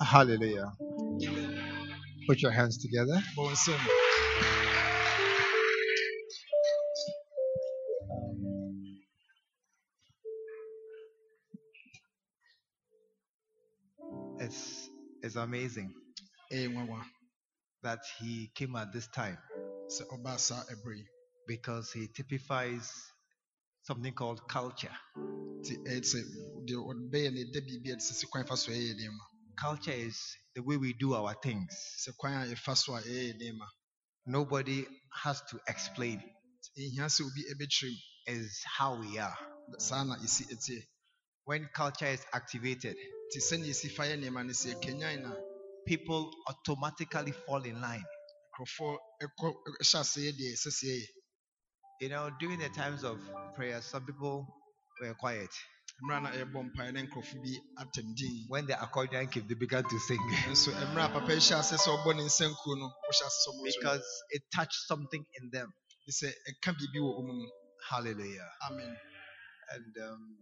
Hallelujah. Put your hands together. It's, it's amazing that he came at this time sɛ ɔbaa saa ɛberɛ yi because he typifies something called culture. Culture is the way we do our things. nneɛma eh, Nobody has to explain. Ɛhia sɛ obi ɛbɛkyerɛ Is how we are. When culture is activated, people automatically fall in line. You know, during the times of prayer, some people were quiet. Mmerɛ a na ɛbɔ mpaeɛ na nkurɔfoɔ bi atɛm din. When the accordion came, they began to sing. Nso mmerɛ a papa yi hyɛ ase sɛ ɔbɔ ne nsankuo no wohyɛ ase sɛ ɔmo because it touched something in them. sɛ ɛka biribi wɔ ɔmo mu. Hallelujah. amen. And um,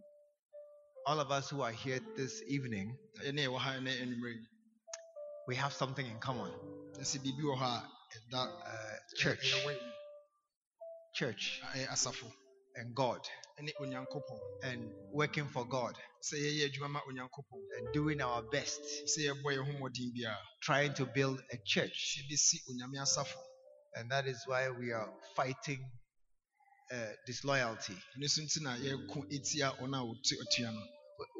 all of us who are here this evening, ɛne ɛwɔ ha ne anwummerɛ yi. we have something in common. na sɛ biribi wɔ hɔ a ɛda Uh, church, church, a ɛyɛ asafo and God, and working for God, sɛ yɛyɛ adwuma ma onyankopɔn. And doing our best, sɛ yɛbɔ yɛn ho mmɔden biara trying to build a church. And that is why we are fighting uh, disloyalty. ɛno so nti na yɛreko etia wɔn a wɔtu atua no.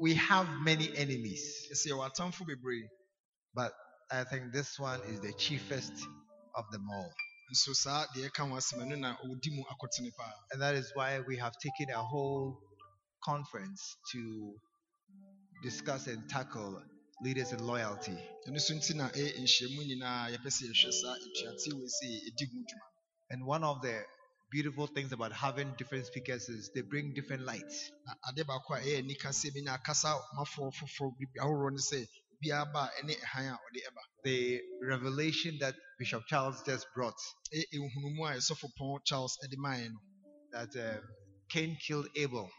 We have many enemies, ɛsɛ yɛwɔ atamfo bebree. But I think this one is the chiefest of them all. Nso saa deɛ ɛka ho asɛm ɛno na ɔdi mu akɔtene paa And that is why we have taken a whole conference to discuss and tackle leaders and loyalty. ɛno so nti na ɛyɛ nhyiamu nyinaa yɛpɛ sɛ yɛhwɛ saa atuateɛ wei sɛ ɛdi ho dwuma And one of the beautiful things about having different speakers is they bring different lights. The revelation that Bishop Charles just brought that uh, Cain killed Abel.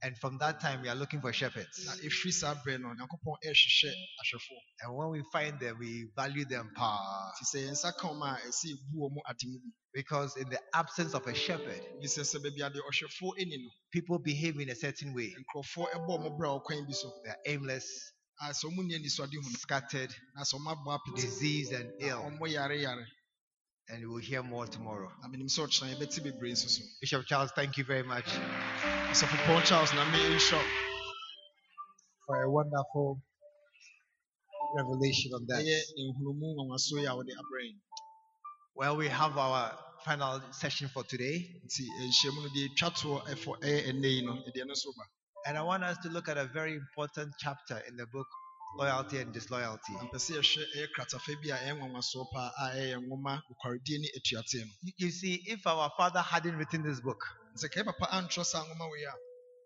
Sɛ cain ɔku ne nua abel And from that time, we are looking for shepherds. na ɛfiri saa berɛ no onyankopɔn ɛrehwehwɛ ahwɛfoɔ And when we find them, we value them power. nti sɛ yɛn nsa ka wɔn a ɛsɛ yɛbu wɔ ade mu bi Because in the absence of a shepherd, bi sɛ sɛ baabi a deɛ ɔhwɛfoɔ ɛni no people behave in a certain way. nkurɔfoɔ ɛbɔ ɔmo berɛ a ɔkwan bi so They are aimless, a sɛ ɔmo nni anisoade hu no scattered, na sɛ ɔmo abɔ apete diseased, and ill. yare yare And we'll hear more tomorrow. na menim sɛ ɔkyena yɛbɛte bebree nso Bishop Charles, thank you very much ɔsɔfo pɔn charles na me for a wonderful revelation on that. ɛyɛ nhunumu nwanwaso yi a wɔde abrɛ yɛn Well, we have our final session for today. nti nhyiamu no deɛ ɛtwa toɔ ɛfɔ ɛyɛ ɛnnɛ yi no ɛdeɛ no so And I want us to look at a very important chapter in the book, Loyalty and Disloyalty. na mpɛ sɛ yɛhwɛ ɛyɛ kratafa bi a ɛyɛ nwanwasoɔ paa a ɛyɛ nwoma nokwaredie ne atuateɛ no You- You see, if our father hadn't written this book, sɛ kae papa antwerɛ saa nwoma wei a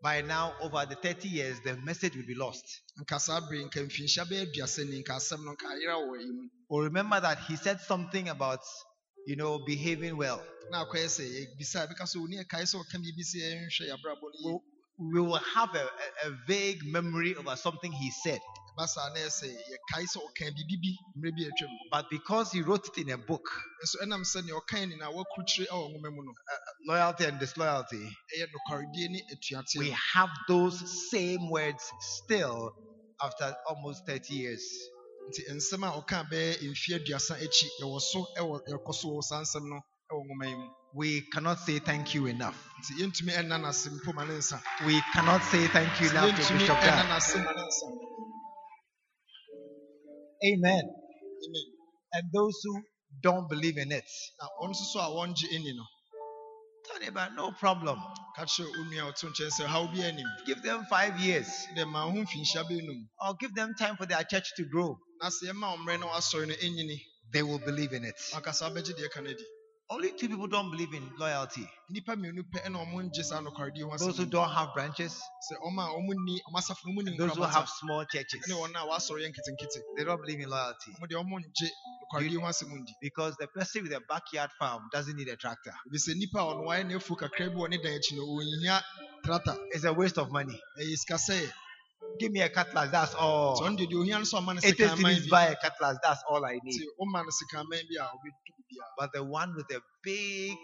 by now, over the 30 years, the message would be lost. nka saa bere nka mfinhyia bɛyɛ aduasa ni nka asɛm no nka ayera wɔ yi mu Or remember that he said something about, you know, behaving well. na akɔyɛ sɛ yɛbisa ɛbɛka sɛ oni ɛkae sɛ ɔka biribi sɛ yɛnhwɛ yɛabrabɔ no yie We will have a, a, a vague memory over something he said. Ɛba na ɛyɛ sɛ yɛkae sɛ ɔka biribi bi mmerɛ bi a But because he wrote it in a book, nso ɛnam sɛ nea ɔkae ni na wakurukyire wɔ nwoma mu no uh, uh, loyalty and disloyalty, ɛyɛ nokwaredie ne atuateɛ we have those same words still after almost 30 years. nti nsɛm a ɔka bɛyɛ mfe aduasa akyi yɛwɔ so ɛwɔ yɛkɔ so wɔ saa nsɛm no ɛwɔ nwoma mu. We cannot say thank you enough. nti yɛntumi ɛnna n'ase mpo ma ne nsa. We cannot say thank you enough Amen. amen And those who don't believe in it, na ɔno nso so a wɔngye ɛni no tell about no problem. ka kyerɛ onua a ɔto nkyɛn sɛ haw bi anim Give them five years dɛ ma ho mfinhyia bɛnum or give them time for their church to grow. na sɛ yɛma ɔmmerɛ na wasɔre They will believe in it. Wakasa wobɛgye deɛ ka no adi Only two people don't believe in loyalty nnipa mmienu pɛ ɛna ɔmo ngye saa nokwaredie ho those who don't have branches, sɛ ɔma a ɔmo nni ɔmo asafo no ɔmo ni and those who have small churches. ɛne wɔn a wasɔre They don't believe in loyalty ɔmo deɛ ɔmo ngye nokwaredie ho asɛm ndi because the person with a backyard farm doesn't need a tractor. ebi sɛ nnipa a ɔno wayɛ n'afuo kakra bi wɔ ne no ɔnhia trata It's a waste of money. Give me a cutlass, that's all. sɛ ɔno deɛ deɛ ohia no sɛ ɔma no 80 sekan man cities bi buy a cutlass, that's all I need. Woma no sekan man bi a ɔbɛtu biribiara But the one with a big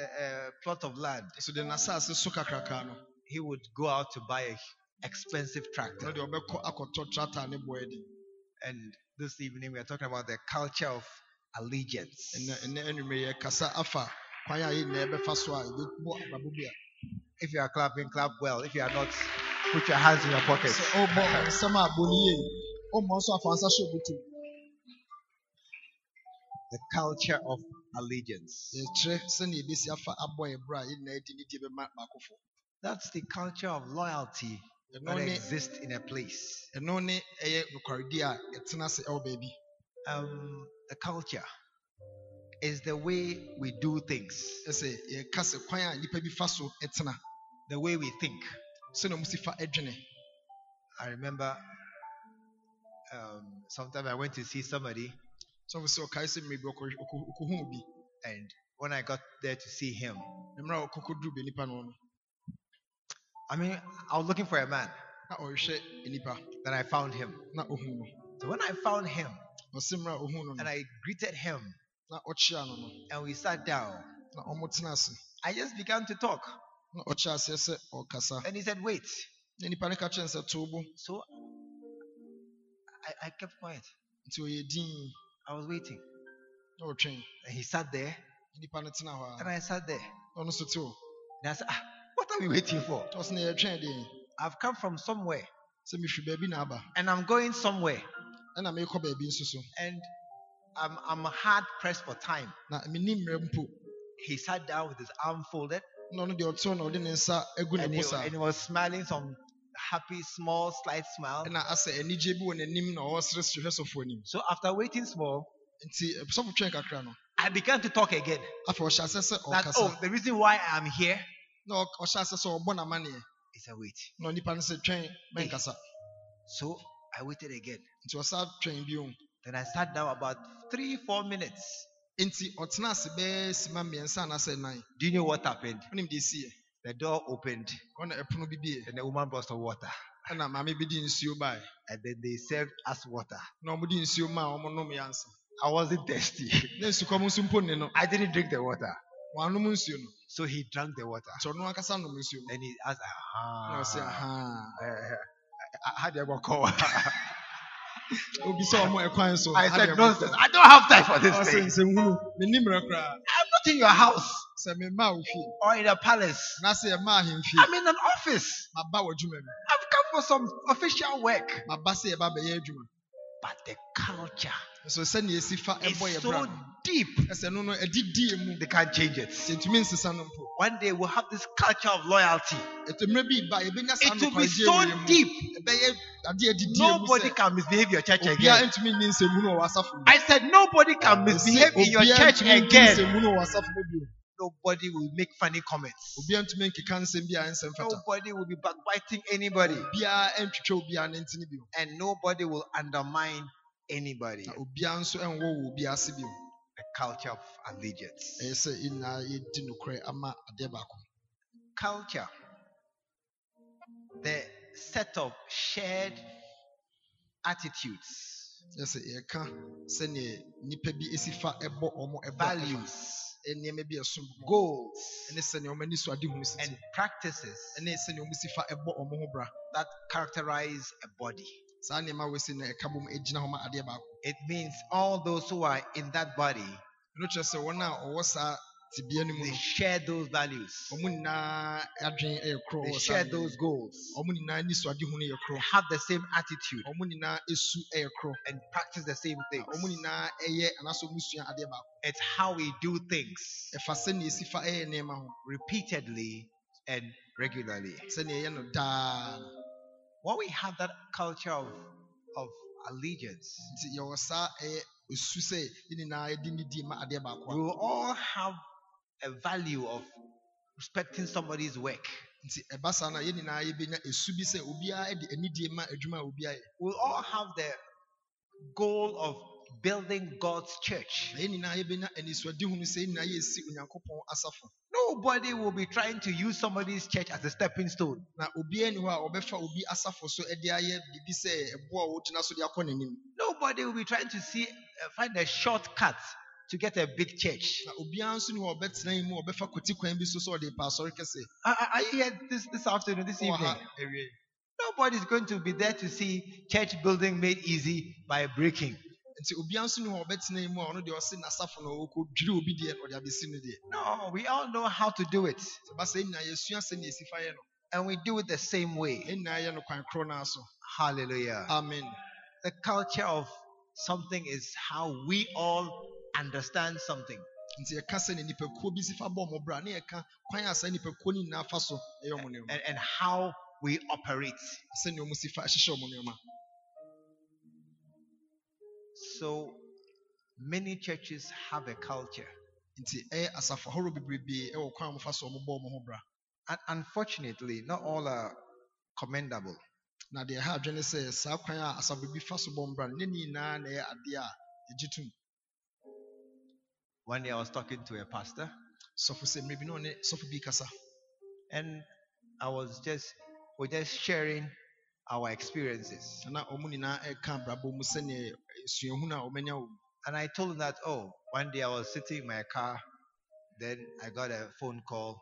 uh, uh, plot of land, so de n'asase so kakraka no he would go out to buy a expensive tractor. deɛ ɔbɛkɔ akɔtɔ trata ne boɛ de And this evening we are talking about the culture of allegiance. ɛnɛ ɛnɛ anwummerɛ yɛ kasa afa kwan a yɛn nyinaa yɛbɛfa so a yɛbɛbɔ abrabɔ bi a If you are clapping, clap well. If you are not, put your hands in your pockets. sɛ ɔrebɔ nsɛm a bɔ ne yie ɔmmɔ nso afa nsa hyɛ obutu The culture of allegiance. yɛkyerɛ sɛnea yɛbɛsi afa abɔ yɛ berɛ a yɛn nyinaa di ne die bɛma baakofo That's the culture of loyalty that exists in a place. ɛno ne ɛyɛ nokwaredi a yɛtena ase ɛwɔ baabi Um, the culture is the way we do things, ɛsɛ yɛka sɛ kwan a nnipa bi fa so tena the way we think. sɛnea ɔmo si fa dwene I remember um, sometime I went to see somebody, sɛ ɔmo sɛ ɔkae maybe mmerɛ bi ɔkɔ- ɔkɔ- ɔkɔhuu and when I got there to see him, na mmerɛ a ɔkɔkɔduru bɛ nipa no no. I mean, I was looking for a man, na ɔrehwɛ nipa. Then I found him. na ɔhuu no So when I found him ɔsɛ mmerɛ a ɔhuu no. no and I greeted him na ɔkyea no no. and we sat down, na ɔmo tena ase I just began to talk. na ɔkyɛ aseɛ sɛ ɔrekasa And he said, Wait. na nipa no ka kyerɛ no sɛ So I, I kept quiet. Nti ɔyɛ din I was waiting. And he sat there. Na nipa no tena hɔ and I sat there. na ɔno nso te And I said, ah, What are we waiting for? na ɔsɛ na yɛtwɛn deɛ I've come from somewhere. Sɛ mehwɛ baabi na aba. And I'm going somewhere. ɛna merekɔ baabi nso so. And I'm, I'm hard pressed for time. na menni mmerɛ He sat down with his arm folded. Na ɔno deɛ ɔte hɔ na nsa agu ne and he, and he was smiling some happy, small, slight smile. ɛna asɛ anigye bi wɔ n'anim na ɔreseresere hwɛ sɔfo anim So after waiting small, nti eh, sɔfo twɛn kakra no I began to talk again. afei ɔhyɛ asɛ sɛ That, oh, the reason why I'm here na ɔ- ɔhyɛ asɛ sɛ ɔbɔ n'amanneɛ is a wait. na onipa no sɛ twɛn mɛnkasa So I waited again. nti ɔsa twɛn bio Then I sat down about three, four minutes. nti ɔtena ase bɛɛ sima mmiɛnsa anaasɛ nan Do you know what happened? wonim deɛ ɛsiiɛ The door opened ɔna ɛpono bi bie and the woman brought some water. ɛna maame bi de nsuo bae And then they served us water. na ɔmo de nsuo maa ɔmo I wasn't thirsty. na nsukɔm nso mpo I didn't drink the water. wanom nsuo no So he drank the water. nti ɔno ankasa nom nsuo no Then he asked, ah. How do I call? obisa ɔmo ɛkwan I said, nonsense. I don't have time for this thing. Nsɛmhunu menni mmerɛ koraa I'm not in your house sɛ memmaa wo fie or in a palace. na sɛ yɛmaa ahemfie I'm in an office. maba w'adwuma mu I've come for some official work. maba sɛ yɛba bɛyɛ adwuma But the culture So send you see It's so deep. They can't change it. One day we'll have this culture of loyalty. It will be so deep. Nobody can misbehave your church again. I said nobody can misbehave in your church again. Nobody will make funny comments. Nobody will be backbiting anybody. And nobody will undermine anybody. na obiara nso ɛnwɔ wɔ obiara ase bio. The culture of allegiance. ɛyɛ sɛ yɛn nyinaa yɛdi nokorɛ ama adeɛ baako. Culture. The set of shared attitudes, ɛyɛ sɛ yɛka sɛnea nnipa bi esi fa ɛbɔ ɔmo ɛbɔ a ɛfa. Values, nneɛma bi a ɛsom. Bɔ goals, ɛne sɛnea ɔmo ani so ade hunu and practices. Ɛne sɛnea ɔmo si fa ɛbɔ ɔmo ho bra. That characterize a body. Saa nneɛma wɔ si na ɛka bom egyina hɔ ma adeɛ baako. It means all those who are in that body, ɛno kyerɛ sɛ wɔn a ɔwɔ saa tibea no mu they share those values. ɔmo nyinaa adwene They share those goals. ɔmo nyinaa ani so ade hunu yɛ They have the same attitude. Ɔmo nyinaa esu ɛyɛ korɔ. And practice the same things. ɔmo nyinaa ɛyɛ anaasɛ ɔmo sua adeɛ baako. It's how we do things. Ɛfa sɛnea esi fa ɛyɛ nneɛma ho. Repeatedly and regularly. Sɛnea ɛyɛ no daa no. When we have that culture of, of allegiance, nti yɛwɔ saa ɛyɛ esu sɛ yɛn nyinaa yɛde ne die ma adeɛ baako we will all have a value of respecting somebody's work. nti ɛba saa na yɛn nyinaa yɛbɛnya esu bi sɛ obiara de anidie ma adwuma a obiara yɛ We'll all have the goal of building God's church. Na yɛn nyinaa yɛbɛnya anisoadehunu sɛ yɛn nyinaa yɛsi onyankopɔn asafo No Nobody will be trying to use somebody's church as a stepping stone. na obiara ni a ɔbɛfa obi asafo so de ayɛ biribi sɛ ɛboa a wɔgyina so de akɔ n'anim Nobody will be trying to see uh, find a shortcut to get a big church. na obiara nso ni hɔ ɔbɛtena yi mu ɔbɛfa kɔti kwan bi so sɛ ɔde pa asɔre kɛse Are, you here this, this afternoon, this evening? ha. Nobody is going to be there to see church building made easy by breaking. Nti nso ni hɔ ɔbɛtena yi mu a ɔno deɛ ɔse n'asafo no ɔkɔdwiri obi deɛ ɔde abɛsi no deɛ No, we all know how to do it. sɛ basa nyinaa yɛsua sɛ ne ɛsi fa yɛ no And we do it the same way. yɛ no kwan korɔ no so Hallelujah. amen The culture of something is how we all understand something. nti yɛka sɛ ne nipakuo bi si fa bɔ ɔmo bra ne yɛka kwan a saa nipakuo nyinaa fa so ɛyɛ ɔmo nneɛma and, how we operate. ɔmo si fa ɔmo nneɛma So many churches have a culture. nti ɛyɛ asafo ahorow bebrebee ɛwɔ kwan a ɔmo fa so a ɔmo bɔ ɔmo ho bra And unfortunately, not all are commendable. na deɛ ɛha adwene sɛ saa kwan a asafo bi fa so bɔ mbra no ne nyinaa na ɛyɛ adeɛ a yɛgye tom One day I was talking to a pastor, sɔfo sɛ mmerɛ bi na ɔne sɔfo bi kasa and I was just we're just sharing our experiences. na ɔmo nyinaa ɛka abrabɔ mu sɛnea suahunu a ɔmanya wɔ mu And I told him that, oh, one day I was sitting in my car, then I got a phone call,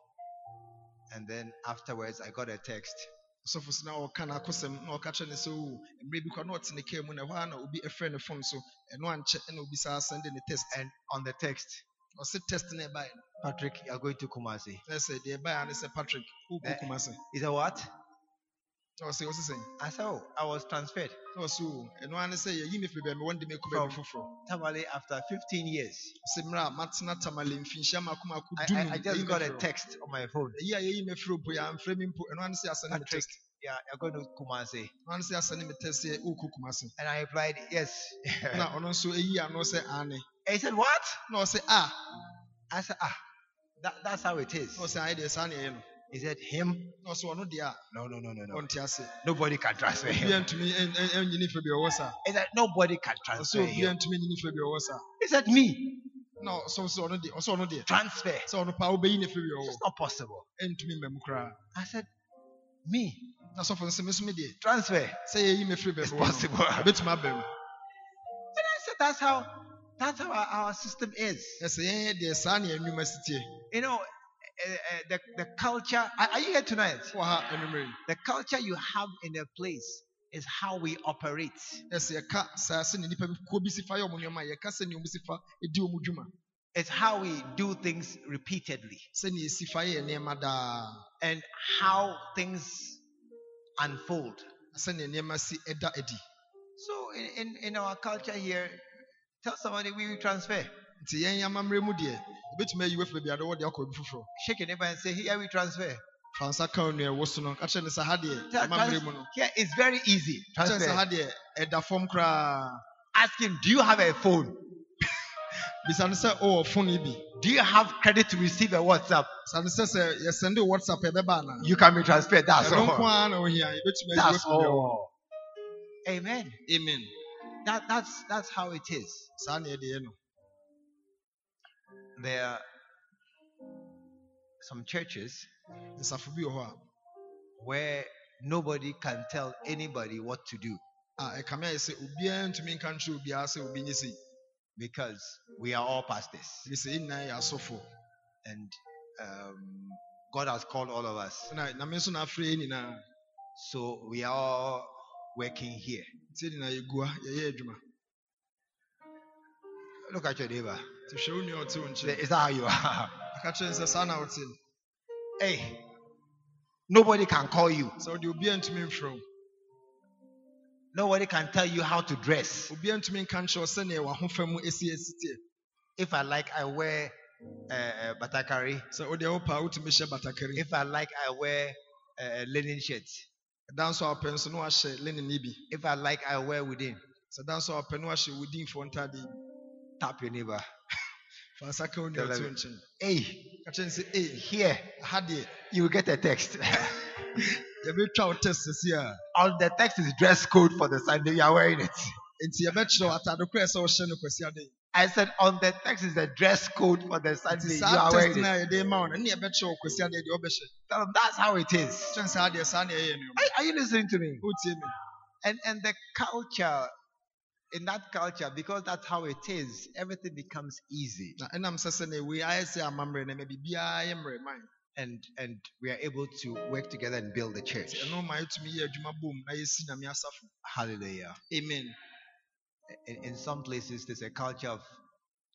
and then afterwards I got a text. sɔfo sɛ na ɔka n'akosɛm na ɔka kyerɛ ne sɛ o mmerɛ bi kora na ɔte ne kaa mu na ɛhɔ a na obi ɛfrɛ ne phone so ɛno ankyɛ ɛna obi saa sɛnde ne test And on the text, ɔse test na ɛbaeɛ no Patrick, you're going to Kumasi. na sɛ deɛ ɛbaeɛ ne sɛ patrick Eh. wokɔ kuma sɛ He said, what? Ɔse sɛn I said, oh, I was transferred. ɔse o ɛno a ne sɛ yɛyi me firi baabi wɔn de me kɔ baabi From- foforɔ Tamale, after 15 years, sɛ mmerɛ a matena tamale mfinhyia maako maako I, I, I just got a text on my phone. ɛyi a yɛyi me firi po yɛ amfrɛ me mpo ɛno a ne sɛ asɛne me Patrick, test yeah, you're going to Kumasi. ɛno a ne sɛ asɛne me test sɛ wokɔ kuma se And I replied, yes. na ɔno nso ɛyi ano sɛ ane he said, what? na ɔse a I said, ah, that, that's how it is. na ɔse ayɛ deɛ saa ne ɛyɛ no He said, him? na ɔse ɔno deɛ a No, no, no, no, no. Nobody can transfer him. He said, nobody can transfer him. ntumi nyini fɛ bi ɔwɔ sa He said, me, ɔsɛ sɛ ɔno deɛ ɔsɛ ɔno deɛ transfer. sɛ ɔno paa wobɛyi ne fɛ bi ɔwɔ It's not possible. ɛntumi mmam koraa I said, me, na sɔfo no sɛ me so me transfer. sɛ yɛyi me firi It's possible. no and ɛbɛtumi aba mu I said, that's how, that's how our, our system is. yɛn deɛ saa ne anwuma si You know, Eh, eh, the, the culture, are, you here tonight? wɔ ha anwummerɛ yi The culture you have in a place is how we operate. ɛsɛ yɛka saa sɛ ne nnipa bi kuo bi si fa yɛ ɔmo nneɛma a, yɛka sɛ ne ɔmo si fa di ɔmo dwuma It's how we do things repeatedly sɛ ne esi fa yɛ nneɛma daa and how things unfold. sɛ ne nneɛma si ɛda adi So in, in, in our culture here, tell somebody we will transfer. Nti yɛn amammerɛ mu deɛ ɛbɛtumi ayi wafi baabi ade wɔde akɔ baabi foforɔ Shake your neighbor and say, Here we transfer. fa nsa ka onua ɛwɔ so no ka kyerɛ ne sɛ ha deɛ amammerɛ mu no Here very easy. ka kyerɛ ne sɛ ha deɛ ɛda fam koraa Ask him, Do you have a phone? bisa no sɛ ɔwɔ phone yi bi Do you have credit to receive a WhatsApp? sa no sɛ sɛ yɛsɛnde wo whatsapp ɛbɛba anaa You can be transferred. That's ɛno nko all. ara na ohia yɛbɛtumi ayi That's wafi baabi a ɔwɔ all. Amen. amen That, that's, that's how it is. saa na yɛ no There are some churches nsafo bi wɔ where nobody can tell anybody what to do a a ɛkame ayɛ sɛ obiara ntumi nka nkyerɛ obiara sɛ obi nye because we are all pastors ɛbi sɛ yɛn nyinaa yɛ asɔfo and um, God has called all of us. na nyame nso na afrɛ yɛn nyinaa So we are all working here. nti yɛn nyinaa yɛgua yɛyɛ adwuma Look at your neighbor. Nti hwɛ wo nua a ɔte wo nkyɛn Is that how you are? aka kyerɛ no sɛ saa na wote hey, nobody can call you. sɛ wode obiara ntumi mfrɛ wo Nobody can tell you how to dress. obiara ntumi nka nkyerɛ wo sɛnea w'ahofa mu esi esi tie If I like, I wear uh, batakari. sɛ wode wo paa wotumi hyɛ batakari If I like, I wear uh, linen shirts. ɛda nso a wopɛ nso linen yi bi If I like, I wear within. da nso a wopɛ na wahyɛ wodinfoɔ ntade Tap your neighbor. Hey, ka kyerɛ no sɛ ee here you will get a text. yɛbɛtwa wo test On the text is dress code for the Sunday. You are wearing it. nti yɛbɛkyerɛ wo atade korɛ sɛ wohyɛ no kwasi ade I said on the text is the dress code for the Sunday. You are wearing it. a yɛde ma wo no ne yɛbɛkyerɛ wo kwasi adeɛ deɛ wobɛhyɛ Tell them that's how it is. kyɛn saa deɛ saa ne ɛyɛ nneɔma Are, are you listening to me And and the culture, in that culture, because that's how it is, everything becomes easy. na ɛnam sɛ sɛ na ɛwei ayɛ sɛ amammerɛ no ma biribiara yɛ mmerɛ man And and we are able to work together and build the church. nti ɛno ma yɛtumi yɛ adwuma bom na yɛsi nyame asafo Hallelujah. amen In, in some places there's a culture of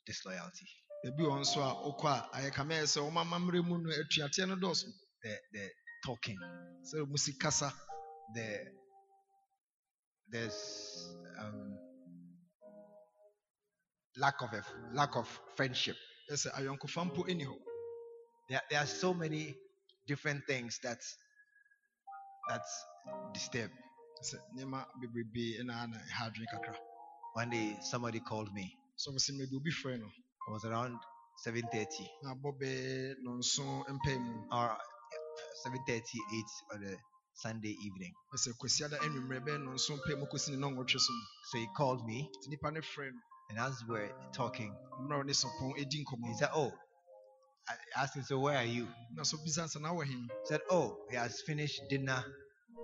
disloyalty. baabi wɔ nso a wokɔ a ayɛ kama yɛ sɛ wɔma amammerɛ mu no atuateɛ no dɔɔso The the talking. sɛ mu si kasa The there's um, lack of a, lack of friendship. ɛ sɛ ayɔnkofa mpo There, there are so many different things that that's disturbed. Ɛ sɛ nneɛma bebrebee ɛna ana ɛha adwene kakra. One day somebody called me. So wɔsɛ mmerɛ bi obi frɛ no. It was around 7:30 na abɔ bɛɛ nɔnso or 7:38 on the Sunday evening. ɛ sɛ kwasiada anwummerɛ bɛɛ nɔnso mpɛ mu kɔsi ne nɔnwɔtwe so no So he called me, nti nnipa no frɛ no and as we're talking, mmerɛ a ɔne sɔpɔn he said, "Oh." I asked him, "So where are you?" na so bisa sɛ na wɔ he said, "Oh, he has finished dinner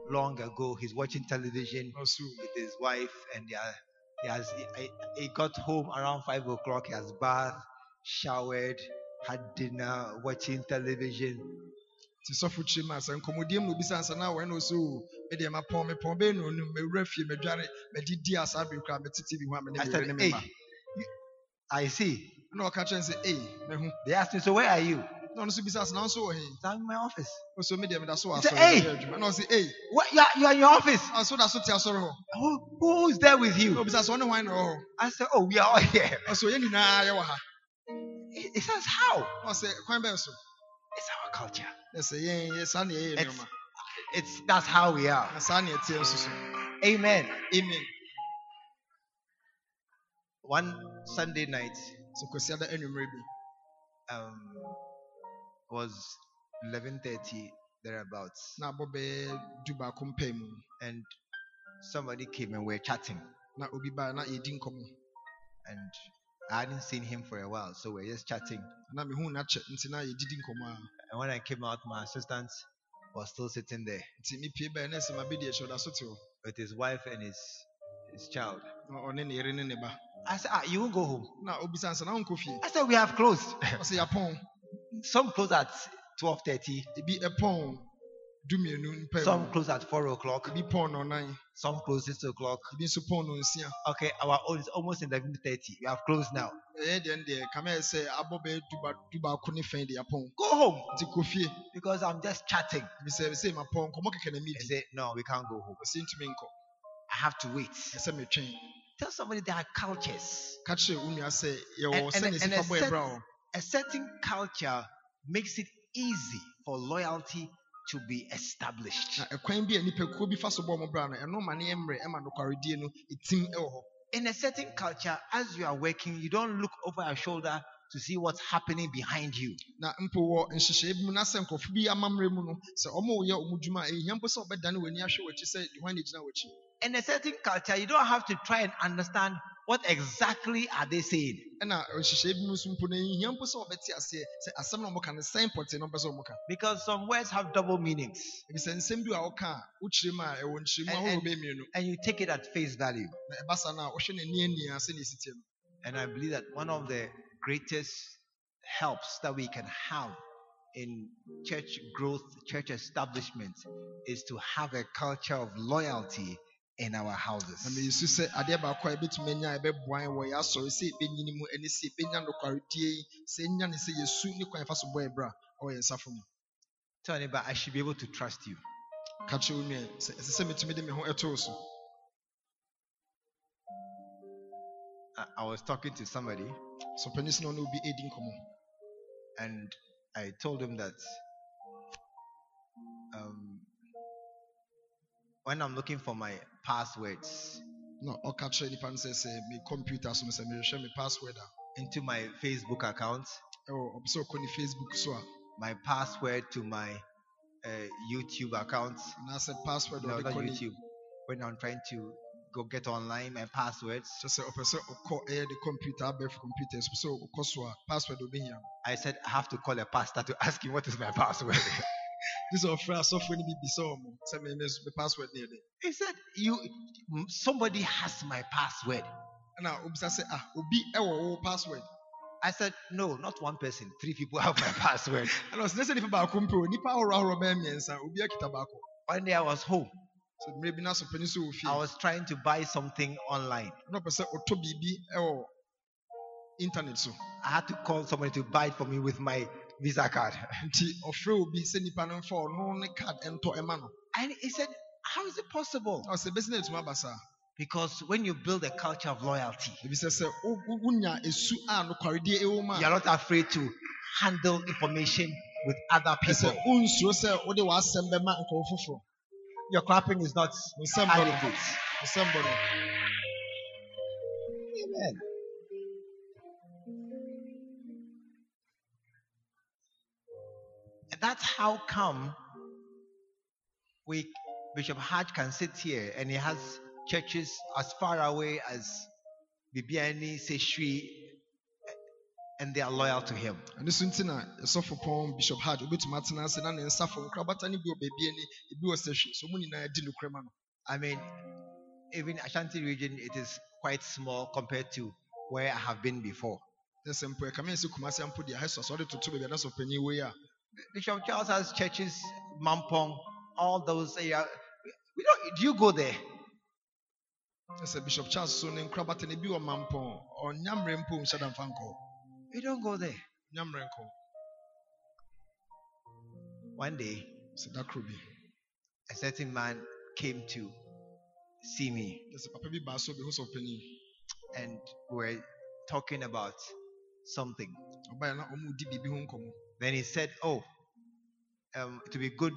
long ago. He's watching television oh, with his wife, and he has he, he got home around five o'clock. He has bathed, showered, had dinner, watching television. nti sɔfo kyerɛ mu a sɛ nkɔmmɔdiam na obisa sɛ na wɔɛ na ɔsɛ o medeɛ mapɔn mepɔn bɛɛ na onum fie madware madidi a saa bere koraa mete ho a mene I meyere said, ne "Hey, me ma you- I see." na ɔka kyerɛ no sɛ ei mahu They asked me, "So where are you?" na ɔno nso bisa sɛ na nso wɔ he So I'm in my office. ɔsɛ medeɛ meda so wɔ He said, asɔre "Hey!" yɛ adwuma na ɔsɛ ei What? You are, you are in your office. a so da so te asɔre hɔ Who, who's there with na you? obisa sɛ ɔne hwan na hɔ I said, "Oh, we are all here." ɔsɛ yɛn nyinaa yɛwɔ ha He he says, "How?" na ɔsɛ kwan bɛn so It's our culture. na sɛ yɛn yɛ saa ne yɛyɛ It's, that's how we na are. saa ne nso so Amen. amen One Sunday night sɛ kwasiada anwummerɛ bi um, was 11:30 thereabouts, na abɔ bɛɛ du baako mpɛ and somebody came and we're chatting, na obi baa na yɛdi nkɔmmɔ and I hadn't seen him for a while, so we're just chatting. na mehu na kyɛ nti na yɛdidi nkɔmmɔ a. And when I came out, my assistant was still sitting there. Nti mepie bɛɛ na sɛ mabɛdi akyi ɔda so te with his wife and his his child. I said, ah, you won't go home. I said, we have closed. Some close at 12.30. Some close at 4 o'clock. Some close 6 o'clock. Okay, our own is almost 11.30. We have closed now. Go home. Because I'm just chatting. I said, no, we can't go home. Have to wait. Tell somebody there are cultures. ka kyerɛ wo nua sɛ And- and- and a bɔ set- ɛbra o A certain culture makes it easy for loyalty to be established. na ɛkwan bi a nipakuo bi fa so bɔ ɔmo bra no ɛno ma ne yɛ mmerɛ ɛma nokwaredie no ɛtim ɛwɔ hɔ In a certain culture, as you are working, you don't look over your shoulder to see what's happening behind you. Na mpo wɔ nhyehyɛe bi mu na sɛ nkurɔfo bi amammerɛ mu no sɛ ɔmo yɛ ɔmo dwuma a ɛhia mpo sɛ ɔbɛdane w'ani ahwɛ w'akyi sɛ hwan na gyina w'akyi In a certain culture, you don't have to try and understand what exactly are they saying. ɛna nhyehyɛe bi mu nso mpo no ɛhia mpo sɛ ɔbɛte aseɛ sɛ asɛm na ɔmoka no sɛn pɔte na ɔmpɛ sɛ ɔmoka Because some words have double meanings. ebi sɛ nsɛm bi a woka a wokyerɛ mu a ɛwɔ nkyerɛmu And- and- And you take it at face value. na ɛba saa no a wohwɛ n'ani ani a sɛnea ɛsi teɛ no And I believe that one of the greatest helps that we can have in church growth, church establishment, is to have a culture of loyalty in our houses. meyisu sɛ adeɛ baako a yɛbɛtumi anya a ɛbɛboa yɛn wɔ yɛ asɔre sɛ yɛbɛnyini mu ɛne sɛ yɛbɛnya nokwaredie yi sɛ ɛnya ne sɛ yɛsu ne kwan yɛfa so bɔ yɛ bra ɛwɔ yɛn nsafo mu Tell anybody, I should be able to trust you. ka kyerɛ wo nua sɛ ɛsɛ sɛ metumi de me ho ɛtoo so I, I was talking to somebody sɛ na ɔne obi ɛdi nkɔmmɔ and I told him that when I'm looking for my passwords na ɔka kyerɛ nipa no sɛ sɛ me computer so no sɛ mehwehwɛ me password a. into my Facebook account, ɛwɔ ɔpɛ sɛ ɔkɔ ne facebook so a. My password to my uh, YouTube account, anaasɛ password a no, ɔde kɔ ne YouTube, when I'm trying to go get online my passwords. kyerɛ sɛ ɔpɛ sɛ ɔkɔ ɛyɛ de computer abɛɛfo computer so pɛ sɛ ɔkɔ so a password obɛhia no I said I have to call a pastor to ask him what is my password. gye sɛ ɔfrɛ asɔfoɔ no bi bisa wɔ mo sɛ me me me password ne yɛ he said, "You, somebody has my password." ɛna obisa sɛ ah obi wo password I said, "No, not one person. Three people have my password." ɛna ɔsɛ ne sɛ nipa baako mpe o nipa ahorow ahorow bɛyɛ mmiɛnsa obi One day I was home. sɛ mmerɛ bi n'asɔ panyin so wɔ fie I was trying to buy something online. ɔpɛ sɛ ɔtɔ biribi internet so I had to call somebody to buy it for me with my visa card. And he said, How is it possible? Because when you build a culture of loyalty, you are not afraid to handle information with other people. Your clapping is not adequate. Amen. That's how come we Bishop Hatch can sit here and he has churches as far away as Bibiani, Seshri, and they are loyal to him. ɛno so nti na ɛsɔfo pɔn bishop hard obɛtumi atena ase na ne nsafo nkorabata no bi wɔ baabi ani ebi wɔ hwe so mu nyinaa di nokorɛ ma no I mean, even Ashanti region, it is quite small compared to where I have been before. Sɛ mpo ɛkame sɛ kumase ampo deɛ ahɛ so asɛ ɔde toto baabi a na sɛ ɔpanyin wei a Bishop Charles has churches, Mampong, all those. area. We don't. Do you go there? Sɛ bishop charles so ne nkorabata no bi wɔ mampɔn ɔnyammerɛ mpo nhyɛ da mfa nkɔ We don't go there. nyammerɛ nkɔ One day, sɛ da koro bi a certain man came to see me, Sɛ papa bi baa so bi ho sɛ and we were talking about something. ɔbaeɛ na ɔmo di biribi ho nkɔmmɔ Then he said, "Oh, um, it would be good.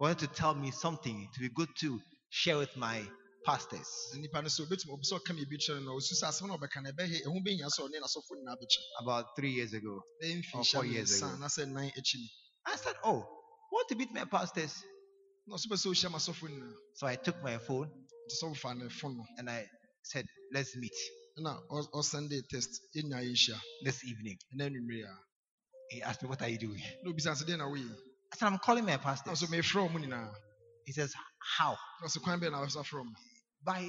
Wanted to tell me something. It would be good to share with my pastors." Sɛ nipa no sɛ obɛtumi ɔpɛ sɛ ɔka biribi kyerɛ no na ɔsu sɛ asɛm na ɔbɛka no ɛbɛyɛ ɛho bɛhia sɛ ɔne n'asɔfo nyinaa bɛkyɛ About three years ago, Or four years ago. anaasɛ nnan akyi ni I said, "Oh, want to meet my pastors?" na ɔso pɛ sɛ ɔhyia So I took my phone nti sɛ ɔfa ne and I said, "Let's meet na ɔsɛnde test yɛnya yɛnhyia this evening." A He asked me, "What are you doing?" na obisa sɛ deɛ na I said, "I'm calling my pastor. pastors." ɔso mefrɛ ɔmo He says, "How?" na ɔsɛ kwan bɛɛ na wɔsa frɛ ɔmo By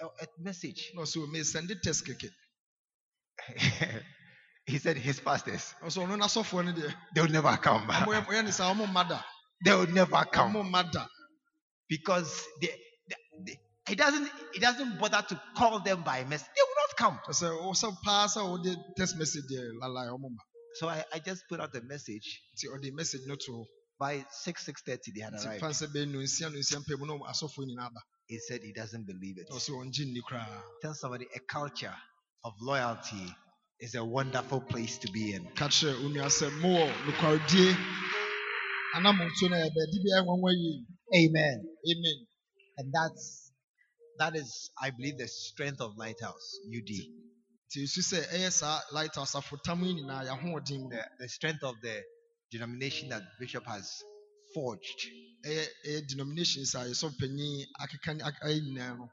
a, a, a message. ɔsɛ mesɛnde test kɛkɛ he said, "His pastors, ɔsɛ ɔno n'asɔfoɔ no deɛ they will never come. ɔmo yɛ- ɔyɛ ne saa ɔmo mma da They will never come ɔmo mma da because they, they, they- he doesn't. He doesn't bother to call them by message. They will not come." Ɔsɛ ɔsɛ paa sɛ ɔde test message deɛ lalae ɔmo mma So I, I just put out a message. nti ɔde message no to By six six thirty, they had nti arrived. fan sɛ bɛyɛ nonsia nonsia mpɛ mu na ɔmo asɔfoɔ nyinaa aba He said he doesn't believe it. na ɔsɛ ɔngye nni koraa Tell somebody a culture of loyalty is a wonderful place to be in. ka kyerɛ onua sɛ mowɔ nokwaredie anamontuo no a yɛbɛdi biara nwanwa yie Amen. amen And that's that is, I believe, the strength of Lighthouse UD. nti ɛsu sɛ ɛyɛ saa lighthouse afotam yi nyinaa yɛahoɔden mu The, the strength of the denomination that Bishop has forged. denominations a yɛsɛ panyin akeka ne ak- ayɛ nyinaa no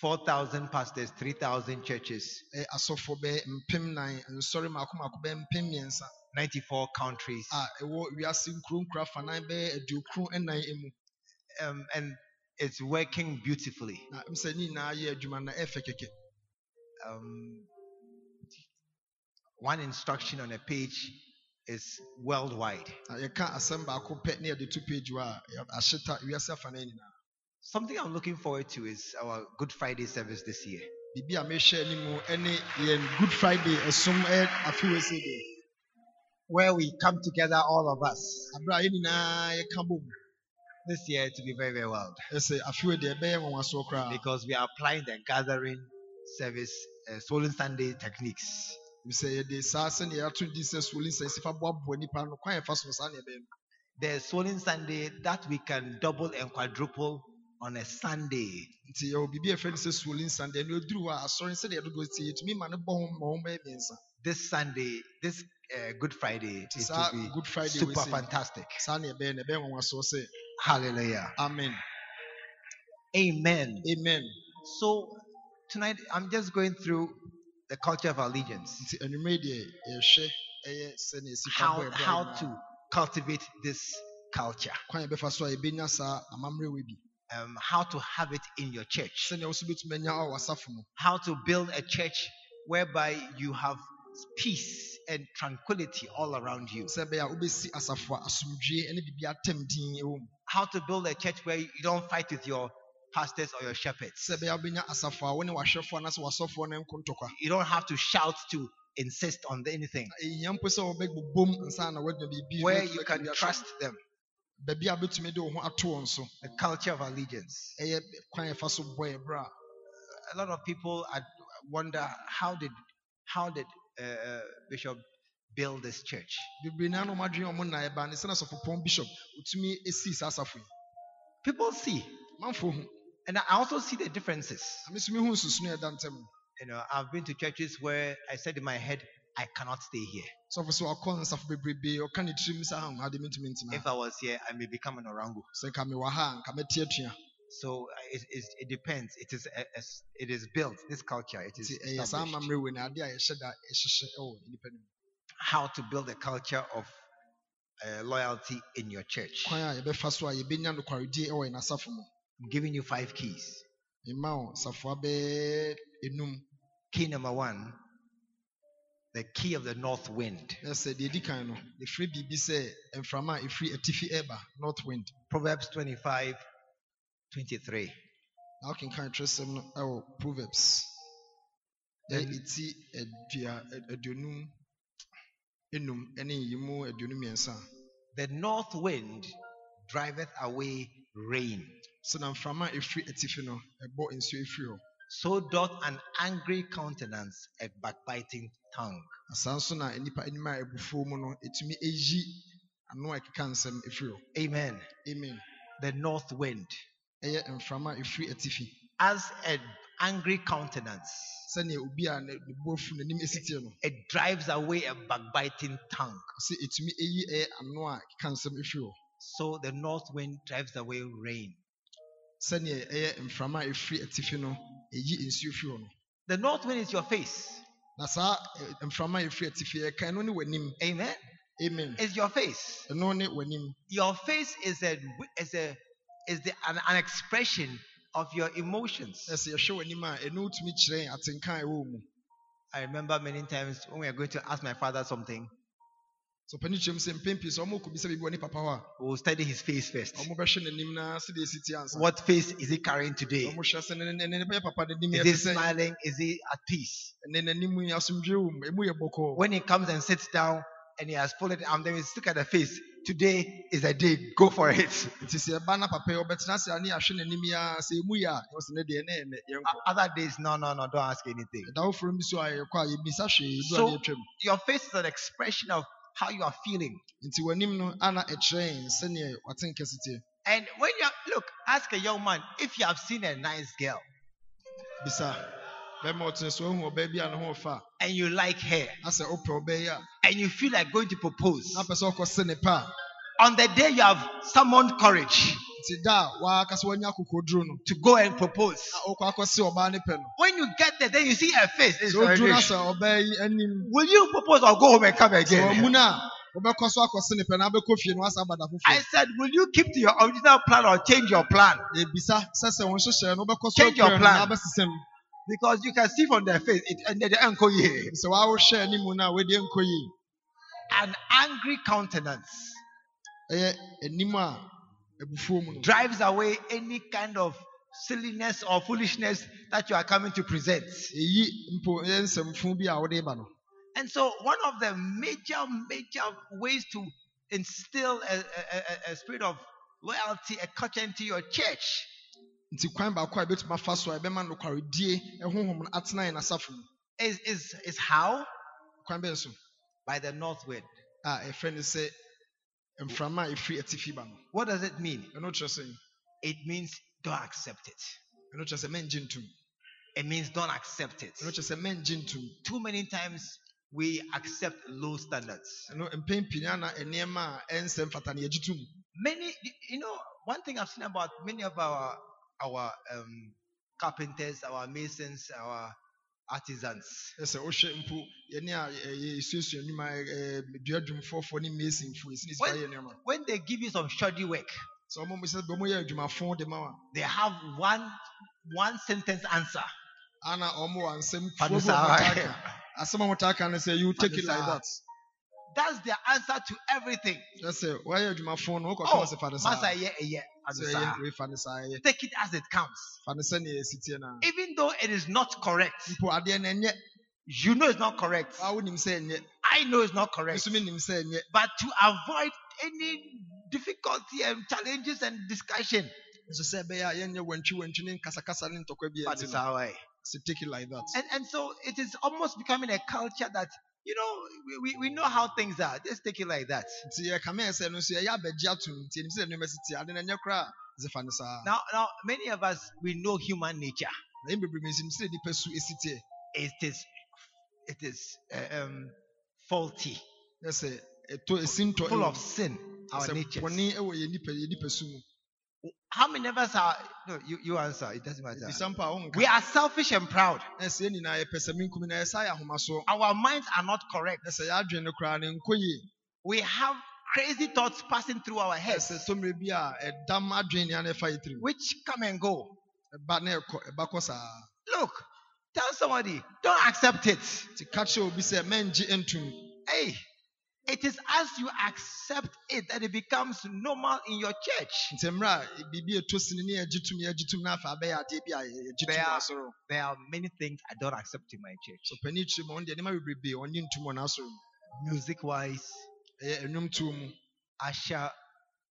4,000 pastors, 3,000 churches, ɛyɛ asɔfoɔ bɛyɛ mpem nan nsɔre maako maako bɛyɛ mpem mmiɛnsa 94 countries. a ɛwɔ wiase nkuro nkuro afanan bɛyɛ aduokron Um, and it's working beautifully. Um, one instruction on a page is worldwide. na yɛka asɛm baako pɛ ne yɛde to page hɔ a yɛ- ahyeta wiase afanan nyinaa Something I'm looking forward to is our Good Friday service this year. biribi a mehwɛ anim ne yɛn good friday ɛsom ɛyɛ afewese deɛ Where we come together, all of us. aberɛ a yɛn nyinaa yɛka bom This year to be very, very wild. ɛsɛ afewe deɛ ɛbɛyɛ nwanwasoɔ koraa Because we are applying the gathering service, uh, Swollen Sunday techniques. sɛ yɛde saa sɛnea yɛato di sɛ suoli nsɛn sifa boaboa nipa no kwan yɛfa so no saa ne ɛbɛyɛ The Swollen Sunday that we can double and quadruple on a Sunday. nti yɛwɔ biribi a yɛfrɛ no sɛ suoli nsan deɛ ɛno ɛduru hɔ a asɔre sɛdeɛ yɛdodo ti yɛtumi ma no bɔ ho ma ho bɛyɛ mmiɛnsa This Sunday, this uh, Good Friday, saa will be good friday super fantastic. saa ne ɛbɛyɛ no ɛbɛyɛ nwanwasoɔ sɛ Hallelujah. amen Amen. amen So tonight I'm just going through the culture of allegiance. nti anwummerɛ deɛ yɛhwɛ ɛyɛ sɛnea ɛsi fa How how to cultivate this culture. kwan a yɛbɛfa so a yɛbɛnya saa amammerɛ wɔ bi Um, how to have it in your church. sɛnea wo so bɛtumi anya wɔ w'asafo mu How to build a church whereby you have peace and tranquility all around you. sɛ ɛbɛyɛ a wobɛsi asafo a asomdwie ne biribi atam din wɔ mu How to build a church where you don't fight with your pastors or your shepherds. sɛ ɛbɛyɛ a wobɛnya asafo a wo ne wahwɛfoɔ anaasɛ wasɔfoɔ no You don't have to shout to insist on anything. Na ɛhia mpo sɛ wɔbɛbobom nsa na woadua biribi Where you can trust them. baabi a wobɛtumi de wo ho ato wɔn so The culture of allegiance. a yɛfa so bɔ ɛberɛ a a lot of people wonder how did how did uh, uh, Bishop build this church? bebree naa na ɔmadwene ɔmo na ɛba ne sɛ na sɔfopɔn bishop ɔtumi ɛsii saa asafo People see, and I also see the differences. na me so mehu a ɛda You know, I've been to churches where I said in my head, I cannot stay here. sɔfo sɛ wakɔ nsafo bebrebe ɔka ne tirim sɛ ade mentumi ntena If I was here, I may become an orangu. sɛ nka mewɔ ha a nka So uh, it, it, it depends. It is a, a s- it is built. This culture. It is nti ɛyɛ saa established. amammerɛ wei na ade a yɛhyɛ da ɛhyehyɛ ɛwɔ nnipa no mu how to build a culture of uh, loyalty in your church. Kwan a yɛbɛfa so a yɛbɛnya nokwaredie ɛwɔ yɛn asafo mu I'm giving you five keys. mema wo safoa bɛɛ Key number one, the key of the north wind. na sɛ deɛ ɛdi kan no yɛfrɛ biribi sɛ mframa a atifi ɛba north wind Proverbs 25, 23. na wokenkan twerɛsɛm no ɛwɔ proverbs ɛyɛ Then- ɛti adua ɛ- aduonum enum ɛne yimu aduonum mmiɛnsa a The north wind driveth away rain. Na mframa a atifi no ɛbɔ nsuo ɛfiri hɔ So doth an angry countenance a backbiting tongue. na saa nso na anim a abufuo mu no ɛtumi ɛyi ano a ɛkeka nsɛm ɛfiri hɔ oh. Amen. amen The north wind. ɛyɛ mframa ɛfiri atifi eh, As an angry countenance, sɛnea obi a ne bo afu n'anim esi tie no it drives away a backbiting tongue. sɛ ɛtumi ɛyi ɛyɛ eh, ano a ɛkeka nsɛm ɛfiri hɔ oh. So the north wind drives away rain. Sɛnea ɛyɛ mframa a ɛfiri atifi no ɛyi nsuo firi hɔ no The north wind is your face. na saa ɛ, mframa a ɛfiri atifi ɛkan no ne w'anim Amen. amen It's your face. ɛno ne w'anim Your face is a is a is the an, an expression of your emotions. ɛsɛ yɛhwɛ w'anim a ɛno tumi kyerɛ atenka a ɛwɔ mu I remember many times when we are going to ask my father something, sɛ ɔpani kyerɛm sɛ mpɛn pii sɛ ɔmo kɔbisa biribi wɔ ne papa hɔ we will study his face first. ɔmo bɛhwɛ n'anim na sɛdeɛ ɛsi ansa What face is he carrying today? ɔmo hwɛ sɛ ne ne ne ne bɛyɛ papa n'anim yɛ Is he smiling? Is he at peace? ne n'anim yi asomdwe wɔ emu yɛ bɔkɔɔ When he comes and sits down and he has folded arm, then we look at the face. Today is a day. Go for it. nti sɛ ɛba na papa yi ɔbɛtena ase a ne yɛahwɛ n'anim yi a sɛ emu yɛ a ɔsɛ ne deɛ ne yɛ nɛ yɛnkɔ Other days, no, no, no. Don't ask anything. ɛda bi so a yɛkɔ a yɛbisa hwee So- Your face is an expression of how you are feeling. nti w'anim no ana ɛkyerɛ yɛn sɛneɛ wate nkɛse teɛ And when you look, ask a young man if you have seen a nice girl bisa bɛma ɔtene so ahu ɔbaa bi a ne ho ɔfa and you like her ɔbaa yi a and you feel like going to propose. na apɛ sɛ ɔkɔ se ne pa On the day you have summoned courage a nti da a waaka sɛ wanya akokoduro no to go and propose. a wokɔ akɔse ɔbaa ne pɛ no When you get there, then you see her face. It's sɛ woduru no very- sɛ ɔbaa yi anim Will you propose or go home and come sɛ again? ɔmu no a wobɛkɔ so akɔse ne pɛ na wobɛkɔ fie no wasa abada I foforɔ said, will you keep to your original plan or change your plan? ebisa sɛ sɛ wo nhyehyɛ no wobɛkɔ so Change your akura no plan. na abɛsesam Because you can see from their face, it ended the uncle here. sɛ woawohwɛ animu no a wadi nkɔ yie An angry countenance drives away any kind of silliness or foolishness that you are coming to present. ɛyi mpo ɛyɛ nsɛmfo bi a wode ba no And so, one of the major, major ways to instill a, a, a- a spirit of loyalty, a culture into your church nti kwan baako a ɛbɛtumi afa so a ɛbɛma nokwaredie honhom no atena yɛn asafo mu is, is, is how? kwan bɛn so By the north wind. a friend no sɛ mframa a ɛfiri atifi ba no What does it mean? ɛno kyerɛ sɛ It means don't accept it. ɛno kyerɛ sɛ mɛngye ntom It means don't accept it. ɛno kyerɛ sɛ mɛngye ntom Too many times we accept low standards. ɛno mpɛn pii na nneɛma a ɛnsɛ mfata no yɛgye tom Many, you know, one thing I've seen about many of our our um, carpenters, our masons, our artisans. ɛsɛ wohwɛ mpo yɛne a ɛ- yɛsuasua nnwuma ɛ- ɛ, duadwumfoɔfoɔ ne masonfoɔ yɛsine sika When- yɛ nneɛma When they give you some shoddy work, sɛ ɔmo sɛ bɛ moyɛ adwumafo de ma wa they have one one sentence answer. ana ɔmo wɔ nsɛm Fane tuo bi a saa. wɔtaa ka asɛm a wɔtaa ka no sɛ you take it like that That's their answer to everything. kyerɛ sɛ woayɛ adwumafo no wokɔka Oh, wɔ sɛ fa ne saa Master, yeah, yeah, sɛ ɛyɛ wei fa ne saa ɛyɛ Take it as it comes. fa ne sɛneɛ ɛsi tie no a Even though it is not correct, mpo adeɛ no ɛnyɛ you know it's not correct. a wonim sɛ ɛnyɛ I know it's not correct. nso menim sɛ ɛnyɛ But to avoid any difficulty and challenges and discussion, nso sɛ ɛbɛyɛ a yɛnyɛ wantwi wantwi ne nkasakasa ne ntɔkwa bi that is our way. so take it like that. And and so it is almost becoming a culture that you know we, we, know how things are. Just take it like that. nti yɛkame sɛ no nso ɛyɛ abɛgye atom nti ɛnim sɛ nneɛma si tie ade no ɛnyɛ koraa dze fa ne saa Now now many of us we know human nature. na yɛn bebree mesim sɛ nipa su esi tie It is it is uh, um, faulty, na sɛ ɛtɔ esi ntɔ full of sin. Our nature. How many of us are? No, you, you answer. It doesn't matter. bisa mpa a wonka We are selfish and proud. na sɛ yɛn nyinaa yɛpɛ sɛ menkum na yɛsa yɛ ahomasoɔ Our minds are not correct. na sɛ yɛadwene no koraa ne nkɔ yie We have crazy thoughts passing through our heads, sɛ tɔmmerɛ bi a ɛdam adwene nea na ɛfa yɛ tirim which come and go. ɛba na ɛkɔ ɛba kɔ saa Look, tell somebody, don't accept it. nti ka kyerɛ obi sɛ mɛngye ntom Hey, it is as you accept it that it becomes normal in your church. nti mmerɛ a biribi ɛtɔ sini ne yɛgye tom yɛgye tom na afa abɛyɛ adeɛ bi a yɛgye tom There are- There are many things I don't accept in my church. so pani kyerɛ mu ɔno deɛ nneɛma bebrebe ɔnye ntom wɔ n'asɔre mu Music wise, ɛyɛ nnwomtoɔ mu usher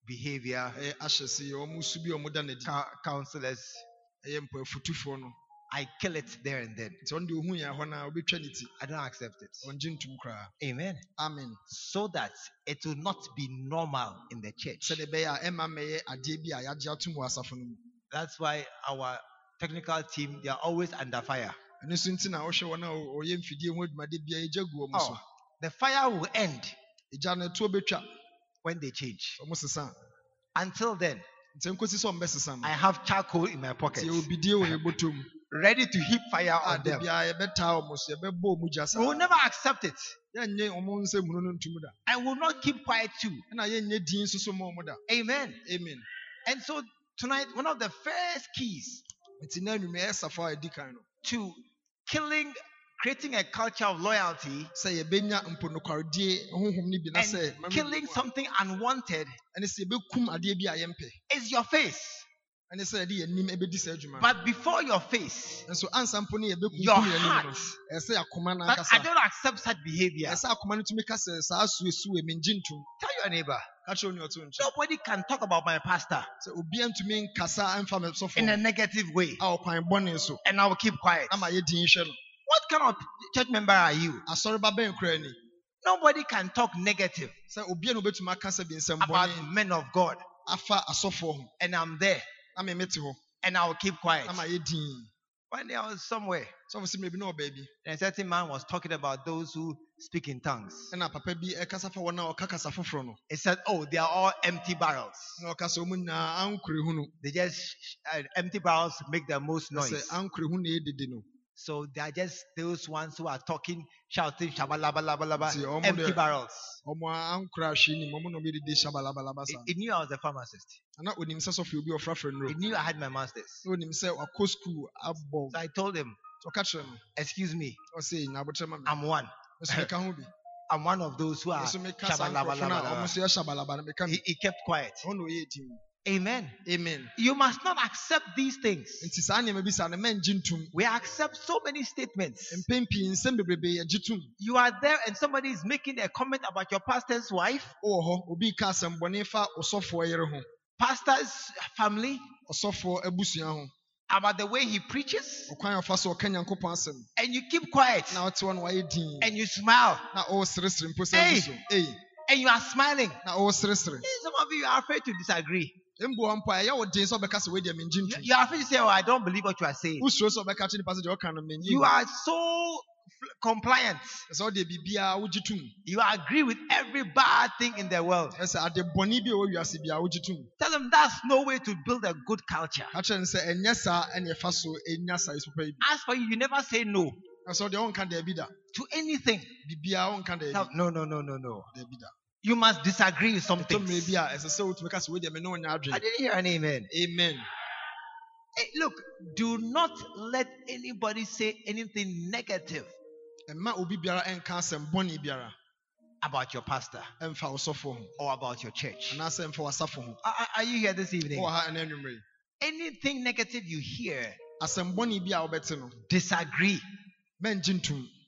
behavior, ɛyɛ ahyɛ se yɛ ɔmo su bi a ɔmo da n'adi cou- counselors. Ɛyɛ mpo afutufoɔ no I kill it there and then. nti ɔno deɛ ohu yɛn hɔ no a obɛtwa ne I don't accept it. ɔngye ntom koraa Amen. amen So that it will not be normal in the church. sɛdeɛ ɛbɛyɛ a ɛma mmɛyɛ adeɛ bi a yɛagye atom wɔ asafo no mu That's why our technical team they are always under fire. ɛno nso nti na wohwɛ wɔn a ɔ- ɔyɛ mfidie ho adwumade bia ɛgya gu wɔn so Oh, the fire will end ɛgya no ɛtoɔ bɛtwa when they change. Until then, nti nkosi sɛ ɔmbɛsesa I have charcoal in my pocket, nti yɛwɔ bidie wɔ yɛn bɔtɔ mu ready to heap fire on them. biara yɛbɛtaa ɔmo so yɛbɛbɔ ɔmo gya saa We will never accept it. yɛnyɛ ɔmo nsɛm hunu no ntom da I will not keep quiet too. ɛna yɛnyɛ din nso so ma ɔmo da Amen. amen And so tonight, one of the first keys nti na anwuma ɛyɛ safo a ɛdi kan no to killing, creating a culture of loyalty sɛ yɛbɛnya mpo nokwaredie honhom no bi na sɛ and killing something unwanted ɛne sɛ yɛbɛkum adeɛ bi a yɛmpɛ is your face. But before your face, nso ansa mpo ne your heart. no. Ɛsɛ sɛ akoma no But I don't accept such behavior. ɛsɛ akoma no tumi ka sɛ saa suesu wɔ mengye ntom Tell your neighbor, ka kyerɛ onua ɔto nkyɛn. Nobody can talk about my pastor sɛ obia ntumi nkasa ɛmfa me sɔfo in a negative way, a ɔkwan bɔne so. And I will keep quiet. ama yɛdin hwɛ no. What kind of church member are you? asɔre ba bɛn koraa ni? Nobody can talk negative sɛ obia na obɛtumi aka sɛ bi about men of God, afa asɔfoɔ ho. And I'm there, na me mete hɔ and I will keep quiet. One day I was somewhere, mmerɛ bi na ɔbaa bi and a certain man was talking about those who speak in tongues. ɛna papa bi ɛkasa fa wɔn a ɔka kasa foforɔ no He said, "Oh, they are all empty barrels. na ɔmo nyinaa ankore They just uh, empty barrels make the most noise. ankore hu na ɛdidi no So they are just those ones who are talking, shouting, shabalabalabalaba, empty barrels." ɔmo ankora ahwɛ nim ɔmo na ɔmo ɛdidi hyabalabalaba He, he knew I was a pharmacist. na onim sɛ sɔfo obi a ɔfrafra He knew I had my masters. na onim sɛ wakɔ skul abɔ So I told him, ɔka kyerɛ no "Excuse me, ɔsɛ na abotire ma me I'm one. nso meka ho bi I'm one of those who are nso meka saa nkurɔfo no a ɔmo shabalabalabalaba." nso yɛ hyabalaba no meka He, he kept quiet. Ɔno na ɔyɛ din Amen. amen. You must not accept these things. nti saa nneɛma bi saa no mɛngye ntom We accept so many statements. mpɛn pii nsɛm bebrebe yɛgye tom You are there and somebody is making a comment about your pastor's wife, wowɔ hɔ obi ka asɛm bɔne fa ɔsɔfoɔ yere ho. Pastor's family, ɔsɔfoɔ abusua ho. about the way he preaches, ɔkwan a ɔfa so ɔka nyankopɔn asɛm. And you keep quiet. Na ɔte hɔ no wayɛ din. And you smile. Na ɔreseresere mpo sɛ Hey! and you are smiling. Some of you are afraid to disagree. You Your affection say, Oh, I don't believe what you are saying. You are so compliant. You agree with every bad thing in the world. Tell them that's no way to build a good culture. As for you, you never say no. To anything. No, no, no, no, no. you must disagree with something. I didn't hear an amen. Amen. Hey, look, do not let anybody say anything negative about your pastor or about your church. Are, are you here this evening? Anything negative you hear, disagree.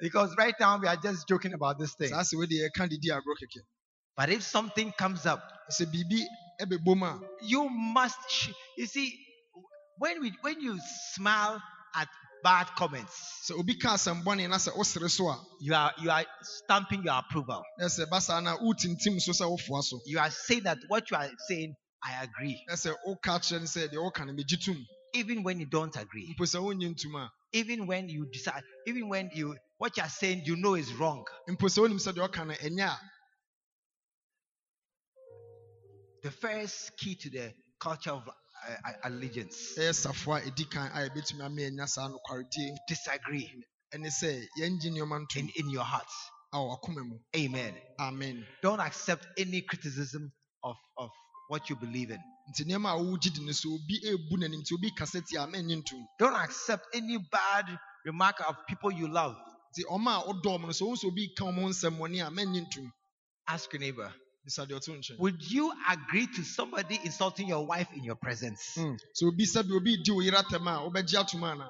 Because right now we are just joking about this thing. But if something comes up, you must. Sh- you see, when we when you smile at bad comments, you are you are stamping your approval. You are saying that what you are saying, I agree. Even when you don't agree. Even when you decide, even when you what you are saying you know is wrong. The first key to the culture of uh, allegiance. Disagree. And they say, in, in your heart. Amen. Amen. Don't accept any criticism of, of what you believe in. Don't accept any bad remark of people you love ɔma a ɔdɔm no so wɔn nso bi ka wɔn nsɛm wɔn ni a mɛnyi ntum. Ask your neighbor. Would you agree to somebody insulting your wife in your presence? So be said will be due iratema obejiatumana.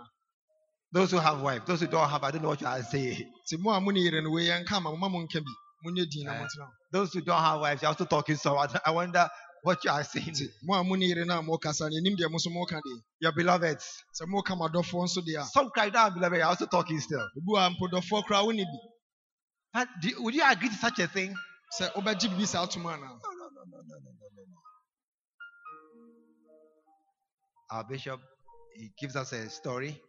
Those who have wife, those who don't have, I don't know what you are saying. Uh, those who don't have wife you're also talking so I wonder what you are saying. Mo amu ni irina mo kasa ni nimdi mo kandi. Your beloveds. Se mo kama dofo onso dia. Some cry down, beloved. I also talking still. Ubu ampo dofo kwa uni bi. Would you agree to such a thing? Se oba jibi sa tumana. No, no, no, no, no, no, no. Our bishop, he gives us a story.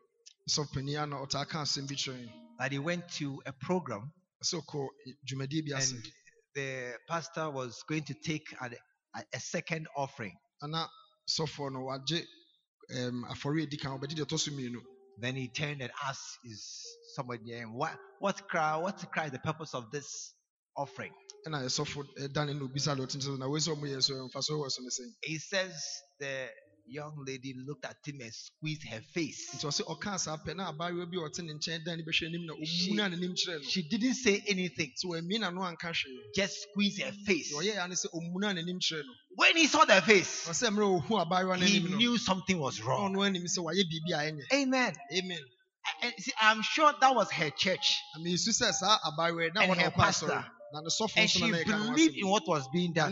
So penia na otaka simbi. That he went to a program. So called Jumadi biasi. The pastor was going to take an a, a second offering. ana sɔfoɔ no wagye um, afɔre a ɛdi kan ɔbɛgye deɛ ɛtɔ so mmienu Then he turned and asked is somebody there, what what cry what cry the purpose of this offering? ɛna ɛsɔfo ɛda ne na obisa deɛ ɔtene sɛ na wei sɛ ɔmo yɛ so mfa so wɔ so ne sɛn He says the young lady looked at him and squeezed her face. She, she didn't say anything. Just squeeze her face. When he saw the face, he knew something was wrong. Amen. Amen. And see, I'm sure that was her church. I mean, and her pastor. pastor and she believed in what was being done.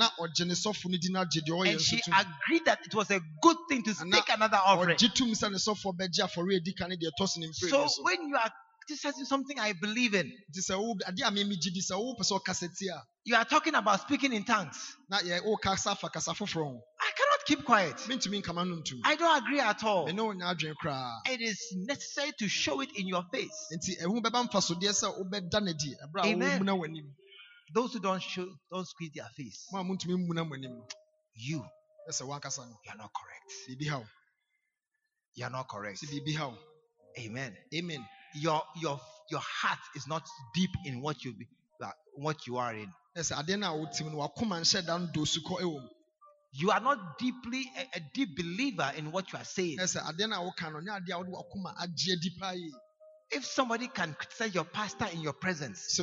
And she agreed that it was a good thing to take another offering. So when you are this something I believe in. You are talking about speaking in tongues. I cannot keep quiet. I don't agree at all. It is necessary to show it in your face. Amen. Those who don't show, don't squeeze their face. You. You are not correct. You are not correct. Amen. Amen. Your your your heart is not deep in what you be, uh, what you are in. Yes, You are not deeply a, a deep believer in what you are saying. Yes, if somebody can criticize your pastor in your presence,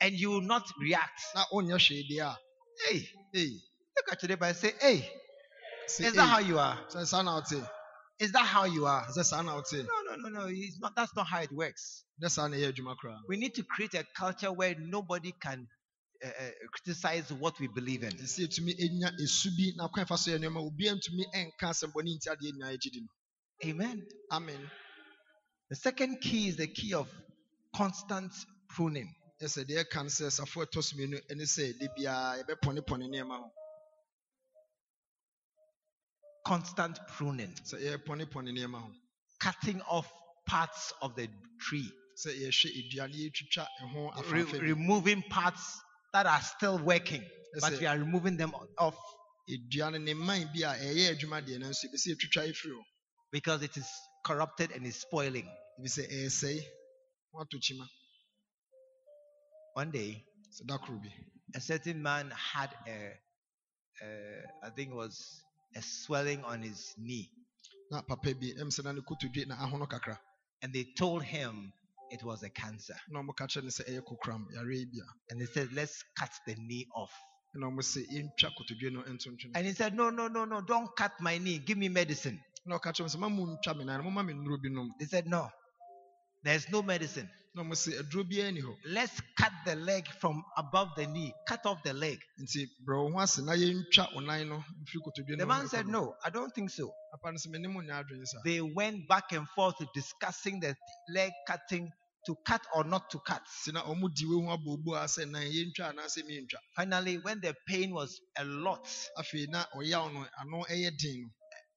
and you will not react, hey, hey, look at your neighbor and say, hey, say, is that hey. how you are? Is that how you are? No, no, no, no. It's not, that's not how it works. We need to create a culture where nobody can uh, criticize what we believe in ɛsɛ yɛtumi ɛnya esu bi na kwan fa so yɛ nneɛma obiara ntumi ɛnka asɛmbɔne nti adeɛ nyinaa yɛgye di no Amen. amen. The second key is the key of constant pruning. ɛsɛ deɛ ɛka no sɛ safo ɛtɔ so mmienu ɛne sɛ de biara yɛbɛpɔnepɔne nneɛma ho Constant pruning, sɛ yɛpɔnepɔne nneɛma ho cutting off parts of the tree, sɛ yɛhwɛ dua na yɛtwitwa ɛho re- afaafa bi removing parts that are still working, but we are removing them off. Dua no ne mman bi a ɛyɛ adwuma deɛ no nso yɛbɛsɛ yɛtwitwa ɛfiri hɔ because it is corrupted and is spoiling. ebi sɛ ɛɛsɛe wato One day, sɛ da koro bi a certain man had a, a I think it was a swelling on his knee, na papa bi ɛm sɛ na ne kotodwe na ahono kakra and they told him it was a cancer, na ɔmo ka eh, kyerɛ no sɛ ɛyɛ kokram yare yi bia and they said, "Let's cut the knee off." na ɔmo sɛ yɛntwa kotodwe no ntontwene And he said, No, no, no, no, don't cut my knee. Give me medicine. Na ɔka kyerɛ mo sɛ ma mu me nan no me nnuro bi nom They said, No, there's no medicine. na ɔmo sɛ aduro biara Let's cut the leg from above the knee. Cut off the leg. nti brɛ wo ho ase na yɛntwa wo nan no mfiri kotodwe The man said, no. I don't think so. papa no sɛ mene mu nyɛ adwene saa They went back and forth discussing the leg cutting to cut or not to cut. nti na ɔmo di wo a sɛ nan yɛntwa anaasɛ mientwa Finally, when the pain was a lot,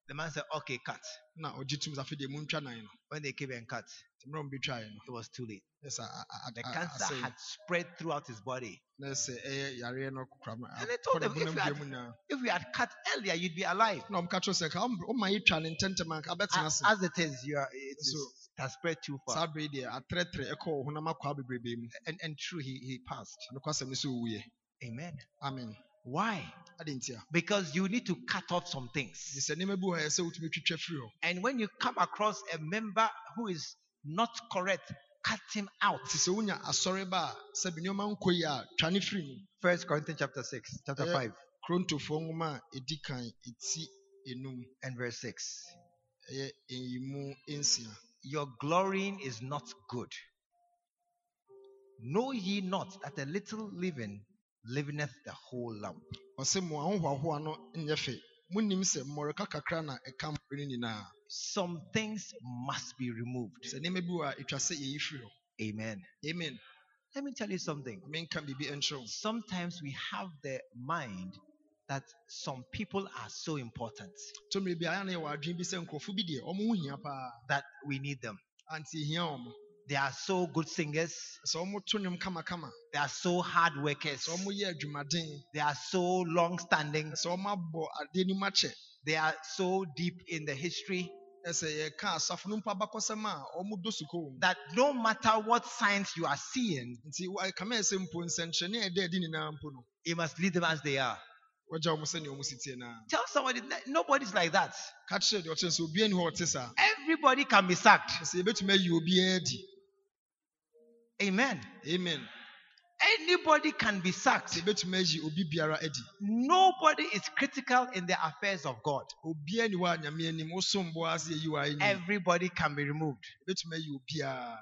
afei na ɔyaw no ano ɛyɛ den no the man said, Okay, cut. na ɔgye tum sɛ afei deɛ muntwa nan no When they came and cut, nti mmerɛ ɔmo bɛtwaeɛ no it was too late. a- a- a- The a- cancer asɛe had spread throughout his body. na ɛsɛ ɛyɛ yareɛ no kokram no And they told akɔda if you had- bia mu nyinaa If we had cut earlier, you'd be alive. na ɔmo ka kyerɛ sɛ ka ɔm- ɔma yɛtwa ne ntɛntɛm anka abɛtena As, it is, you are, it, is, So- it has spread too far. saa bere yi deɛ atrɛtrɛ ɛkɔ wo honam akɔ bebrebe mu And, and true, he, he passed. nokwasɛm ne sɛ ɔwuiɛ Amen. amen Why? ade nti a Because you need to cut off some things. sɛ nneɛma bi wɔ hɔ a ɛsɛ wotumi twitwa firi hɔ And when you come across a member who is not correct, cut him out. nti sɛ wonya asɔre ba a sɛbi nneɛma nkɔ yi a twa ne firi mu First Corinthians chapter 6, chapter Eh, 5 krontofoɔ nwoma a ɛdi kan ɛti enum and verse 6. ɛyɛ ɛyimu nsia Your glorying is not good. Know ye not that a little leaven leaveneth the whole lump? ɔsɛ mo ahohoahoa no nyɛ fɛ monim sɛ mmɔreka kakra na ɛka mmɔre no nyinaa Some things must be removed. sɛ nneɛma bi wɔ a ɛtwa sɛ yɛyi firi hɔ Amen. amen Let me tell you something. menka biribi nkyerɛ wo Sometimes we have the mind that some people are so important tɔmmere bi ayɛ na yɛwɔ adwene bi sɛ nkurɔfo bi deɛ ɔmo ho hia paa that we need them. anti ehia ɔmo They are so good singers. sɛ ɔmo to nnwom kamakama They are so hard workers. sɛ ɔmo yɛ adwumaden They are so long standing. sɛ ɔmo abɔ adeɛ nim akyɛ They are so deep in the history ɛsɛ yɛka asafo no mpo abakɔsɛm a ɔmo do suko wɔ mu that no matter what signs you are seeing, nti wa- kama ɛsɛ mpo nsɛnkyerɛnne a ɛda adi nyinaa mpo no you must leave them as they are. wɔgya ɔmo sɛnea ɔmo si tie naa Tell somebody that nobody's like that. ka kyerɛ deɛ ɔkyerɛ sɛ obiara ni hɔ a ɔte saa Everybody can be sacked. sɛ yɛbɛtumi ayi obiara adi Amen. amen Anybody can be sacked. sɛ yɛbɛtumi ayi obi biara adi Nobody is critical in the affairs of God. obiara ni hɔ a nyame anim wosom bo ase yɛyi wɔ ayi Everybody can be removed. yɛbɛtumi ayi obiara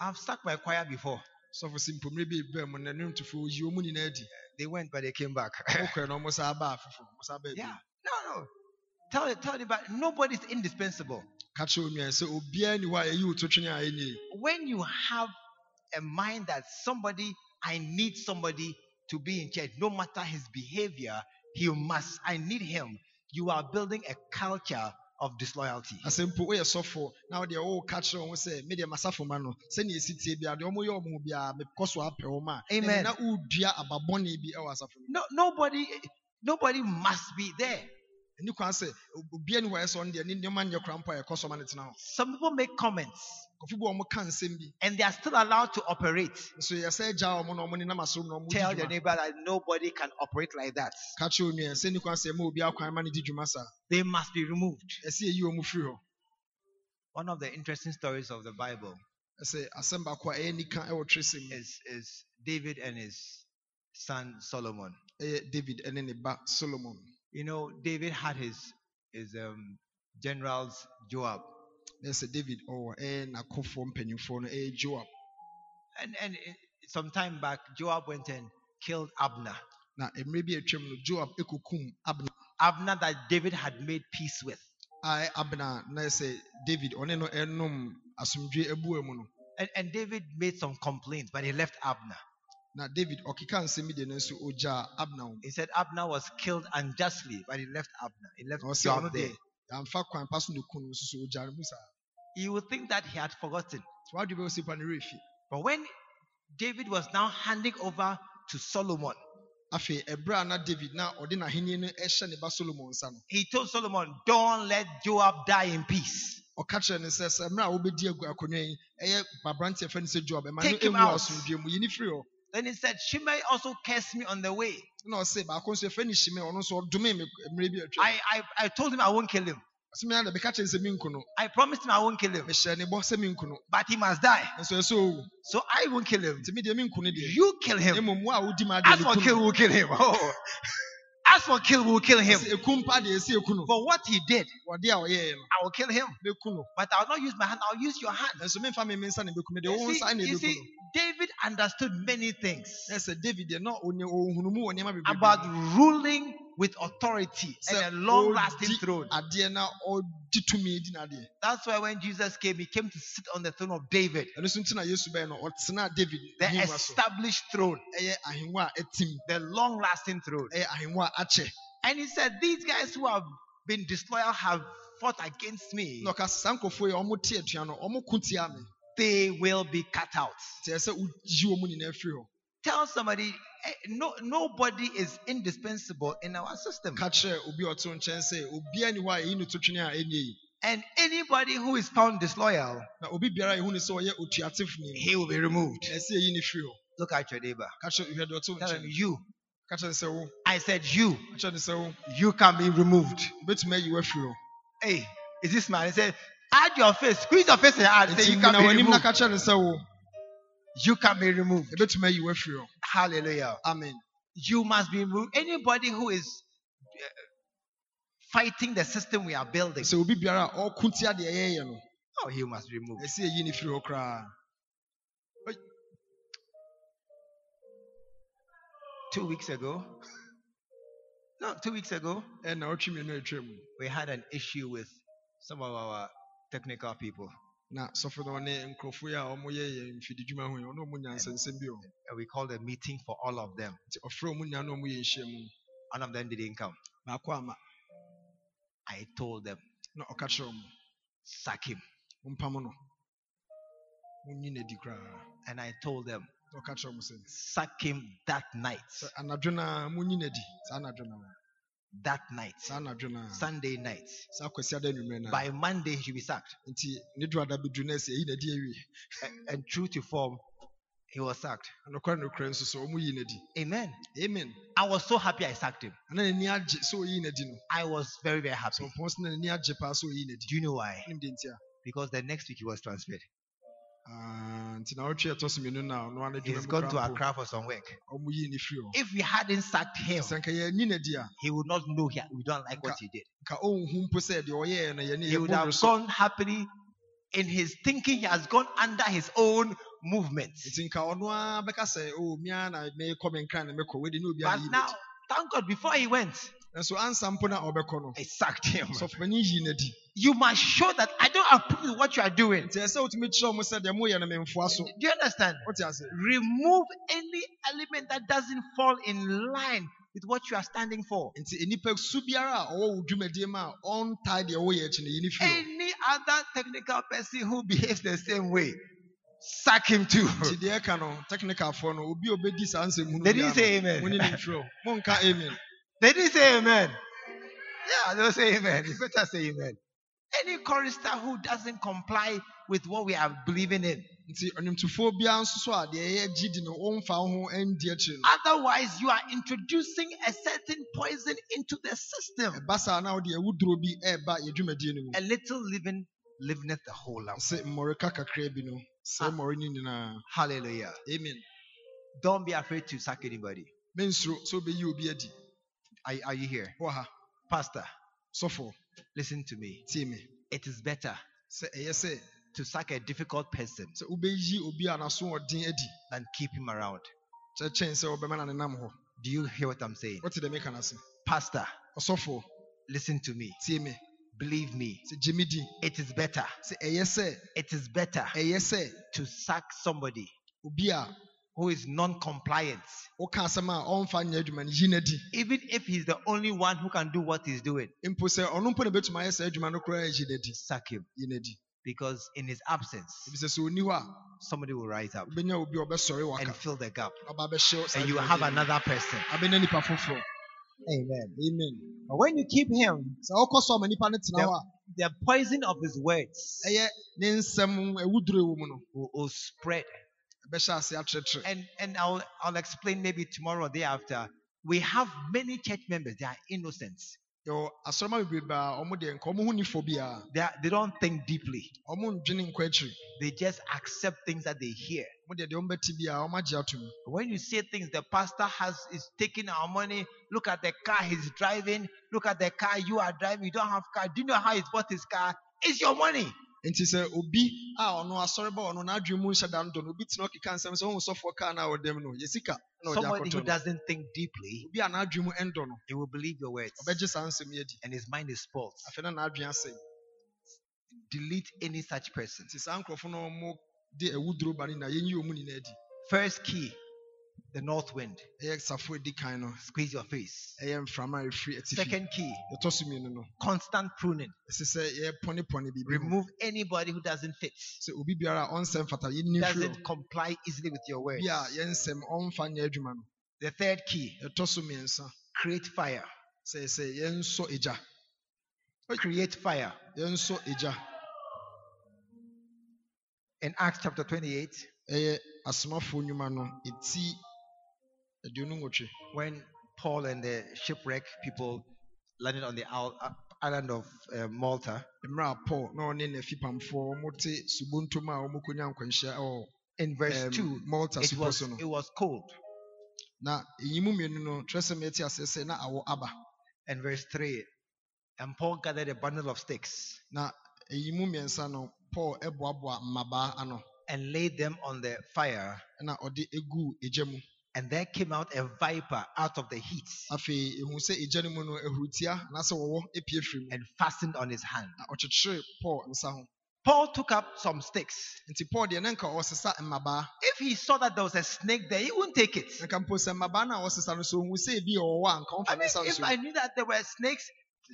I've sacked my choir before. sɔfo si mpomire bi bɛn mu na ne ntofo oyi ɔmo nyinaa adi They went, but they came back. ɔkɔɛ na ɔmo saa baa foforɔ ɔmo saa baa bi yeah. No, no. Tell tell you, but nobody's indispensable. ka kyerɛ onua sɛ obiara ni hɔ a yɛyi wo to twene a ɛnyɛ When you have a mind that somebody, I need somebody to be in church, no matter his behavior, he must, I need him. You are building a culture of disloyalty. mpo woyɛ sɔfo na wode woka kyerɛ wo ho sɛ medeɛ masafo ma no. Sɛnea ɛsi tie bia deɛ ɔmoyɛ ɔmo biaa mekɔ so apɛ wɔ ma a na wodua ababɔne bi wɔ asafo no No, nobody, nobody must be there. ɛni kwan sɛ obia ni hɔ a ɛsɛ ɔno deɛ ne nneɛma nyɛ kora mpo a ɛkɔ so ma no tena hɔ. Some people make comments kɔfo bi a ɔmo ka nsɛm bi and they are still allowed to operate. nso yɛsɛ gya ɔmo na ɔmo nenam asom na ɔmo di Tell your neighbor that nobody can operate like that. ka kyerɛ onua sɛ ni kwan sɛ ɛma obi akwan ma no di dwuma saa They must be removed. ɛsɛ yɛyi ɔmo firi hɔ One of the interesting stories of the Bible ɛsɛ a ɛyɛ nika ɛwɔ twerɛsɛm mu is, is David and his son Solomon. david ne ba solomon You know, David had his his um generals Joab. Na sɛ david ɔwɔ ɛyɛ n'akɔfoɔ mpanyinfoɔ no ɛyɛ joab And, and uh, some time back, Joab went and killed Abner. na mmerɛ bi a atwam no joab ekokum abner Abner that David had made peace with. I abner na sɛ david ɔne no ɛnom asomdwe abua mu no And, and David made some complaints, but he left Abner. na david ɔkeka nsɛm bi de no nso ogyaa abner He said Abner was killed unjustly, but he left Abner. He left na ɔsɛ Joab there. deɛ yɛamfa kwan pa so ne kun no nso so ogyaa no mu saa You would think that he had forgotten. so wadwe bɛwɔ sɛ pa ne werɛ fi But when David was now handing over to Solomon, afei ɛberɛ a na david na ɔde n'ahenni no ɛhyɛ ne ba solomon nsa no he told Solomon, Don't let Joab die in peace. ɔka kyerɛ no sɛ sɛ mmerɛ a wobɛdi agu akonnwa yi ɛyɛ babrante fɛ no sɛ joab ɛma no Take him out. Asomdwe mu yi ne firi hɔ Then he said, Shimei also cursed me on the way. na ɔse baako nso yɛfrɛ no hyime ɔno nso ɔdomee me mmerɛ bi atwa I, I, I told him I won't kill him. ɔsɛ me ada bɛka kyerɛ no sɛ menku I promised him I won't kill him. mehyɛ ne bɔ sɛ But he must die. So I won't kill him. nti medeɛ menku no deɛ You kill him. mmom wo a wodi ma As for kill, we'll kill him. Oh. As for kill, we'll kill him. Sɛ ekum pa deɛ ɛsɛ eku no For what he did, wɔde a ɔyɛɛ no I will kill him. But I'll not use my hand, I'll use your hand. nanso memfa me me nsa na bɛku no deɛ wo You see, you see, David understood many things na sɛ david deɛ na ɔnyɛ ɔhunumu wɔ nneɛma bebree about ruling with authority. And a long lasting throne. adeɛ na ɔdi tumi That's why when Jesus came, he came to sit on the throne of David, ɛno nso nti na yesu bɛyɛ no ɔtena david the established throne, ɛyɛ ahengua a ɛtim the long lasting throne. ɛyɛ ahengua a akyɛ And he said, These guys who have been disloyal have fought against me. na ɔka saa nkurɔfoɔ yi a ɔmo te atua no ɔmo ko tia me They will be cut out. nti ɛsɛ woyi wɔn nyinaa firi hɔ Tell somebody, Eh, no, nobody is indispensable in our system. ka kyerɛ obi a ɔto nkyɛn sɛ obiara ni hɔ a ɛyi no to twene a ɛnyɛ yi And anybody who is found disloyal, na obi biara a ehu ne sɛ ɔyɛ otuatefo ni he will be removed. ɛsɛ ɛyi ne firi hɔ Look at your neighbor. ka kyerɛ hwɛ deɛ ɔto Tell him, You. ka kyerɛ no sɛ wo I said, You. ka kyerɛ no sɛ wo You can be removed. obetumi ayi wo afiri Hey, is this man? He said, Add your face, squeeze your face and add. Say, You can be removed. You can be removed. ebetumi ayi wo afiri hɔ Hallelujah. amen You must be removed. Anybody who is uh, fighting the system we are building, sɛ obi biara a ɔko tia deɛ no oh, he must be removed. ɛsɛ ɛyi ne firi hɔ koraa Two weeks ago, no, two weeks ago, ɛna ɔtwe mmienu atwa mu we had an issue with some of our technical people. Na sɔfo no ɔne nkurɔfoɔ yi a ɔmoyɛ yɛ mfididwuma ho yi ɔne ɔmo nyansɛnsɛm bi wɔ. And we called a meeting for all of them. nti ɔfrɛ ɔmo nyinaa na ɔmo yɛ nhyia mu One of them didn't come. baako ama I told them, na ɔka kyerɛ ɔmo sack him. mompam no monyi n'adi koraa And I told them, na ɔka kyerɛ ɔmo sɛ sack him that night. sɛ anadwo no a monyi n'adi saa anadwo no a That night. saa anadwo no a Sunday night. saa kwasi ada anwummerɛ no a By Monday, he should be sacked. nti ne do ada bɛduru na ɛsɛ ɛyi n'adi And, and true to form, he was sacked. anokware nokorɛ nso so ɔmo yi Amen. amen I was so happy I sacked him. ana n'ani agye sɛ ɔyi n'adi no I was very, very happy. ɔpɔn so na n'ani agye paa sɛ ɔyi n'adi Do you know why? nim de nti a Because the next week he was transferred. Ah, He's gone to Accra for some work. ɔmo yi ne firi hɔ If we hadn't sacked him, sɛ nka yɛnyi n'adi a he would not know he, we don't like what he did. nka ɔnhu mpo sɛ deɛ ɔyɛɛ no yɛne He would have gone happily in his thinking. He has gone under his own movements. nti nka ɔno ara bɛka sɛ oh, na mekɔ me nkra na mekɔ wede ne obi But now, thank God, before he went, nso ansa mpo na ɔbɛkɔ no I sacked him. sɔfopanyin yi n'adi You must show that I don't approve of what you are doing. nti ɛsɛ wotumi kyerɛ ɔmo sɛ deɛ moyɛ no memfoa so Do you understand? wote ase Remove any element that doesn't fall in line with what you are standing for. nti nnipa su biara a ɔwɔ wo dwumadie mu a ɔntae deɛ woyɛ akyi no yi ne firi hɔ Any other technical person who behaves the same way, sack him too. nti deɛ ɛka no technicalfoɔ no obi a obɛdi saa nsɛm hunu They didn't say amen. mone ne mfiri hɔ monka amen They didn't say amen. Yeah, they'll say amen. You better say amen. Any chorister who doesn't comply with what we are believing in. nti ɔnwomtofoɔ biara nso so a deɛ ɛyɛ gyidi no wɔmfa wo ho andi akyire no Otherwise, you are introducing a certain poison into the system. ɛba saa na wode awuduro bi ɛɛba yɛ dwumadie no mu A little leaven leaveneth the whole lump. sɛ mmɔreka kakra bi no Ah. sɛ mmɔre no nyinaa Hallelujah. amen Don't be afraid to sack anybody. Are, are you here? wɔ ha Pastor, sɔfo Listen to me. tie me It is better sɛ ɛyɛ sɛ to sack a difficult person sɛ wobɛyi obi a n'aso ɔden adi than keep him around. kyɛkyɛn sɛ wɔbɛma na nenam hɔ Do you hear what I'm saying? wote dɛ meka no ase Pastor, ɔsɔfoɔ listen to me. tie me Believe me. sɛ gye me di It is better. sɛ ɛyɛ sɛ It is better ɛyɛ sɛ to sack somebody obi a who is non-compliant, woka asɛm a ɔmfa nyɛ adwuma no yi no adi even if he's the only one who can do what he's doing. mpo sɛ ɔno mpo na bɛtumi ayɛ saa adwuma no koraa yi no adi Sack him. Yi no adi because in his absence, ɛfisɛ sɛ ɔni hɔ a somebody will rise up wobɛnya obi a ɔbɛsɔre waka. and fill the gap, ɔba bɛhyɛ saa and you have another person. Amen. amen. But when you keep him, sɛ wokɔ so ama nipa no tena hɔ the poison of his words a ɛyɛ ne nsɛm awuduro ɛwɔ will, will spread. Ɛbɛhyɛ ase akyerɛkyerɛ And and I'll I'll explain maybe tomorrow or day after. We have many church members, they are innocent. yɛwɔ asɔrɔma bebrebe a ɔmo deɛ nka ɔmo ho nifo biara They, are, they don't think deeply. ɔmo ndwene nkɔ akyiri They just accept things that they hear. ɔmo deɛ deɛ ɔmo bɛte biara ɔmo agye ato mu When you say things, the pastor has is taking our money. Look at the car he's driving. Look at the car you are driving. You don't have car. Do you know how he bought his car? It's your money. Nti sɛ obi a ɔno asɔre ba ɔno n'adwene mu nhyɛ da no dɔ no obi tena ɔkeka nsɛm sɛ oh, ɔhu sɔfoɔ kaa no a ɔdam no. Yɛ sika na ɔde Somebody who akɔtɔ no. doesn't think deeply, obi a n'adwene mu ɛndɔ no he will believe your words, ɔbɛgye saa nsɛm yi adi. And his mind is spoiled. afei na n'adwene asɛe. Delete any such person. nti saa nkurɔfo no ɔmo de awuduro ba no nyinaa yɛnyi ɔmo nyinaa adi. First key, the north wind. ɛyɛ safo edi kan no Squeeze your face. ɛyɛ mframa a ɛfiri atifi Second key, yɛtɔ so mmienu no constant pruning. ɛsɛ sɛ yɛpɔnepɔne biribi ho. Remove anybody who doesn't fit, sɛ obi biara a ɔnsɛm fata yɛnni mfiri doesn't comply easily with your words. obi a yɛnsɛm ɔmfa nyɛ adwuma no The third key, yɛtɔ so mmiɛnsa create fire. sɛ sɛ yɛnsɔ egya Create fire. egya In Acts chapter 28, ɛyɛ asomafoɔ nnwuma no ɛti aduonu nwɔtwe when Paul and the shipwreck people landed on the isle- uh, island of uh, Malta, mmerɛ a paul na ɔne n'afipamfoɔ wɔte subontom a wɔkɔnya nkwanhyia ɛwɔ in verse ɛm, 2, malta it supɔ was, so no it was cold. na ɛyi mu mmienu no kyerɛ sɛ mɛte aseɛ sɛ na awɔ aba. And verse 3, and Paul gathered a bundle of sticks na ɛyi mu mmiɛnsa no paul ɛboaboa mmabaa ano. and laid them on the fire. na ɔde egu egya mu And there came out a viper out of the heat afei ehu sɛ egya no mu no ahurutia anaasɛ wɔwɔ epie firi mu and fastened on his hand. paul nsa ho Paul took up some sticks. nti paul deɛ ne nka If he saw that there was a snake there, he wouldn't take it. nka mpo sɛ mmabaa no a ɔsesa no so ohu sɛ ebi ɔwɔ a nka I mean, if I knew that there were snakes,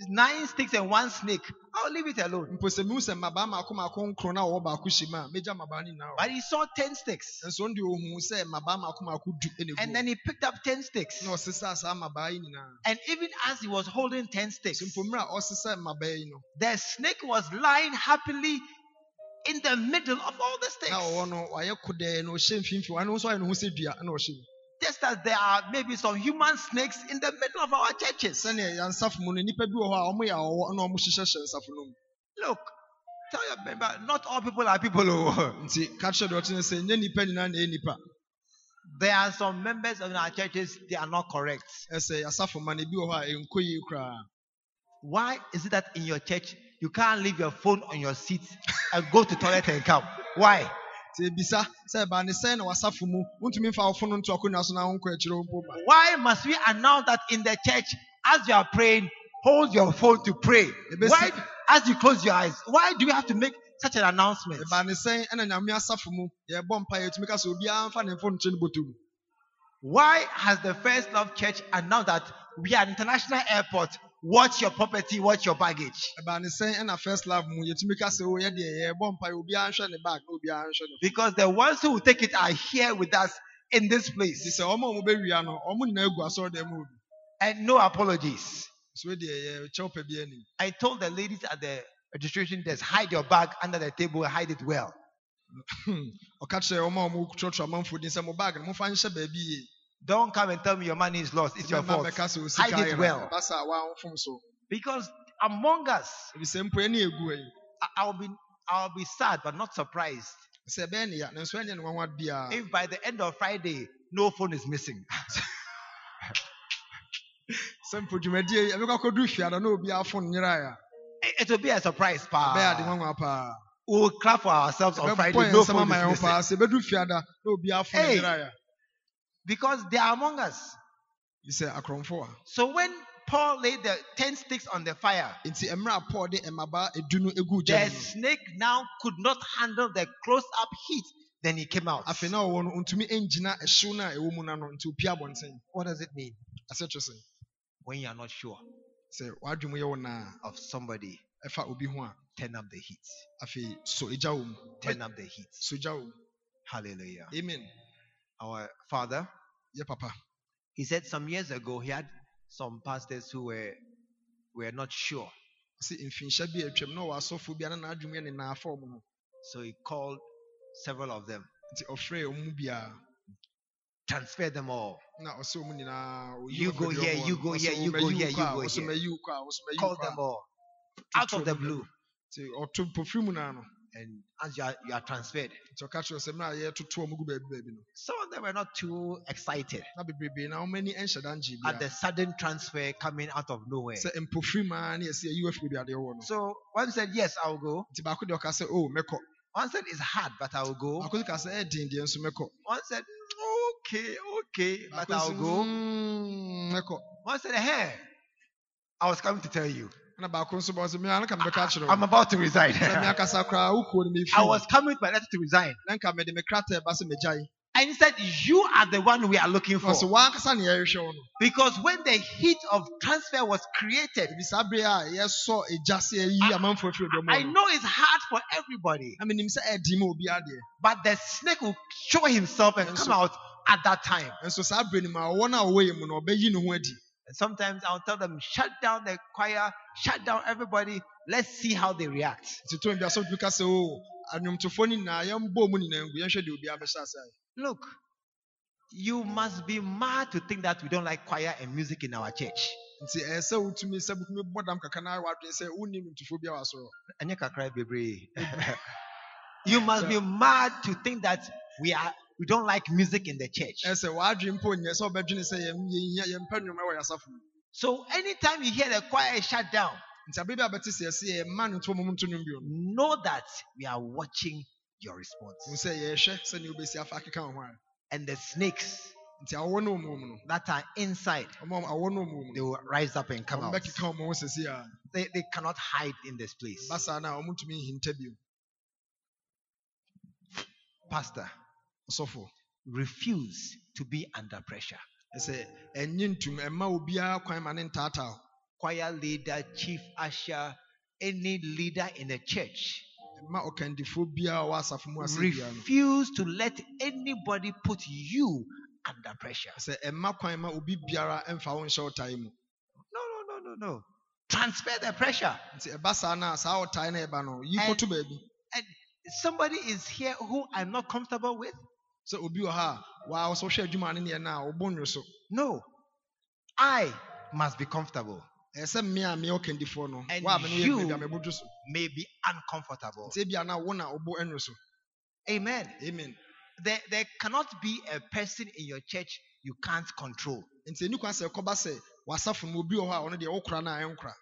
nine sticks and one snake, I'll leave it alone. mpo sɛ mehu sɛ mmabaa maako maako nkron na wɔwɔ baako hyɛ mu a megya mmabaa no nyinaa wɔ But he saw 10 sticks. nso ɔno deɛ ohu sɛ mmabaa maako maako du ɛna And egu then he picked up 10 sticks. na ɔsesa saa mmabaa yi nyinaa And even as he was holding 10 sticks, so mpo mmerɛ a ɔsesa mmabaa yi no the snake was lying happily in the middle of all the sticks. Na ɔwɔ no wayɛ kodɛɛ na ɔhyɛ mfimfini wɔn nso ayɛ ne ho sɛ dua na ɔhyɛ mu Just as there are maybe some human snakes in the middle of our churches. sɛnea yansafo mu no nnipa bi wɔ hɔ a wɔn yɛ awɔ na wɔn hyehyɛhyɛ nsafo no mu Look, tell your member, not all people are people. oh. nti ka kyerɛ deɛ ɔte no sɛ nyɛ nipa nyinaa na ɛyɛ nipa There are some members of our churches, they are not correct. ɛsɛ yasafo ma no ebi wɔ hɔ a ɛnkɔ yie koraa Why is it that in your church you can't leave your phone on your seat and go to toilet and come? Why? Nti ebisa sɛ ɛbaa ne sɛn na wasafo mu wontumi mfa wofo no nto akonnwa so na wonkɔ akyire mpo ba Why must we announce that in the church as you are praying, hold your phone to pray? Why, as you close your eyes, why do we have to make such an announcement? ɛbaa ne sɛn ɛna nyame asafo mu yɛbɔ mpa yɛtumi ka sɛ obiara mfa ne mfo nkyɛ no bɔtɔ mu Why has the First Love Church announced that we are an international airport? Watch your property, watch your baggage. ɛbaa ne sɛn ɛna first love mu yɛtumi ka sɛ o yɛdeɛ yɛbɔ mpa yɛ obiara nhwɛ ne bag na obiara nhwɛ ne Because the ones who will take it are here with us in this nti place. sɛ ɔma ɔmo bɛwia no ɔmo nyinaa gu asɔredan mu obi And no apologies. so deɛ yɛkyɛw pɛ bi anim I told the ladies at the registration desk, hide your bag under the table, hide it well. ɔka kyerɛ ɔma ɔmo trɔtrɔ amanfo din sɛ mo bag no mofa nhyɛ baabi yie Don't come and tell me your money is lost. It's your fault. Hide it well. Ɛba saa wɔamfom so Because among us, ebisɛ mpo ɛne egu I- I'll be I'll be sad but not surprised sɛ ɛbɛyɛ ne ya nanso ɛnyɛ ne nwanwa biara if by the end of Friday no phone is missing. sɛ mpo dwumadie yi ɛbɛkɔ akɔduru fiada na obiara fo nyerae a eh, it will be a surprise. Pa. We'll clap for ourselves on Friday. No phone is missing. paa sɛ ɛbɛduru fiada na obi afo ne Hey. Because they are among us. bi sɛ akorɔmfo a So when Paul laid the 10 sticks on the fire, nti mmerɛ a paul de mmaba edu no egu gya the snake now could not handle the close up heat. Then he came out. afei na ɔwɔ no ntumi ngyina ɛhyew no a ɛwɔ mu no ano nti opia abɔnten What does it mean? When you are not sure sɛ wadwom yɛ wo naa of somebody, ɛfa obi ho a turn up the heat. afei so egya Turn up the heat. so gya wɔ mu Hallelujah. amen Our father, yɛ papa he said some years ago he had some pastors who were were not sure. sɛ mfinhyia bi a atwam na ɔwɔ asɔfo bi a na n'adwom yɛ ne naa fam no So he called several of them, nti ɔfrɛ ɔmo mu biara them all, na ɔsɛ ɔmo nyinaa You go here, you go here, you go here, you go here. ɔmo ayi wo kɔ a, ɔsɛ ɔmo ayi wo called kɔ a. them all out of the blue. Nti ɔto pofiri mu naa no And as you are, you are transferred, nti ɔka kyerɛ sɛ mmerɛ a yɛtoto ɔmo gu baabi baabi some of them were not too excited na bebrebe na ɔmo ani nhyɛ da ngye at the sudden transfer coming out of nowhere. sɛ mpofiri mu ara ne yɛsɛ ayi afi baabi adeɛ wɔ no So one said, Yes, I'll go. nti baako deɛ ɔka sɛ One said, It's hard, but I'll go. baako nso ka sɛ ɛden deɛ nso mɛkɔ One said, Okay, okay, but I'll go. "Mm, One said, Hey, I was coming to tell you. Ɛna baako nso bɔ sɛ mmea nka mebɛka akyerɛ I'm about to resign. sɛ mmea kasa koraa wo kuo no I was coming with my letter to resign. na nka mede me krataa ɛba sɛ megyae And he said, You are the one we are looking for. ɔsɛ woankasa ne yɛrehwɛ wo no Because when the heat of transfer was created, ebi saa bere a yɛsɔ egya sɛ ayi amanfoɔ afiri dɔm I know it's hard for everybody, na menim sɛ ɛdi ma obi adeɛ but the snake will show himself and And come out at that time. Nso saa bere no mu a ɔwɔ no a ɔwɔ yɛ mu no ɔbɛyi ne ho adi And sometimes I'll tell them, shut down the choir, shut down everybody. Let's see how they react. nti tɔn bi asɔfo bi ka sɛ o oh, anwomtofoɔ no nyinaa yɛmbɔ mu nyinaa ngu yɛnhwɛ deɛ obiara bɛhyɛ ase ayɛ Look, you must be mad to think that we don't like choir and music in our church. nti ɛyɛ sɛ wotumi sɛ wotumi bɔ dam kakra na wadwene sɛ wonni nwomtofoɔ bi a wasɔrɔ Ɛnyɛ kakra bebree. you must be mad to think that we are we don't like music in the church. ɛyɛ sɛ wadwene mpo nyɛ sɛ wobɛdwene sɛ yɛm- yɛhia- yɛmpɛ nnwom wɔ yɛasafo mu So anytime you hear the choir shut down, nti a bɛte sɛ yɛsɛ yɛmma nwomtofoɔ mom nto nnwom bio no know that we are watching your response. hu sɛ yɛhwɛ sɛnea wobɛsi afa akeka wo ho a And the snakes nti awɔ no ɔmo mu no that are inside, ɔmo awɔ no ɔmo mu they will rise up and come out. bɛkeka ɔmo ho sɛsi a They, they cannot hide in this place. basa no a ɔmo ntumi nhinta bio Pastor, ɔsɔfo refuse to be under pressure. ɛsɛ ɛnye ntum ɛma obiara kwan ma ne ntaataa. Choir leader, chief usher, any leader in the church, ɛma ɔkandifoɔ biara a ɔwɔ asafo mu ase biara no refuse to let anybody put you under pressure. sɛ ɛma kwan ma obi biara ɛmfa wo nhyɛ ɔtae mu No, no, no, no, no. Transfer the pressure. nti ɛba saa no a saa ɔtae no ɛba no yi And- baabi And somebody is here who I'm not comfortable with. Sɛ obi wɔ ha a waa sɛ wohwɛ adwuma no neɛ no a wobɔ nwo so No. I must be comfortable. ɛyɛ sɛ mmea a meyɛ ɔkandifoɔ no And wo a me no yɛ you- baabi a mɛbɔdwo so May be uncomfortable. nti ebia na wo na wobɔ nwo so Amen. amen There, there cannot be a person in your church you can't control. nti ɛni kwan sɛ ɛkɔba sɛ w'asafo no obi wɔ hɔ a ɔno deɛ wokora no a ɛnkora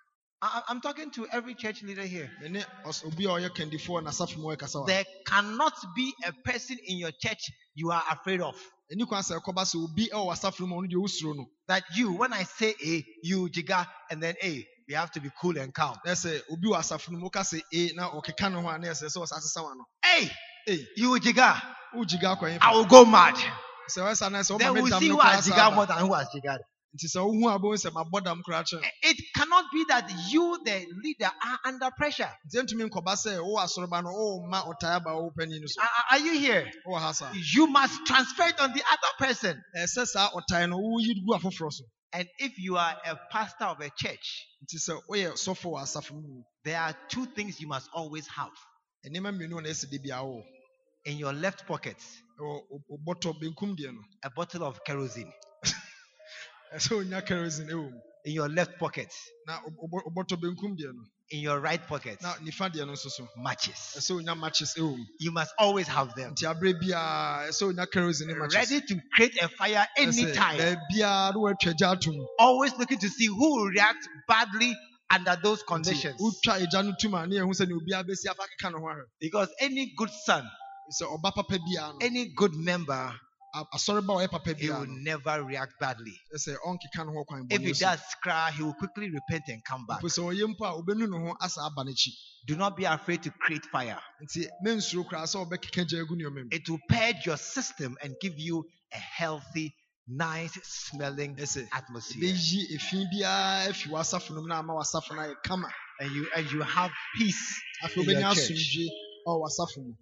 I, I'm talking to every church leader here. mene ɔs- obi a ɔyɛ kandifoɔ na asafo mu ɔyɛkasa wa There cannot be a person in your church you are afraid of. ɛni kwan sɛ ɛkɔba sɛ obi ɛwɔ w'asafo no mu a ɔno deɛ wosuro no That you, when I say A, you jigger, and then A, we have to be cool and calm. na sɛ obi wɔ asafo no mu woka sɛ eh, e ne ho a na ɛsɛ sɛ ɔsa asesa wa no Hey, you wogyiga I will go mad. sɛ wɔsa na sɛ Then woma we'll see who has saa more than who has jiggered. Nti sɛ wohu a bɛhu sɛ mabɔ dam koraa kyɛn It cannot be that you, the leader, are under pressure. nti ɛntumi nkɔba sɛ wowɔ asɔreba no wowɔma ɔtae aba wo pani no so Are, you here? ha You must transfer it on the other person. ɛsɛ saa ɔtae no woyi gu afoforɔ so And if you are a pastor of a church, nti sɛ woyɛ sɔfo wɔ asafo there are two things you must always have nneɛma mmienu a na ɛsɛ de bia wɔ in your left pocket ɛwɔ wo- wo bɔtɔ benkum deɛ no a bottle of kerosene. In your left pocket, in your right pocket, na nifa deɛ no nso so. Matches. matches You must always have them. nti abere biara ɛsɛ onya kerosene ne matches. Ready to create a fire anytime. baabiara na wɔatwa gya atom Always looking to see who will react badly under those conditions. wotwa agya no tum a ne yɛhu sɛ ne obiara bɛsi afa keka ne ho ahwɛ Because any good son, sɛ ɔba papa biara no. any good member, a- asɔre ba a ɔyɛ papa he will never react badly. ɛsɛ ɔnkeka ne ho kwan If he does cry, he will quickly repent and come back. mpo sɛ ɔyɛ mpo a wobɛnu ne ho asa aba n'akyi Do not be afraid to create fire. nti mensuro koraa sɛ ɔbɛkeka gya agu nneɔma mu It will purge your system and give you a healthy, nice smelling atmosphere. bɛyi efi biara afi w'asafo no mu na ama w'asafo no ayɛ kama And you and you have peace. In your church. asomdwe ɔwɔ w'asafo mu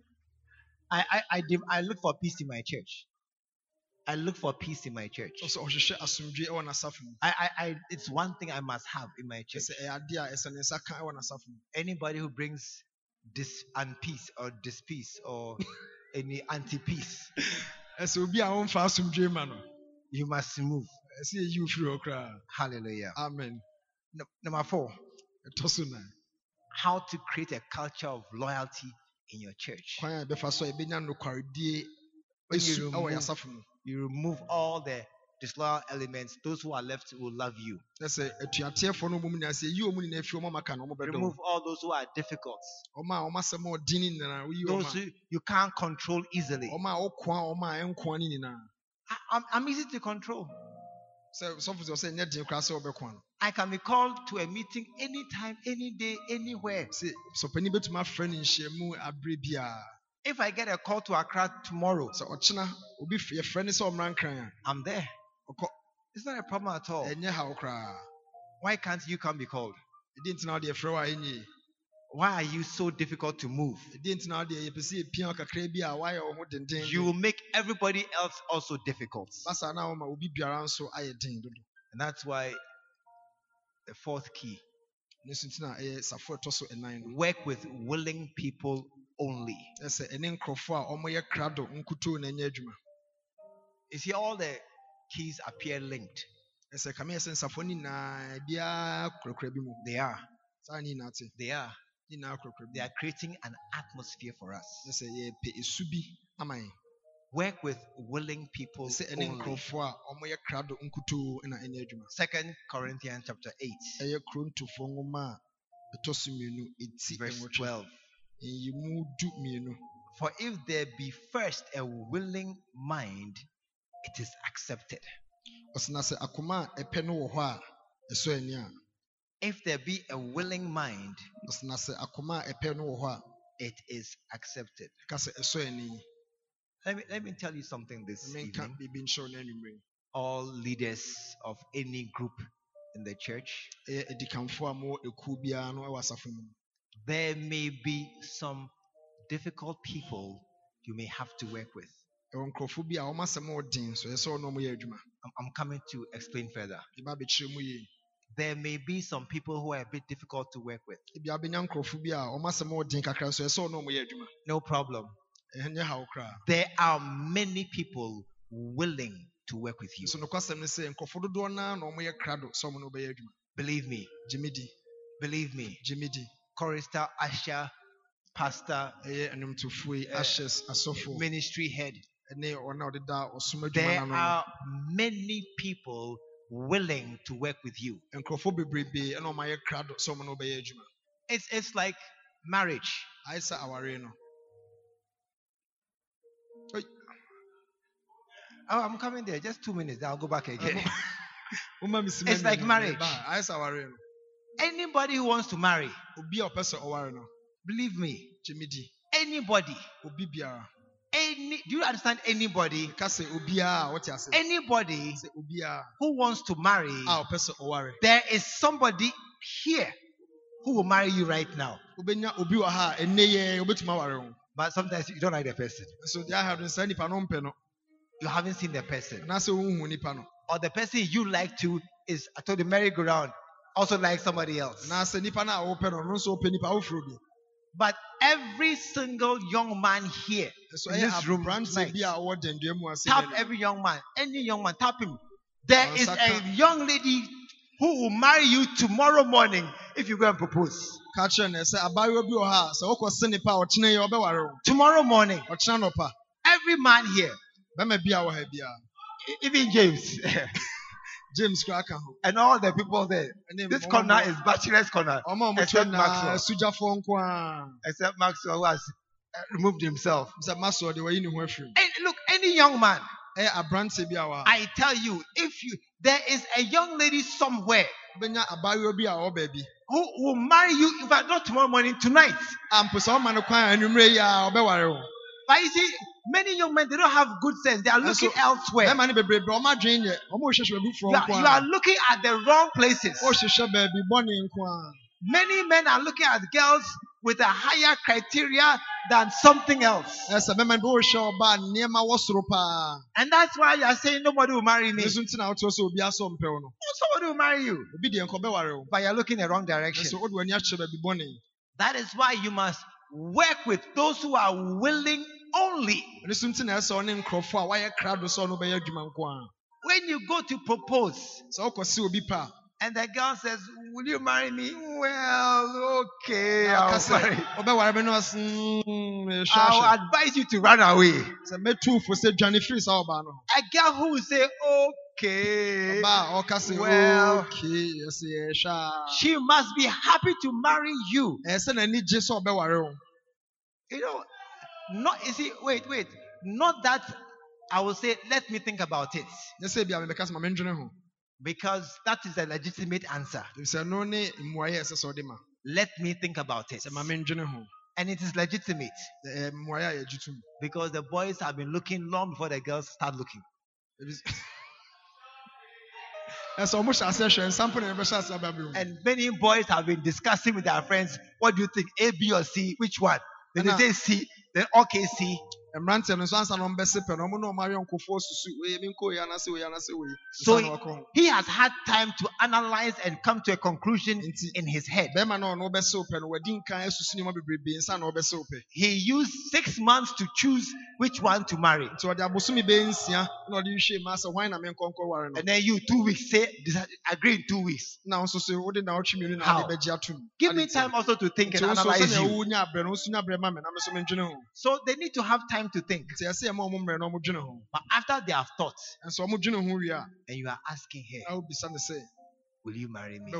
I I I, I look for peace in my church. I look for peace in my church. ɔsɛ ɔhwehwɛ asomdwe ɛwɔ n'asafo mu I, I, I it's one thing I must have in my church. ɛsɛ ɛyɛ ade a ɛsɛ ne nsa ka ɛwɔ n'asafo mu Anybody who brings dis unpeace or dispeace or any anti-peace, ɛsɛ obi a ɔmfa asomdwe ma no you must move. ɛsɛ yɛyi wo firi Hallelujah. amen Number four, how to create a culture of loyalty in your church. kwan a yɛbɛfa so a yɛbɛnya nokwaredie When you remove- You remove all the disloyal elements. Those who are left will love you. ɛsɛ atuateɛfoɔ no ɔmom nyinaa sɛ ɛyi ɔmu nyinaa fi ɔma maka no ɔmo bɛdɔ Remove all those who are difficult. ɔma a ɔma asɛm a ɔden ne nyinaa woyi Those who you can't control easily. ɔma a ɔkoa ɔma a ɛnkoa ne nyinaa I, I'm, I'm easy to control. sɛ sɔfo sɛ ɔsɛ nyɛ den koraa sɛ ɔbɛkoa no I can be called to a meeting anytime, any day, anywhere. Sɛ sɔpani bɛtumi afrɛ no nhyiamu aberɛ biara If I get a call to Accra tomorrow, sɛ ɔkyena obi f- yɛfrɛ ne sɛ ɔmmra nkran a I'm there. It's not a problem at all. ɛnyɛ haw koraa Why can't you come be called? ɛdi ntina wode yɛfrɛ wo a Why are you so difficult to move? ɛdi ntina wode yɛpɛ sɛ yɛpia wo kakra bi a woayɛ wo ho denden You will make everybody else also difficult. basa na woma obi biara nso ayɛ den dodo And that's why the fourth key ne so ntina a ɛtɔ so ɛnan no work with willing people only. ɛsɛ ɛne nkurɔfoɔ a ɔmoyɛ krado nkutoo na ɛnyɛ adwuma You see, all the keys appear linked. ɛsɛ kame yɛ sɛ nsafo no nyinaa biara kurakura bi mu They are. saa ne nyinaa te They are. ne nyinaa kurakura They are creating an atmosphere for us. mu ɛsɛ yɛpɛ esu bi ama yɛn Work with willing people only. nkurɔfoɔ a ɔmoyɛ krado nkutoo na ɛnyɛ adwuma Second Corinthians chapter 8, ɛyɛ kurontofoɔ nwoma a ɛtɔ so mmienu eti verse 12. Nyimu du mmienu For if there be first a willing mind, it is accepted. ɔsena sɛ akoma a ɛpɛ no wɔ hɔ a ɛsɔ ani a If there be a willing mind, ɔsena sɛ akoma a ɛpɛ no wɔ hɔ a it is accepted. ɛka sɛ ɛsɔ ani Let me, let me tell you something this menka evening. biribi nhyɛw no anwummerɛ All leaders of any group in the church, ɛyɛ adikanfoɔ a mowɔ ekuo biara no ɛwɔ asafo mu there may be some difficult people you may have to work with. ɛwɔ nkurɔfoɔ bi a wɔn asɛm a ɔden so ɛsɛ sɛ ɔno ɔmoyɛ adwuma I'm, coming to explain further. yɛba abɛkyerɛ mu yie There may be some people who are a bit difficult to work with. ebi abɛnya nkurɔfoɔ bi a wɔn asɛm a ɔden kakra so ɛsɛ sɛ ɔno ɔmoyɛ adwuma No problem. ɛnyɛ haw koraa There are many people willing to work with you. nso nokwasɛm ne sɛ nkurɔfoɔ dodoɔ naa na ɔmoyɛ krado sɛ ɔmo no ɔbɛyɛ Believe me believe me. Gye me di Chorister, usher, pastor, ɛyɛ nnwomtofoɔ yi Eh, ahyɛs asɔfoɔ ministry head. ɛne wɔn a ɔdeda ɔsom adwuma There are many people willing to work with you. nkurɔfoɔ bebrebe ɛna ɔmo ayɛ krado sɛ ɔmo no It's, it's like marriage. Oh, I'm coming there. Just two minutes. I'll go back again. woma me sima It's like marriage. Anybody who wants to marry, obi a ɔpɛ sɛ ɔware no believe me, anybody, any, do you understand anybody? ka sɛ obiara a wɔte ase Anybody who wants to marry, a ɔpɛ sɛ ɔware there is somebody here who will marry you right now. wobɛnya obi wɔ ha a ɛnnɛ yɛ wobɛtumi aware wo But sometimes you don't like the person. nso deɛ aha no saa nipa no You haven't seen the person. anaasɛ wohu nipa no Or the person you like to is, I told the merry-go-round, also like somebody else. anaasɛ nipa no a wopɛ no ɔno nso wopɛ nipa woforo bi But every single young man here, nso In ɛyɛ this room aberanteɛ tonight. bi a ɔwɔ dandua mu ase tap n'anim. every young man, any young man, tap him. There Oh, is Saka. a young lady who will marry you tomorrow morning if you go and propose. ka kyerɛ no sɛ abaayewa bi wɔ ha a sɛ wokɔ se nipa a ɔkyena yi ɔbɛware wo Tomorrow morning, ɔkyena nɔpa every man here, bɛma bi a wɔ ha biara e- even James, james kora ka ho and all the people there. Ɛne This ɔmo- corner is bachelor's corner, ɔmo a ɔmo except twɛ na Maxwell. sogyafoɔ nko a except Maxwell who has uh, removed himself. sɛ masɔ de wayi ne ho afiri mu And look, any young man, ɛyɛ aberante bi a wa I tell you, if you there is a young lady somewhere wobɛnya abaayewa bi a ɔwɔ baabi who will marry you, in fact, not tomorrow morning, tonight. a mpo sɛ ɔma no kwan a anwummerɛ yi a ɔbɛware wo But you see, many young men they don't have good sense. They are And looking so- elsewhere. bɛrima no bebrebe ɔmo adwene yɛ ɔmo rehwehwɛ baabi You foforɔ are, nko you are a looking at the wrong places. ɔrehwehwɛ baabi bɔne nko a Many men are looking at girls with a higher criteria than something else. ɛsɛ bɛma no bi wɔrehwɛ ɔba a nneɛma wɔ soro paa And that's why you are saying nobody will marry me. ne so nti na woteɛ sɛ obi asɔ mpɛw no Somebody will marry you. obi deɛ nkɔ bɛware wo But you're looking the wrong direction. ɛso wode w'ani akyerɛ baabi bɔne That is why you must work with those who are willing only when you go to propose and the girl says, Will you marry me? Well, okay. I'll, I'll advise you to run away. A girl who say, Okay. Well, okay. she must be happy to marry you. You know, not you see, wait, wait. Not that I will say, let me think about it. nyɛ sɛ bia mebɛka sɛ ma mendwene ho Because that is a legitimate answer. ɛfisɛ no ne mmuayɛ a ɛsɛ sɛ ɔde ma Let me think about it. sɛ ma mendwene ho And it is legitimate ɛyɛ eh, mmuayɛ a yɛgye tom because the boys have been looking long before the girls start looking. ɛsɛ ɔmo hyɛ ase hwɛ nsampo na yɛbɛhyɛ ase aba bio And many boys have been discussing with their friends, what do you think, A, B, or C? Which one? Then they say C, then okay, C. mmeranteɛ no nso ansa na ɔmbɛse pɛ no ɔmo ne ɔmo ayɔnkofoɔ susu. Mi wei anase anase So nsa na ɔkɔ ho He has had time to analyze and come to a conclusion Nti- in his head. bɛrima a ɔno ɔbɛse pɛ no nkan asusu nneɛma bebrebe nsa na ɔbɛse pɛ. He used six months to choose which one to marry. nti ɔde abosomi bɛyɛ nsia na ɔde mu asɛ hwan na menkɔnkɔ ware no? And then you, two weeks, say, agree in two weeks. na nso so wode na ɔtwe mmienu na ade bɛgye Give me time also to think nti and nso sɛnea you. wowu nya abrɛ no wo nso nya abrɛ ma me na me so mendwene ho. So they need to have time to think. nti ɛsɛ yɛ ma ɔmo mmerɛ na ɔmo dwene ho But after they have thought, nso ɔmo dwene ho wie a and you are asking her, na wobisa ne sɛ Will you marry me?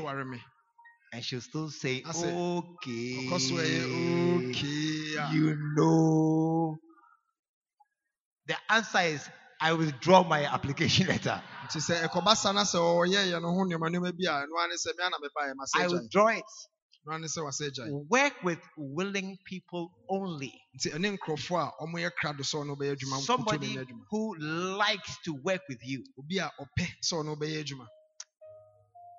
And she'll still say, Okay. so okay You know. The answer is, I withdraw my application letter. nti sɛ ɛkɔba sa na sɛ ɔyɛyɛ no ho nneɛma nneɛma bi a ɛno ane sɛ mea na mebaeɛ ma I withdraw it. Ɛno ane sɛ Work with willing people only. nti ɛne nkurɔfoɔ a ɔmoyɛ krado sɛ ɔno wobɛyɛ adwuma nkoto Somebody who likes to work with you. obi a ɔpɛ sɛ ɔno wobɛyɛ adwuma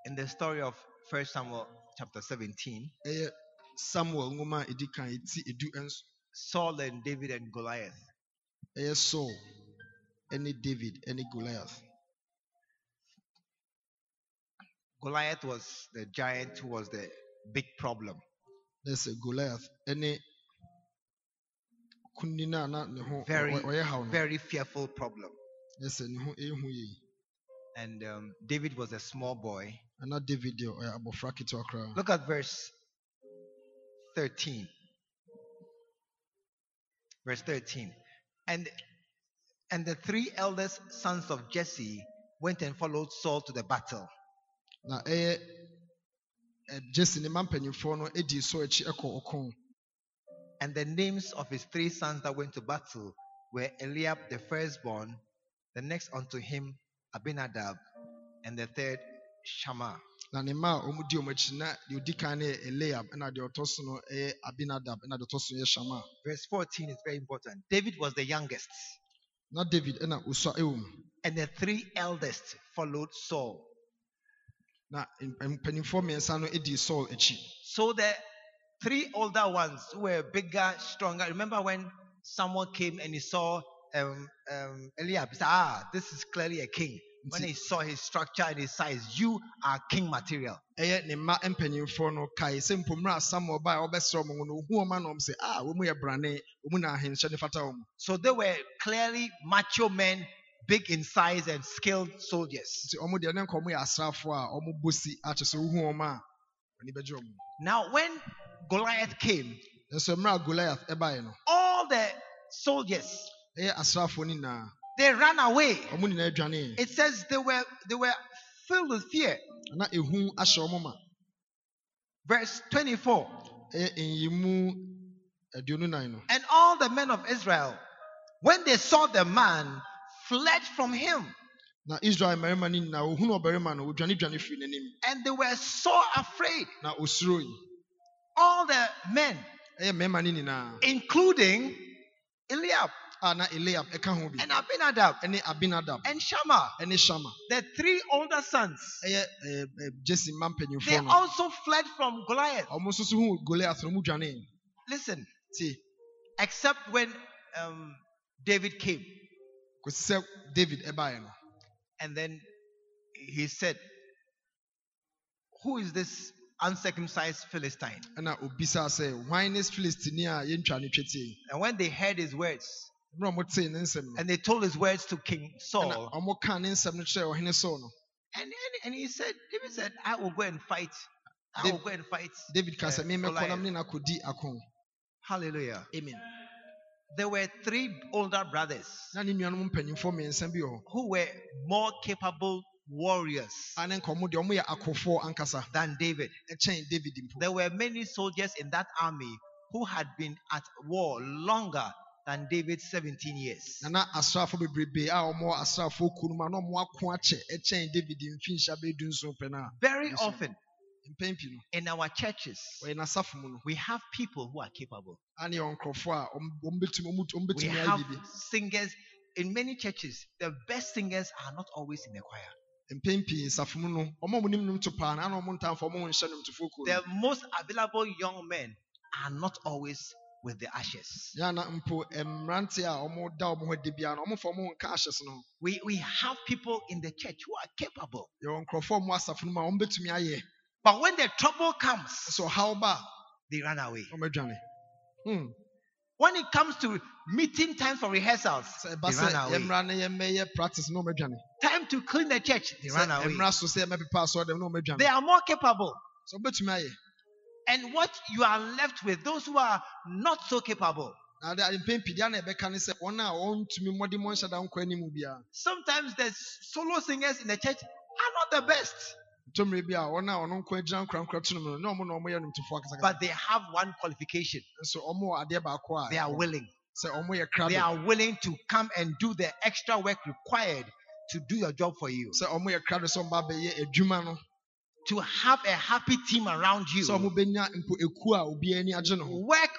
In the story of First Samuel chapter 17, samuel nwoma a ɛdi kan ɛti edu nso Saul and David and Goliath. saul any david any goliath Goliath was the giant who was the big problem. sɛ goliath ɛne kunni no a na ne Very, ɔ- ɔyɛ haw no very fearful problem. na sɛ ne ho ɛhu yie And um, David was a small boy. ɛna david deɛ ɔyɛ abɔfra ketewa koraa Look at verse 13. Verse 13. And and the three eldest sons of Jesse went and followed Saul to the battle. ɛ, jesse ne no so akyi ɔko And the names of his three sons that went to battle were Eliab the firstborn, the next unto him Abinadab, and the third Shammah. na ne mma a wɔn di wɔn akyi na deɛ odi kan no yɛ eliab ɛna deɛ ɔtɔ so no yɛ abinadab ɛna deɛ ɔtɔ so yɛ shama Verse 14 is very important. David was the youngest, na david ɛna osua ɛwɔ mu and the three eldest followed Saul. Na mpanimfoɔ mmiɛnsa no di saul akyi So the three older ones who were bigger, stronger. Remember when someone came and he saw um, um, Eliab? He said, Ah, this is clearly a king. When he saw his structure and his size, you are king material. ɛyɛ ne mma mpanimfoɔ no kae sɛ mpommerɛ samuel baa a ɔbɛsrɛ wɔn no ohu wɔn anom sɛ a wɔn mu yɛ brane wɔn mu na ahenhyɛ ne fata wɔn So they were clearly macho men, big in size and skilled soldiers. nti wɔn deɛ ne nkɔmɔ yɛ asraafoɔ a wɔn bɔ si akyɛ sɛ ohu wɔn a wɔn bɛgye wɔn Now, when Goliath came, nso mmerɛ a goliath all the soldiers ɛyɛ asraafoɔ no nyinaa they ran away. wɔn nyinaa adwane It says they were they were filled with fear. na ehu ahyɛ wɔn ma Verse 24. ɛyɛ nyimu aduonu nan no And all the men of Israel, when they saw the man, fled from him. na israel mmarima no nyinaa ohunu ɔbarima no odwane dwane firi n'anim. And they were so afraid. na osuro yi All the men, ɛyɛ mmarima no nyinaa. including Eliab a na eliab ɛka ho bi. and Abinadab ɛne abinadab. and Shammah, ɛne shama. The three older sons. ɛyɛ ɛɛ ɛɛ jesse mma They mpanyinfoɔ no. also fled from Goliath. nso so hu goliath no mu dwane. Listen, tie except when um, David came kòsi sɛ david ɛbaeɛ no and then he said, Who is this uncircumcised Philistine? ɛna obisaa sɛ hwan ne philistine a yɛntwa ne twetie yi And when they heard his words, ɛna wɔn tee ne nsɛm no and they told his words to King ɛna Saul, kaa ne nsɛm no kyerɛ ɔhene saul no and, and, and he said, David said, I will go and fight. I will go and fight. david ka sɛ mímɛ kɔ Goliath." nam ne na kodi ako Hallelujah. amen There were three older brothers na ne nuanom mpanyinfoɔ mmiɛnsa bi wɔ hɔ who were more capable warriors a ne nka ɔmo deɛ ɔmo yɛ akofoɔ ankasa than David. david There were many soldiers in that army who had been at war longer than David's 17 years. na na asraafo bebrebe a ɔmo wɔ asraafo kuo no mu a na ɔmo ako akyɛ ɛkyɛn david mfinhyia bɛyɛ du nson pɛ no a Very often mpɛn pii no in our churches, wɔyɛ n'asafo mu no we have people who are capable. a ne yɛ nkurɔfoɔ a ɔmo ɔmo betumi ɔmo ɔmo We have singers in many churches. The best singers are not always in the choir. mpɛn pii nsafo mu no ɔmo a ɔmo nim nim to paa na ana ɔmo ntamfo ɔmo nhyɛ nim tofo kuo no The most available young men are not always with the ashes. yana mpo mmerante a ɔmo da ɔmo hɔ de bia no ɔmo fa ɔmo ho nka ahyɛ so no We, we have people in the church who are capable. Yɛwɔ nkurɔfoɔ a ɔmo asafo no mu a ɔmo betumi ayɛ But when the trouble comes, so how ba they run away. hmm When it comes to meeting time for rehearsals, they run away. yɛmmra ne yɛmmɛyɛ practice ɔmo Time to clean the church, they run away. mmra so sɛ yɛmɛpepa asɔre dɛm na ɔmo adwane They are more capable. ayɛ And what you are left with, those who are not so capable, na ade ade mpɛn pii deɛ na ɛbɛka ne sɛ wɔn a wɔntumi mmɔde mmɔ nhyɛ da nkɔ anim biara sometimes the solo singers in the church are not the best, ntɔmmere bi a wɔn a ɔno nko agyina nkorankora to no mu no na ɔmo na ɔmo yɛ nomtofoɔ akasakasa but they have one qualification. nso ɔmo wɔ adeɛ They are willing. sɛ ɔmo yɛ They are willing to come and do the extra work required to do your job for you. sɛ ɔmo yɛ krado sɛ ɔmo ba bɛyɛ adwuma no To have a happy team around you. bɛnya mpo ekuo a obiara ani agye no Work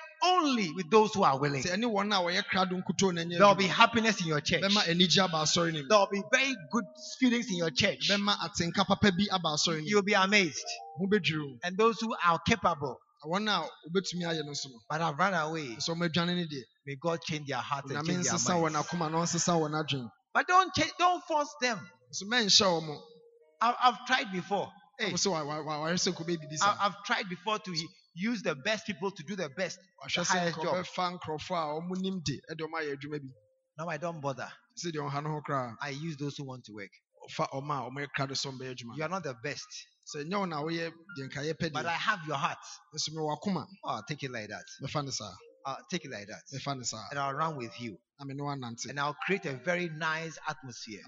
only with those who are willing. sɛ ɛne wɔn a wɔyɛ krado nkutoo na ɛnyɛ There will be adwuma, happiness in your church. bɛma anigye aba asɔre no mu There will be very good feelings in your church. bɛma atenka papa bi aba asɔre no mu You'll be amazed. ho bɛdwiri wo And those who are capable wɔn a wɔbɛtumi ayɛ no nso no but have run away, nso ɔmo adwane ne deɛ may God change their hearts and nyame change their nsesa wɔn minds. akoma na ɔnsesa wɔn adwene But don't change, don't force them. nso mɛnhyɛ wɔn I, I've tried before. Hey, ɔmo sɛ wa- wa- wa- wɔayɛ sɛ nkɔbɛ bibi I, sa I've tried before to use the best people to do the best, the highest job. nkɔbɛfa nkurɔfoɔ a ɔmo nim de ɛde ɔmo ayɛ adwuma bi Now I don't bother. sɛ deɛ ɔha no ho koraa I use those who want to work. ɔfa ɔmo a ɔmo yɛ krado sɛ ɔmo bɛyɛ adwuma You are not the best, sɛ nyɛ wɔn na wɔyɛ deɛ nka yɛpɛ but I have your heart. nso mewɔ akoma Oh, take it like that. I'll oh, take it like that. mɛfa ne saa And I'll run with you. na me ne wanante And I'll create a very nice atmosphere.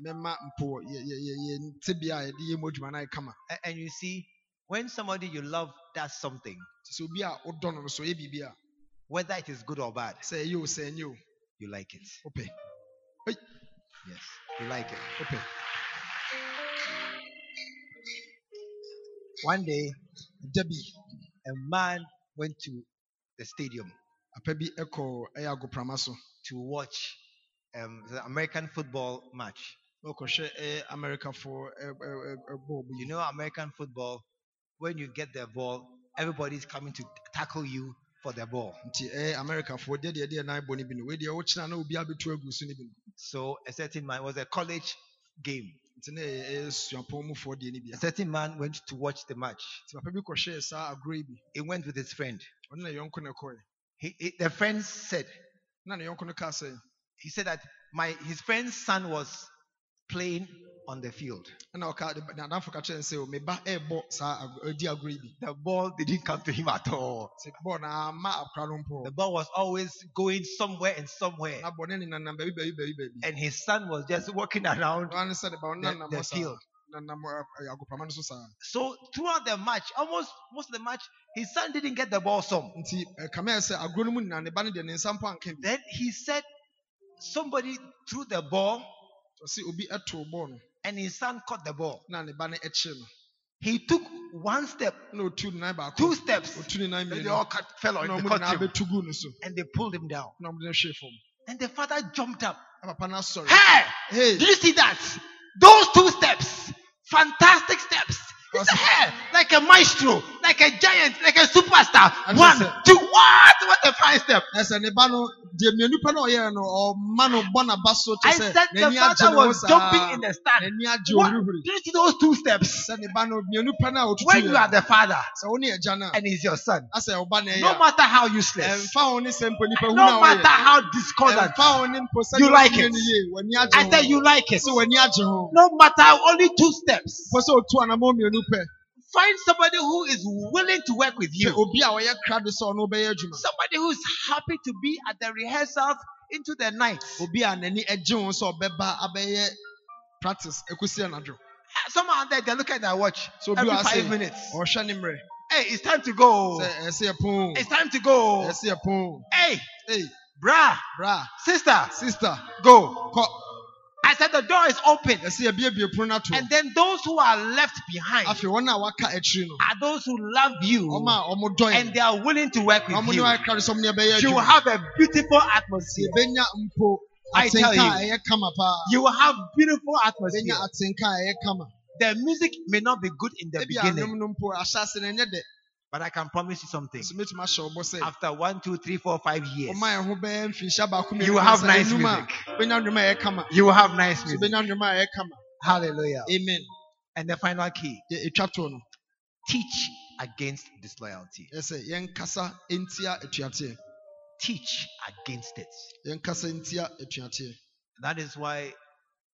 And you see, when somebody you love does something, sɛ obi a wodɔ no no so ɔyɛ biribi whether it is good or bad, o sɛ ɛnyɛ o you like it. Okay. Yes, you like it. Okay. One day, Debbie, bi a man went to the stadium apa bi ɛkɔ ɛyɛ agoprama to watch um, the American football match. You know, American football, when you get the ball, everybody's coming to tackle you for the ball. Eh, agu so ne bi no So a certain man was a college game. nti na ɛyɛ ɛyɛ suapɔn mufoɔ deɛ ne bi A certain man went to watch the match. nti papa bi kɔhwɛɛ saa agorɔ yi bi He went with his friend. ɔno na yɔnko no ɛkɔɛ He, he- the friend said, na ne yɔnko no kaa sɛ he said that my his friend's son was playing on the field. ɛna ɔka ne adamfo ka kyerɛ no sɛ o me ba ɛrebɔ saa ag- adi agorɔ yi bi The ball didn't come to him at all. sɛ bɔɔl na ama akora no mpo The ball was always going somewhere and somewhere. And his son was just walking around ɔno ne sɛ de ba ɔno the, the field. na nam ɛ, ɛ, agoprama no so throughout the match, almost most of the match, his son didn't get the ball some. nti ɛkame yɛ sɛ agorɔ no mu nyinaa ne ba no deɛ ne nsa mpo anka bi Then he said somebody threw the ball ɔse obi ɛtoo bɔɔl no and his son caught the ball. na ne ba no ɛkyee no. He took one step, ne nan two steps, and they all cut, fell on na the ɔmo caught nyinaa him, bɛtu gu no so. And they pulled him down. na ɔmo de no hwee And the father jumped up. no Hey, hey! Did you see that? Those two steps, fantastic steps. It's a yeah, like a maestro, like a giant, like a superstar. One, two, what? What the fine step. I said the father was jumping in the stand. What? Did you see those two steps? When you are the father and he's your son, no matter how useless, no matter how discordant, you like it. I said you like it. No matter only two steps pɛ find somebody who is willing to work with you. obi a ɔyɛ krado sɛ ɔno wobɛyɛ adwuma Somebody who is happy to be at the rehearsals into the night. obi a n'ani agye ho sɛ ɔbɛba abɛyɛ practice ɛkɔsi anadwo Someone out there, they look at their watch So every five saying- minutes. ɔhwɛ ne mmerɛ Hey, it's time to go. sɛ ɛsɛ ɛpon It's time to go. ɛsɛ ɛpon Hey, ei brah, bra sister, sister go. kɔ said the door is open. ɛsɛ yɛbiebie pono no ato And then those who are left behind afei wɔn a waka akyiri no are those who love you ɔma a ɔmo dɔn and they are willing to work na ɔmo with ne you. wɔayɛ krado sɛ ɔmo ne ɛbɛyɛ You will adwuma have a beautiful atmosphere. yɛbɛnya mpo I tell atenka a you. ɛyɛ kama paa You will have beautiful yɛbɛnya atmosphere. atenka a ɛyɛ kama The music may not be good in the ebi beginning, anom no mpo ahyɛ ase no ɛnyɛ dɛ but I can promise you something. nso mɛtumi ahyɛ ɔbɔ sɛ After one, two, three, four, five years, ɔma yɛn ho bɛyɛ mfinhyia baako You will have nice music. bɛnya nnwom a ɛyɛ kama you will have nice music. bɛnya nnwom a ɛyɛ kama Hallelujah. amen And the final key Yɛ- ɛtwa toɔ no teach against disloyalty. ɛsɛ yɛnkasa ntia atuateɛ Teach against it. yɛnkasa ntia atuateɛ That is why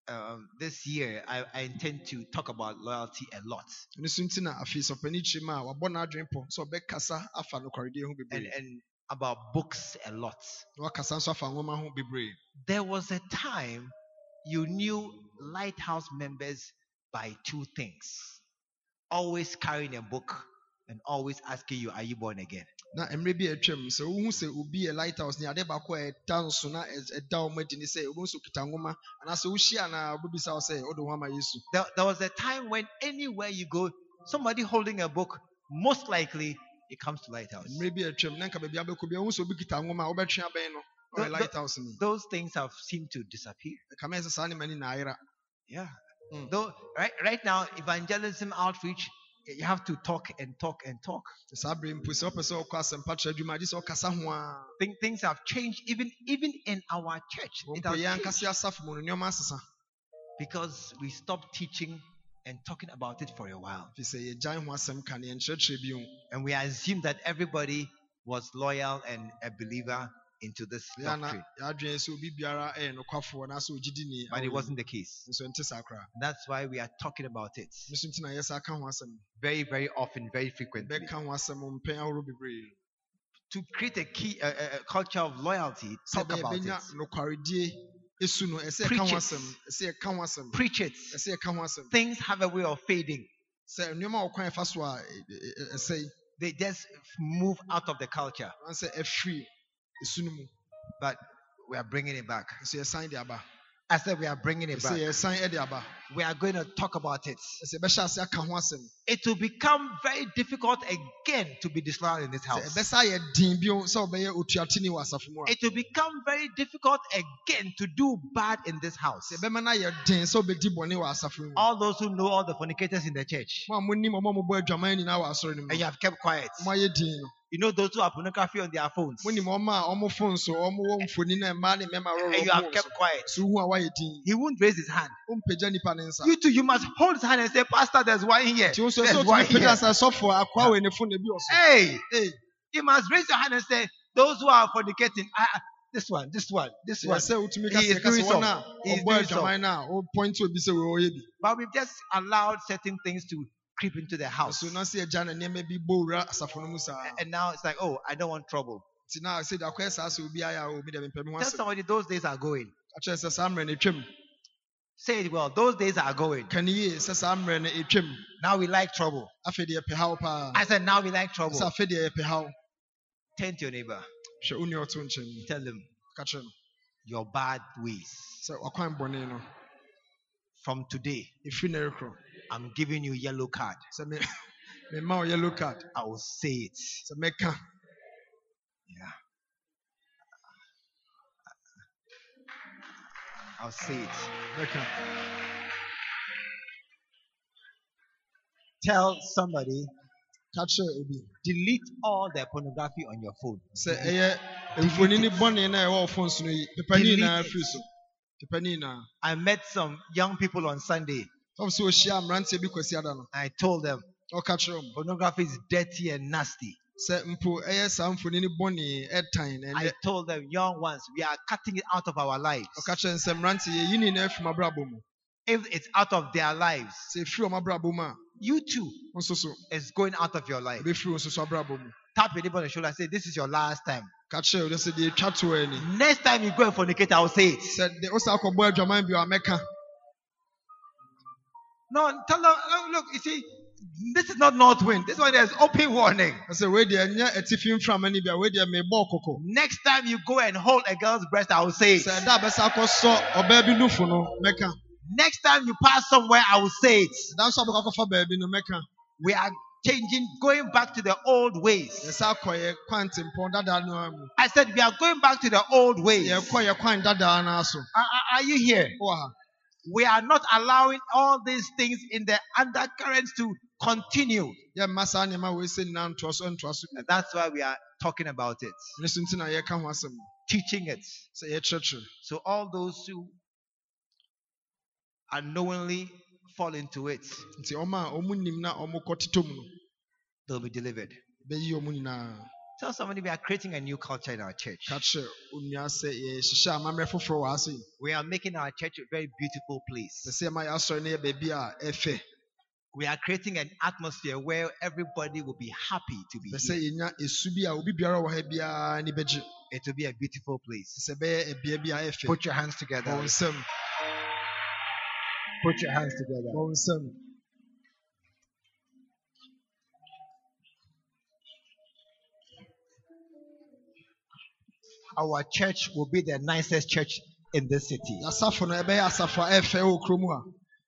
um, this year I, I intend to talk about loyalty a lot. ɛno so nti na afei sɔpani kyerɛ mu a wabɔ n'adwene pɔ sɛ ɔbɛkasa afa nokwaredeɛ ho and, and about books a lot. na wakasa nso afa nwoma ho bebree There was a time you knew lighthouse members by two things always carrying a book and always asking you, Are you born again? Na mmerɛ bi a atwam sɛ wohu sɛ obi yɛ lighthouse ne ade baako a ɛda nso na ɛda wɔn adi ne sɛ obi nso kita nwoma anaasɛ wohyia na wobɛbisa wo sɛ wode ho ama yesu There, was a time when anywhere you go, somebody holding a book, most likely it comes to lighthouse. mmerɛ bi a atwam na nka baabi abɛkɔ bi wohu sɛ obi kita nwoma a wobɛtwe abɛn no ɔyɛ lighthouse ni Those things have seemed to disappear. ɛkama yɛ sɛ saa nneɛma ni na ayera Yeah. Mm. Though right right now, evangelism outreach, you have to talk and talk and talk. Nti saa berɛ mpo sɛ wopɛ sɛ wokɔ asɛmpa kyerɛ adwuma agye sɛ wokasa ho a Think, things have changed even even in our church. It wɔmpo has yɛn changed ankasa asafo mu no nneɔma asesa because we stopped teaching and talking about it for a while, firi sɛ yɛgyae ho asɛm ka ne yɛnkyerɛkyerɛ bio and we assumed that everybody was loyal and a believer into this doctrine, yɛadwene sɛ obi biara ɛyɛ nokwafoɔ anaasɛ ogyidi ni but it wasn't the case. nso ɛnte saa koraa That's why we are talking about it meso nti na yɛsa ka ho asɛm very, very often, very frequently. bɛka ho asɛm mpɛn ahorow bebree To create a key a, a- a culture of loyalty, talk about it, nokwaredie esu no ɛsɛ yɛka Preach ho it. asɛm ɛsɛ yɛka ho asɛm preach it. ɛsɛ yɛka ho asɛm Things have a way of fading. sɛ nneɛma a wɔkwan ɛfa so a ɛ- ɛ- ɛ- ɛsɛe They just move out of the culture, sɛ ɛfiri esu but we are bringing it back. nso yɛsan de aba I said we are bringing it back. Yɛsan de aba We are going to talk about it. ɛsɛ yɛbɛhyɛ ase aka ho asɛm It will become very difficult again to be disloyal in this house. ɛbɛsa yɛ den bio sɛ ɔbɛyɛ otuateni wɔ asafo mu a It will become very difficult again to do bad in this house. sɛ ɛbɛma no ayɛ den sɛ ɔbɛdi bɔne wɔ asafo no mu All those who know all the fornicators in the church, mo a monim ɔma mobɔ adwaman nyinaa wɔ asɔre no mu and you have kept quiet. mo ayɛ din no You know those who have pornography on their phones, monim ɔma a ɔmo phone so ɔmo wɔ mfoni na mmaa ne mmarima and you have kept quiet. so hu a wayɛ din He won't raise his hand. Wompagya nipa ne nsa You too, you must hold his hand and say, Pastor, there's one here. There's sɛ one wotumi here. nsa sɔfo akoa wɔ ne phone na bi wɔ so Hey, Hey, you must raise your hand and say, Those who are fornicating, ah, this one, this one, this one. wotumi He is doing some. He is doing adwaman no a wopɔinte obi sɛ wɔyɛ bi But we've just allowed certain things to creep into the house. so na sɛ yɛgya na nneɛma bi bɔ wura asafo no mu saa And now it's like, oh, I don't want trouble. nti na sɛ de akɔyɛ saa sɛ obi ayɛ a obi dɛ mepɛ me ho Tell somebody those days are going. Say well. Those days are going. ka ne yie sɛ saa mmerɛ no ɛtwam Now we like trouble. afei deɛ yɛpɛ haw paa I said, now we like trouble. sɛ afei deɛ yɛpɛ haw Turn to your neighbor. hwɛ wo nua ɔto nkyɛn mu Tell them ka kyerɛ no your bad ways. sɛ wakwan bɔne no From today, ɛfiri na ɛrekorɔ I'm giving you yellow card. sɛ me memma wo yellow card I will say it. Yeah. I'll say it. mɛka Tell somebody, obi delete all the pornography on your phone. sɛ ɛyɛ mfonini bɔne no a ɛwɔ wo phone so no yi pepa ne Delete nyinaa it. so pepa ne nyinaa I met some young people on Sunday. ɔm sɛ ɔhyia mmeranteɛ bi kwasi ada no I told them mu pornography is dirty and nasty. Sɛ mpo ɛyɛ saa mfonini bɔne ɛtan na I ɛnɛ told them, young ones, we are cutting it out of our lives. ɔka kyerɛ no sɛ mmeranteɛ yɛyi ne nyinaa afiri m'abrabɔ mu If it's out of their lives, sɛ ɛfiri ɔm abrabɔ mu a you too wo nso so is going out of your life. ɛbɛfiri wo nso so abrabɔ mu Tap your neighbor on the shoulder and say, This is your last time. ka kyerɛ wo sɛ deɛ ɛtwa to ani Next time you go and fornicate, I will say it. sɛ de wo saa akɔbɔ adwaman bio a mɛka No, tell them, oh, look, you see, this is not north wind. This one there's open warning. na sɛ wei deɛ ɛnyɛ atifi mframa no bi a wei deɛ mebɔ kɔkɔ Next time you go and hold a girl's breast, I will say it. sɛ ɛda a bɛsa akɔsɔ ɔbaa bi nufo no mɛka Next time you pass somewhere, I will say it. ɛda nso a bɛkɔ akɔfa baabi no mɛka We are changing, going back to the old ways. yɛsa akɔ yɛ kwan tempɔn dadaa no ara mu I said we are going back to the old ways. Are, yɛkɔ yɛ kwan dadaa no ara so are- are you here? wowɔ ha We are not allowing all these things in the undercurrents to continue. yɛmma saa nneɛma wei sɛ nyinaa ntoa so ntoa And that's why we are talking about it, ɛno so nti na yɛka ho teaching it. So all those who unknowingly fall into it, nti ɔma a ɔmo nim na ɔmo kɔ titɔ mu no they'll be delivered. bɛyi ɔmo nyinaa Tell somebody we are creating a new culture in our church. ka kyerɛ onua sɛ yɛhyehyɛ amammerɛ foforɔ wɔ ase We are making our church a very beautiful place. We are creating an atmosphere where everybody will be happy to be here. yɛnya esu bi a obi biara wɔ ha biara ani bɛgye It will be a beautiful place. sɛ ɛbɛyɛ ɛbea bi a ɛfɛ Put your hands together. Put your hands together. Our church will be the nicest church in this city.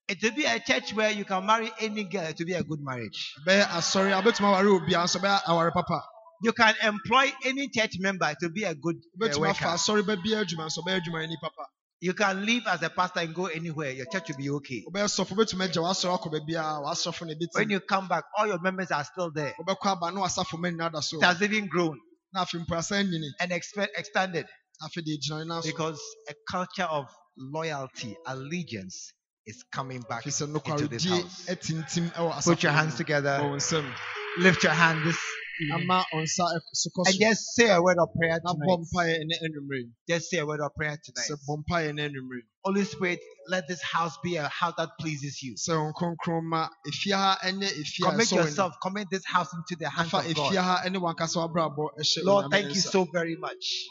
Asafo no ɛbɛyɛ asafo a ɛfɛ wɔ kurom ha It will be a church where you can marry any girl. Will be a good marriage. ɛbɛyɛ asɔre a wobɛtumi aware obiara nso ɛbɛyɛ aware papa You can employ any church member. Will be a good uh, worker. asɔre ba biara adwuma nso ɔbɛyɛ adwuma ani papa You can leave as a pastor and go anywhere. Your church will be okay. wobɛyɛ sɔfo wobɛtumi agya w'asɔre akɔ baabiara ah, w'asɔfo no When you come back, all your members are still there. wobɛkɔ aba na w'asafo ma nyinaa da so It has even grown na afei mpo asan nyini and expe- expanded afei deɛ gyina ne nan so because a culture of loyalty, allegiance is coming back afei sɛ into this house. atintim ɛwɔ asafo Put your hands together. bɔ wo nsam Lift your hand this evening ama ɔnsa ɛk- so kɔ and so just say a word of prayer na bɔ tonight. mpaeɛ ne anwummere Just say a word of prayer sɛ tonight. bɔ mpaeɛ ne anwummere Holy Spirit, let this house be a house that pleases you. sɛ wɔn kronkron ma efie ha ɛnyɛ efie a Commit yourself, commit this house into the hands afa of efie God. ha ɛne wɔn ankasa w'abrabɔ Lord, thank you so very much.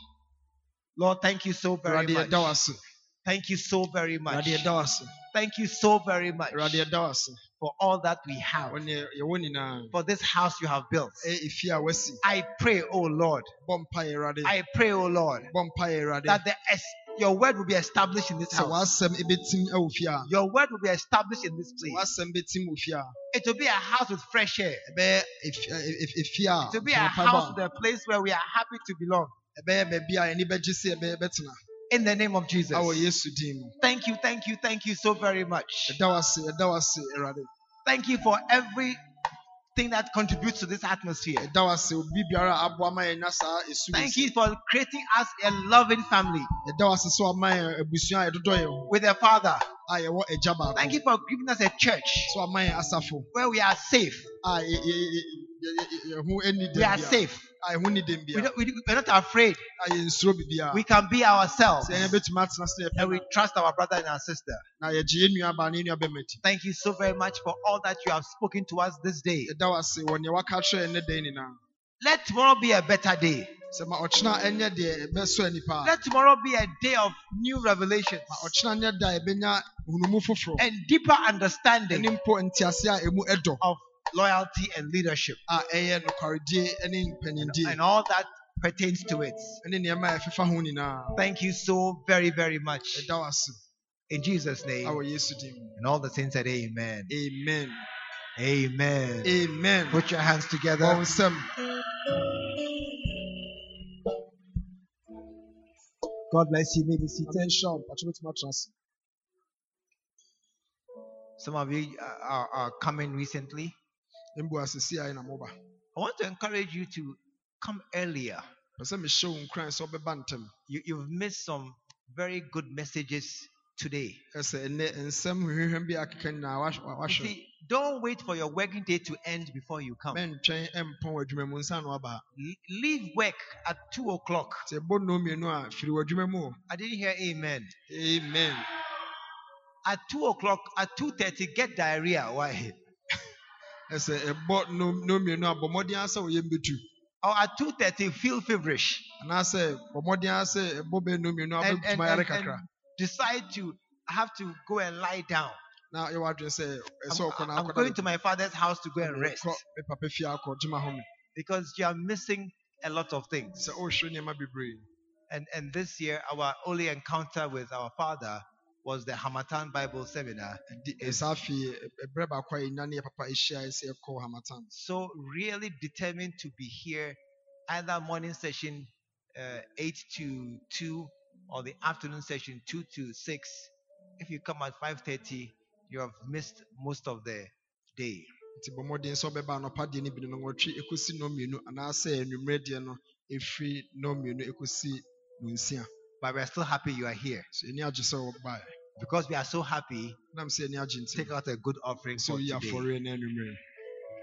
Lord, thank you so very much. yɛda wo Thank you so very much. Awurade yɛda wo ase Thank you so very much for all that we have, wɔne yɛwɔ nyinaa for this house you have built. Eh, ɛyɛ efie a wasi I pray, oh Lord, bɔ mpaeɛ Awurade I pray, oh Lord, bɔ mpaeɛ Awurade that the your word will be established in this house. w'asɛm ebɛtim ɛwɔ fie a Your word will be established in this place. w'asɛm bɛtim wɔ fie a It will be a house with fresh air. ɛbɛyɛ efi- ɛ- ɛ- efie a It will be a house a place where we are happy to belong. Ɛbɛyɛ baabi a yɛni bɛgye sɛ ɛbɛyɛ bɛtena In the name of Jesus. awɔ Yesu din Thank you, thank you, thank you so very much. yɛda wo ase yɛda wo ase Awurade Thank you for everything that contributes to this atmosphere. yɛda wo ase obi biara a aboa ma yɛnya saa esu Thank you for creating us a loving family yɛda wo ase sɛ wama yɛn abusua a yɛdodɔ yɛn ho with a father. a yɛwɔ agya baako Thank you for giving us a church sɛ wama yɛn asafo where we are safe. We are safe. We are not afraid. We can be ourselves. And we trust our brother and our sister. Thank you so very much for all that you have spoken to us this day. Let tomorrow be a better day. Let tomorrow be a day of new revelations and deeper understanding of loyalty and leadership a ɛyɛ nokwaredie ne mpanindie and all that pertains to it. ne nneɛma a ɛfefa ho nyinaa Thank you so very, very much. ase In Jesus' name. awɔ yesu din mu And all the saints said, Amen. amen Amen. amen Put your hands together. nsɛm God bless you. Maybe ame seated. nhyira wo mpatwo bɛtumi atena ase Some of you are, are, are coming recently. I want to encourage you to come earlier. pɛ sɛ mehyɛ wo nkuran sɛ wobɛba ntɛm You, you've missed some very good messages today. ɛsɛ ɛnɛ nsɛm hwehwɛhwɛm bi akeka nyinaa wahwɛ- You see, don't wait for your working day to end before you come. mɛntwɛn ɛmpɔn w'adwuma mu nsa na waba L- leave work at two o'clock. sɛ ɛbɔ nnɔɔ mmienu a firi w'adwuma mu o I didn't hear amen. amen At two o'clock, at two thirty, get diarrhea. Why? Ɛsɛ ɛbɔ nnɔɔ nnɔɔ mmienu a bɔ mmɔden asɛ wo yam bɛtu Or at two thirty, feel feverish. Anaasɛ bɔ mmɔden asɛ ɛbɔ bɛyɛ nnɔɔ mmienu a and, and, wobɛtumi ayare and- kakra decide to have to go and lie down. na yɛwɔ adwene sɛ ɛsɛ ɔkɔ na I'm going to my father's house to go and rest. kɔ me papa fie akɔ gyema home. Because you are missing a lot of things. sɛ wohwɛ nneɛma bebree And and this year, our only encounter with our father was the Harmattan Bible seminar. Ɛdi- ɛsaa afei ɛberɛ baako a yɛnya ne yɛ papa ahyia sɛ yɛkɔ hamatan So really determined to be here, either morning session uh, eight to two, or the afternoon session two to six. If you come at five thirty, you have missed most of the day. nti bɔ mmɔden sɛ wobɛba anɔpa deɛ no bi no nɔwɔtwe ɛkɔsi nnɔ mmienu anaasɛ anwummerɛ deɛ no ɛfiri nnɔ mmienu ɛkɔsi nonsia But we are still happy you are here so ɛni agye sɛ wɔbae because we are so happy. nam sɛ ɛni agye nti Take out a good offering for today.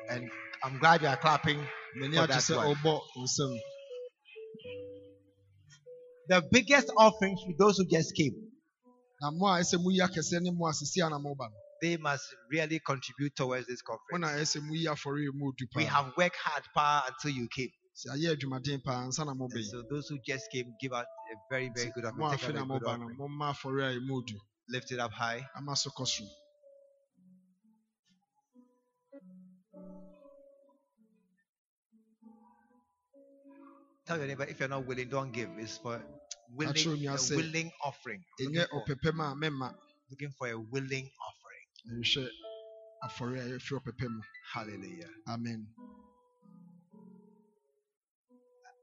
And I'm glad you are clapping. For that one. ɔbɔ wo nsɛm The biggest offering for those who just came. na mo a ɛsɛ muyi akɛseɛ ne mo a sisi a na moba no They must really contribute towards this conference. na ɛsɛ muyi afɔreɛ mu odu We have worked hard pa until you came. Sɛ ayɛ adwumaden paa ansa na mobɛ And so those who just came, give out a very, very good offering. Take afe out na a good offering. momma afɔreɛ a ɛmu odu Lift it up high. ama so kɔ Tell your neighbor if you're not willing, don't give. It's for willing, Actually, me, I a willing offering. Looking for, ɔpɛpɛ mu a memma looking for a willing offering. ɛhwɛ afɔre a yɛfiri ɔpɛpɛ mu Hallelujah. amen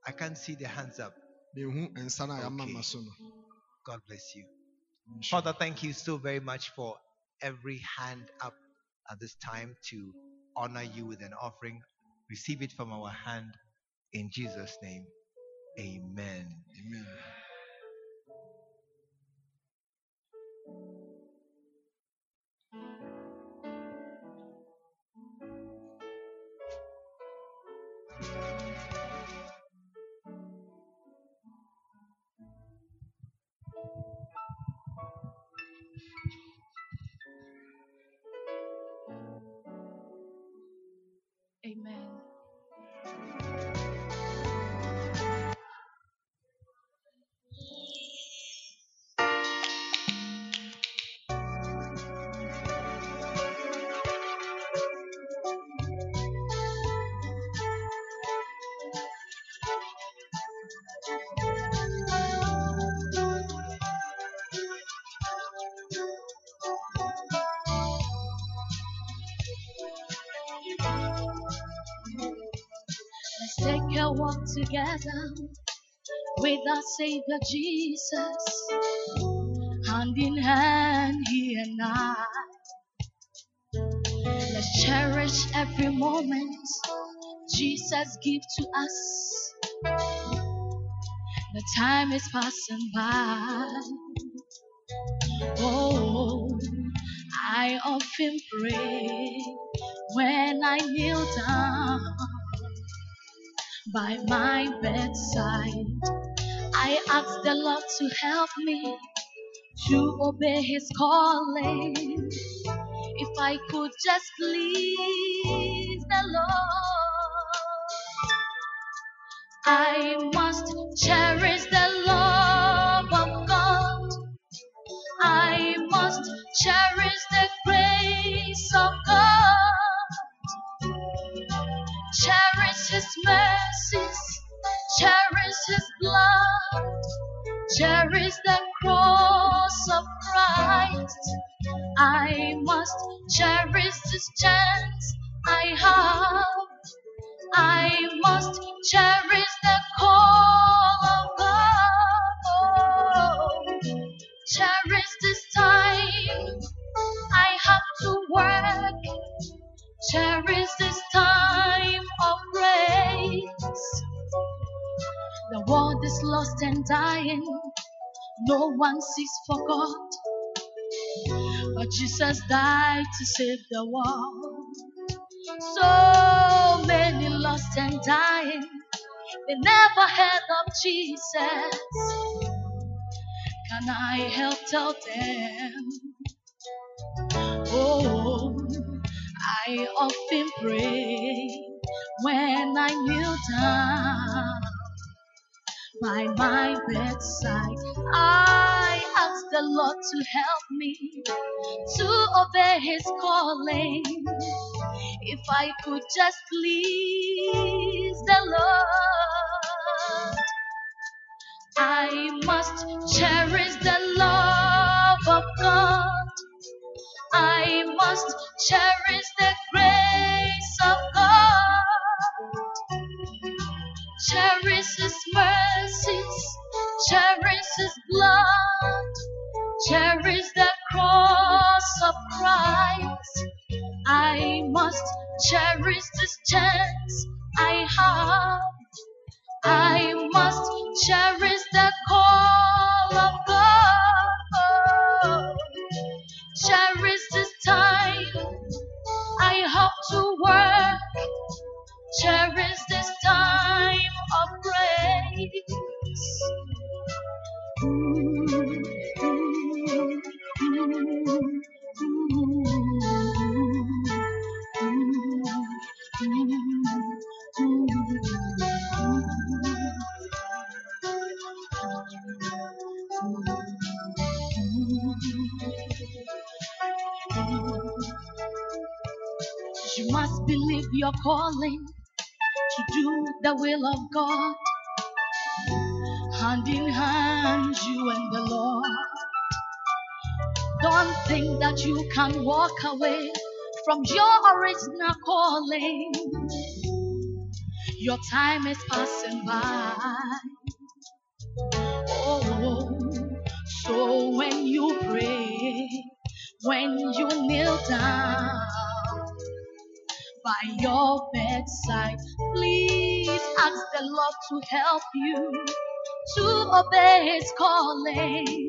I can't see the hands up. mehu nsa no a yɛama Okay. ma so no God bless you. Father, thank you so very much for every hand up at this time to honor you with an offering. Receive it from our hand in Jesus' name. Amen Amen. Together with our Savior Jesus, hand in hand, He and I. Let's cherish every moment Jesus gives to us. The time is passing by. Oh, I often pray when I kneel down by my bedside. I ask the Lord to help me to obey His calling. If I could just please the Lord, I must cherish the love of God. I must cherish the grace of God. His mercies. Cherish His blood. Cherish the cross of Christ. I must cherish this chance I have. I must cherish the call of God. Cherish this time I have to work. Cherish this time world is lost and dying. No one sees for God. But Jesus died to save the world. So many lost and dying. They never heard of Jesus. Can I help tell them? Oh, I often pray when I kneel down by my bedside. I ask the Lord to help me to obey His calling. If I could just please the Lord, I must cherish the love of God. I must cherish the grace of God. Cherish His mercies, cherish His blood, cherish the cross of Christ. I must cherish this chance I have. I must cherish the call of God. Cherish this time I have to work. Cherish this time of grace. You must believe your calling the will of God. Hand in hand, you and the Lord. Don't think that you can walk away from your original calling. Your time is passing by. Oh, so when you pray, when you kneel down by your bedside, please ask the Lord to help you to obey His calling.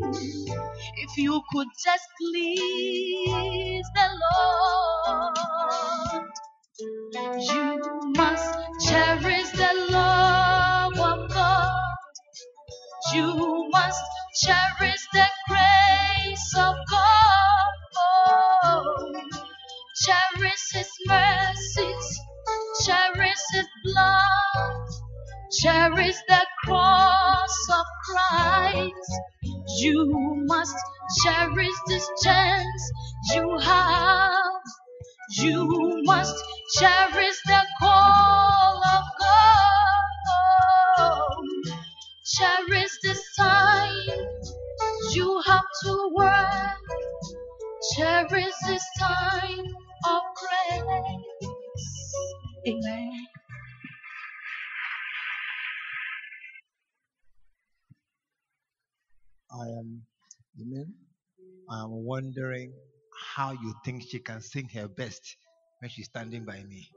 If you could just please the Lord, you must cherish the love of God. You must cherish the grace of God. Cherish His mercies, cherish His blood, cherish the cross of Christ. You must cherish this chance you have. You must cherish the call of God. Cherish this time you have to work. Cherish this time of grace. Amen. I am Amen. I am wondering how you think she can sing her best when she's standing by me.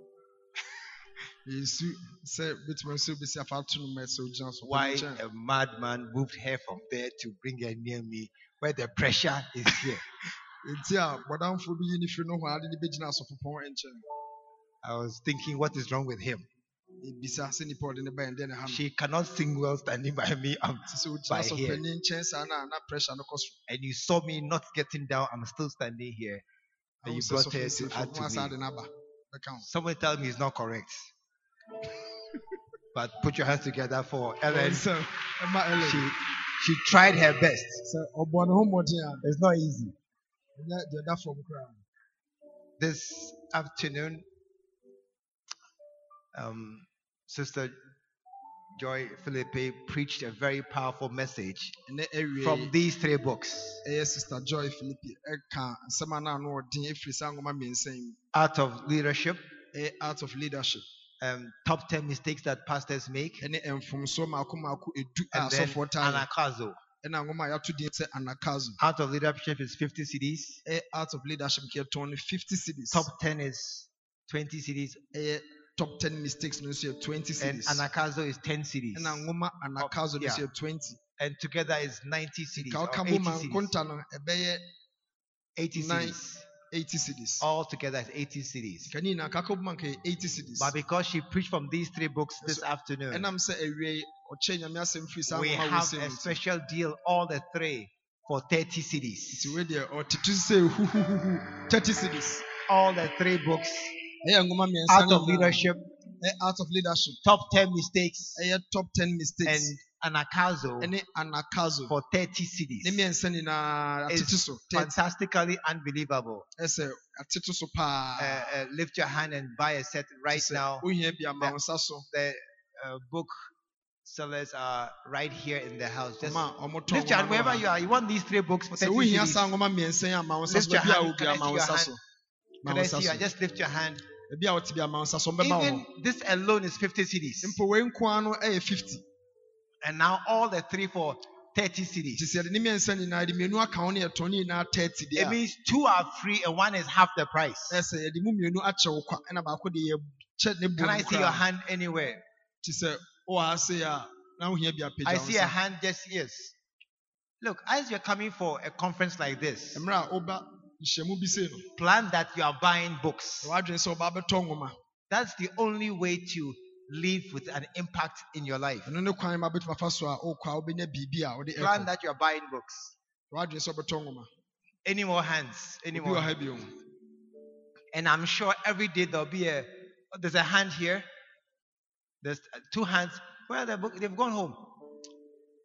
Yesu sɛ bituma nso bisi afa ato no mɛ sɛ ogyina Why a madman moved her from there to bring her near me where the pressure is here. Nti a bɔdamfo bi yi ne firi no ho ade ne bɛgyina asɔfopɔn nkyɛn. I was thinking, what is wrong with him? Ebisa sɛ nipa ɔde ne ba yɛn dɛ ne ha no. She cannot sing well standing by me. Um, Sɛ sɛ by here. asɔfopanin nkyɛn saa na na pressure no kɔ so. and you saw me not getting down. I'm still standing here. And you brought her to add to me. n'aba bɛka ho. Someone tell me it's not correct. But put your hands together for Ellen. Sɛ ɛma Ellen. She she tried her best. Sɛ ɔbɔ ne ho mmɔden a It's not easy. Ɛnyɛ deɛ ɛda fam. This afternoon, um, Sister Joy Philippe preached a very powerful message from these three books. ɛyɛ sister Joy Philippi ɛka eh, nsɛm a na ano ɔden efiri saa nwoma mmiɛnsa yi mu. Art of leadership, eh, Ɛyɛ art of leadership um, top 10 mistakes that pastors make, ɛne mfomsoɔ mako mako edu a and then asɔfoɔ taa yɛ. Anagkazo. Ɛna nwoma a yɛato din sɛ anagkazo. Art of leadership is 50 cedis, ɛyɛ art of leadership tɔn no fifty cedis. top 10 is 20 cedis, ɛyɛ eh, top ten mistakes no nso yɛ twenty and cedis. Anagkazo is 10 cedis. ɛna nwoma anagkazo no yɛ twenty. And together is 90 cedis. Or ɔka 80 bo ma cedis. nkonta no ɛbɛyɛ 80 nine- cedis. eighty cedis. All together is 80 cedis. Sika ni nyinaa ka aka bo ma nka yɛ eighty cedis. But because she preached from these three books this So, afternoon, ɛnam sɛ awie yi, ɔkyɛ nyame asɛm firi saa we have a special deal, all the three, for 30 cedis. nti wei deɛ ɔtete thirty cedis. All the three books, ɛyɛ nwoma mmiɛnsa Art no of. Leadership, art of leadership. top 10 mistakes, top ten mistakes. and Anagkazo anagkazo. for 30 cedis. ne mmiɛnsa nyinaa atete It's fantastically unbelievable. ɛsɛ atete so paa. Uh, uh, lift your hand and buy a set right now. wohia bi ama wo nsa so. The uh, book sellers are right here in the house. Just ɔma a ɔmotɔn lift your hand wherever you are. You want these three books for Sɛ 30 wohia cedis. saa nwoma mmiɛnsa yi ama wo nsa Lift your hand. Can I see your hand? Can I see you? so. Just lift your hand. Baabi a wote bi ama wo nsa so ɔmbɛma wo. Even this alone is 50 cedis. mpo wei nko ara no ɛyɛ fifty. And now all the three for 30 nti cedis. sɛ yɛde ne mmiɛnsa nyinaa de mmienu aka ho ne yɛtɔn ne nyinaa thirty deɛ It means two are free and one is half the price. ɛsɛ yɛde mu mmienu akyɛ wo kwa ɛna baako de yɛkyɛ ne Can I see your hand anywhere? Nti sɛ wowɔ ha se a na wohia bi apagya I see a hand just yes. Look, as you're coming for a conference like this, mmerɛ a woba nhyiamu bi sei no plan that you are buying books. sɛ woadwene sɛ woba bɛtɔ nwoma That's the only way to live with an impact in your life. ɛno ne kwan ma bɛtumi afa so a wokɔ a a Plan that you are buying books. woadwene sɛ wobɛtɔ nwoma Any more hands? Any more? wɔ ha bio And I'm sure every day there'll be a there's a hand here. There's two hands. Where are the book? They've gone home.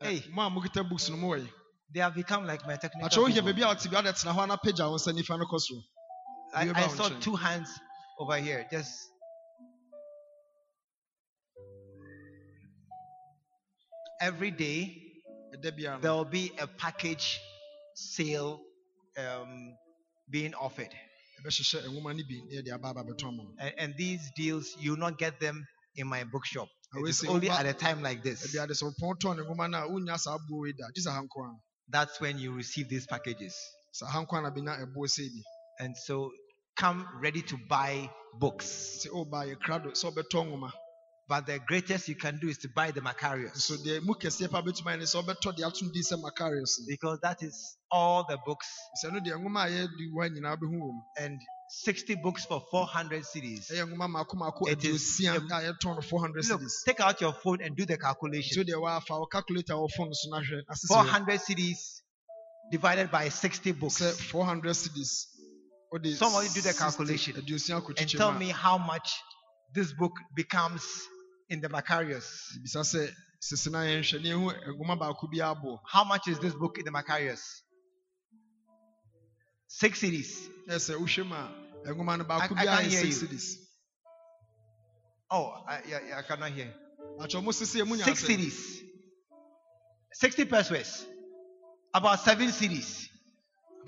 Hey, mo a mokita books no mowɔ yi they have become like my technical. people. baabi a wote bi wode tena hɔ a na pagya wo nsa nifa no I, I saw two hands over here. Just every day there will be a package sale um, being offered. ɛbɛhyehyɛ nwoma no bi na yɛde aba aba bɛtɔn ma wo And, and these deals, you will not get them in my bookshop. I It will is say, only at a time like this. ɛbi ade sɛ wopɔn tɔn ne nwoma no a wonya saa boɔ yi da gye sɛ ha nko a That's when you receive these packages. saa ha nko a na bɛnya ɛboɔ sɛ bi And so come ready to buy books. sɛ woba yɛkra do sɛ wobɛtɔ nwoma But the greatest you can do is to buy the Makarios. nso deɛ mu kɛseɛ pa bɛtumi ayɛ ne sɛ wobɛtɔ deɛ atom din sɛ makarios Because that is all the books sɛ no deɛ nwoma a yɛdi hɔ nyinaa wobɛhu wɔ mu and 60 books for 400 cedis. ɛyɛ nwoma maako maako It is- aduosia a yɛtɔn no 400 Look, cities take out your phone and do the calculation. so deɛ wɔafa wo calculator wɔ phone so na hwɛ 400 cedis divided by 60 books. 400 cedis Somebody do the calculation And tell me how much this book becomes in the Makarios. bisa sɛ sese na yɛnhwɛ ne yɛhu nwoma baako bi aboɔ How much is this book in the Makarios? Six cedis. Yes, sɛ wohwɛ mu a nwoma no baako I- I biara can't hear 6 you. cities Oh, I, yeah, yeah, I cannot hear. akyɛ ɔmo sese mu nya Six cedis. 60 pesos. About seven cedis.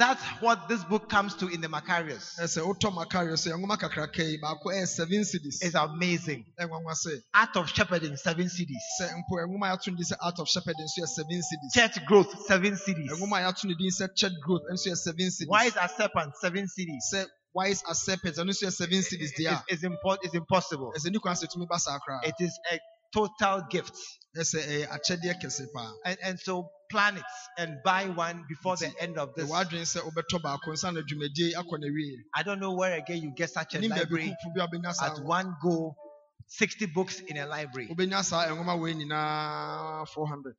That's what this book comes to in the Makarios. ɛ sɛ wotɔ makarios sɛ nwoma kakraka yi baako ɛyɛ 7 cedis It's amazing. Art of Shepherding, seven cedis. sɛ mpo nwoma a yɛato no din sɛ art of shepherd 7 cedis Church Growth, seven cedis. nwoma a yɛato no din sɛ church growth 7 cedis Wise as Serpent, seven cedis. sɛ wise as serpent ɛno nso yɛ 7 cedis It's, it's, impo- it's impossible. ɛsɛ ni kwan sɛ tumi ba saa koraa It is a total gift. ɛsɛ ɛyɛ eh, akyɛdeɛ kɛse paa And, and so plan it and buy one before the end of this. wadwene sɛ wobɛtɔ baako nsa na dwumadie akɔ na wie I don't know where again you get such a library kuku bi a wobɛnya at one go, 60 books in a library. wobɛnya saa nwoma wei nyinaa 400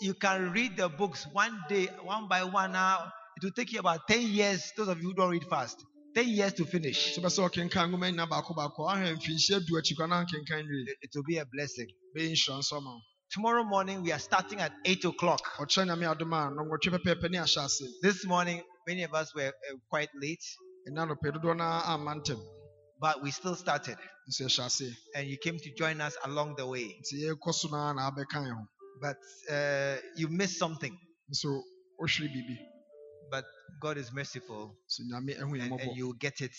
You can read the books one day, one by one. Now it will take you about 10 years. Those of you who don't read fast, 10 years to finish. sɛ bɛ sɛ ɔkenkan nwoma nyina baako baako ahwɛ mfinhyia du akyi kora na nkenkan wie It, will be a blessing. bɛyɛ nhyira nso ama wo Tomorrow morning, we are starting at 8 o'clock. ɔkyerɛ nyame adom a nɔnwɔtwe pɛpɛɛpɛ ne This morning, many of us were uh, quite late, ɛna nɔpɛ dodoɔ no but we still started. And you came to join us along the way. nti yɛkɔ so no ara na abɛkan But uh, you missed something. nso wohwere biribi But God is merciful, so nyame ɛho yɛ and, and you get it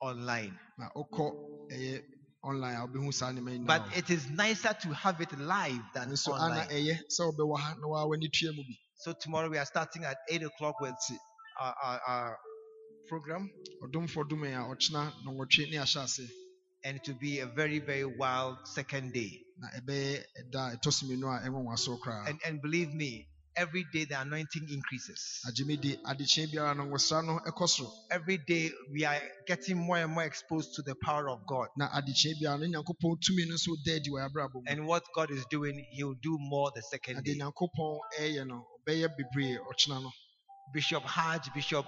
online. na wokɔ ɛyɛ online a wobɛhu saa nneɛma yi But it is nicer to have it live than ana online. ɛyɛ sɛ wobɛwɔ ha na waa w'ani tua mu bi. So tomorrow we are starting at 8 o'clock with our, our, our program, ɔdomfoɔ dom a ɔkyena nɔnwɔtwe ne ahyɛ ase and it will be a very, very wild second day. na ɛbɛyɛ ɛda a ɛtɔ so mmienu a ɛnwanwaso koraa. And, and believe me, every day the anointing increases. agye me di adekyee biara no nwosra no ɛkɔ soro Every day we are getting more and more exposed to the power of God. na adekyee biara no nyankopɔn tumi no nso da adi wɔ yɛabrabɔ mu And what God is doing, He will do more the second day. nyankopɔn ɛyɛ no ɔbɛyɛ bebree ɔkyena no Bishop Hajj, Bishop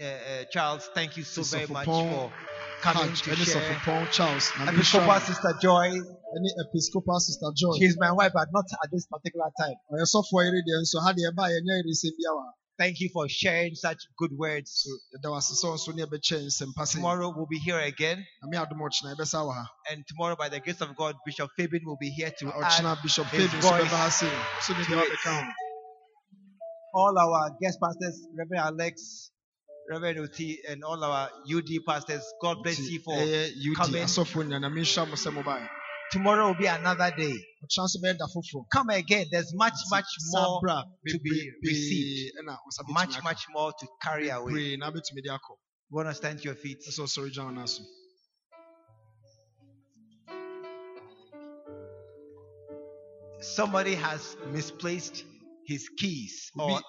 uh, uh, Charles, thank you so very much for coming Hajj to ɛne share. sɔfopɔn charles. Episcopal Sister Joy, ɛne episcopal sister joy? She's my wife, but not at this particular time. ɔyɛ sɔfoɔ yere deɛ nso ha deɛ ɛbaa yɛnyɛ yeresɛm biawa Thank you for sharing such good words. so yɛda wo ase sɛ wo nso ne yɛbɛkyɛ nsɛmpa sɛ Tomorrow we'll be here again, na me adom ɔkyena yɛbɛsa wɔ ha and tomorrow, by the grace of God, Bishop Fabian will be here to na add bishop his voice bɛba ha se so ne deɛ wabɛka ho all our guest pastors, Reverend Alex, Reverend Oti, and all our UD pastors. God bless you for coming. asɔfoɔ nyina na menhyira mo sɛ mobae tomorrow will be another day. ɔkyena nso bɛyɛ da foforɔ Come again. There's much, much more to be received. bebree ɛna wo nsa bɛtumi Much, much more to carry away. bebree na bɛtumi de akɔ want to stand to your feet? ɛsɛ ɔsɔre gya wo Somebody has misplaced his keys. Or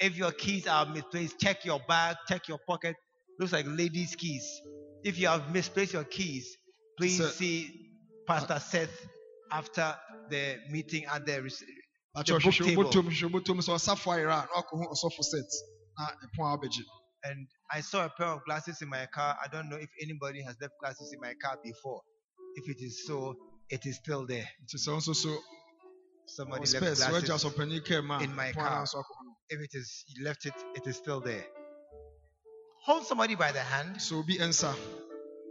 if your keys are misplaced, check your bag, check your pocket. Looks like ladies' keys. If you have misplaced your keys, please Sir. see Pastor Seth after the meeting at the The book table. wobotom hwehwɛ wobotom sɛ ɔsafoa yerɛ a na wakɔho ɔsɔfo set na ɛpon a wobɛgye and I saw a pair of glasses in my car. I don't know if anybody has left glasses in my car before. If it is so, it is still there. nti sɛ wo nso so Somebody ɔspɛs left glasses. ɔsɔpani kaa mu a in my car. Na nso akɔho no If it is you left it, it is still there. Hold somebody by the hand. so be answer.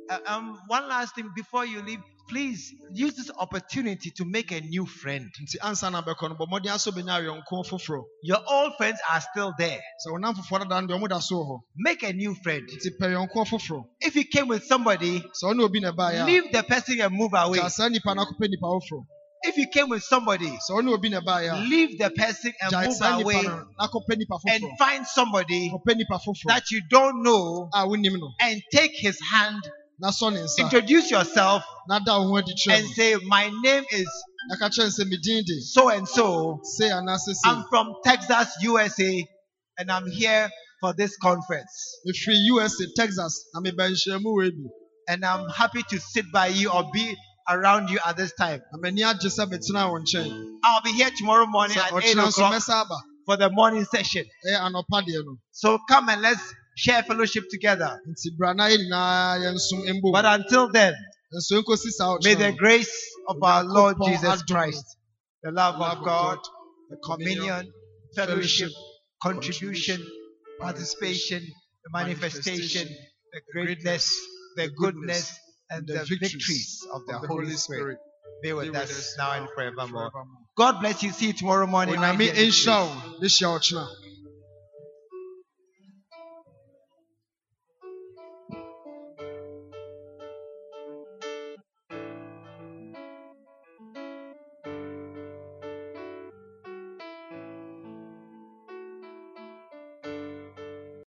Uh, um, one last thing before you leave, please use this opportunity to make a new friend. nti ansa na bɛkɔ no bɔ mmɔden asɛ wobɛnya awɛnko foforɔ Your old friends are still there. sɛ wo nam fofoɔ dada no deɛ ɔmo da so Make a new friend. nti pɛ yɔnko foforɔ If you came with somebody, sɛ ɔne obi na ɛbaeɛ a leave the person and move away. Gyaa saa nnipa no akɔpɛ nnipa foforɔ If you came with somebody, sɛ ɔne obi na ɛbaeɛ a leave the person and move away nnipa no na akɔpɛ nnipa and find somebody kɔpɛ nnipa foforɔ that you don't know ah, a wonim no. and take his hand, na sɔ ne nsa introduce yourself, na da wo ho adi kyerɛ and say, My name is na ka kyerɛ no sɛ medin de so and so. I'm from Texas, USA, and I'm here for this conference. mefiri usa texas na meba nhyiamu wɔ bi. And I'm happy to sit by you or be around you at this time. na m'ani agye sɛ metena wo nkyɛn I'll be here tomorrow morning at 8 o'clock for the morning session. Eh, ɛyɛ anɔpa deɛ no So come and let's share fellowship together. nti bra na yɛ nyinaa uh, But until then, nso nkosi saa may the grace of our Lord Jesus Christ, the love of God, the communion, fellowship, contribution, participation, the manifestation, the greatness, the goodness, and the victories of the of Holy Spirit be be with with us us now and forevermore. forevermore. God bless you. See you tomorrow morning. Onyame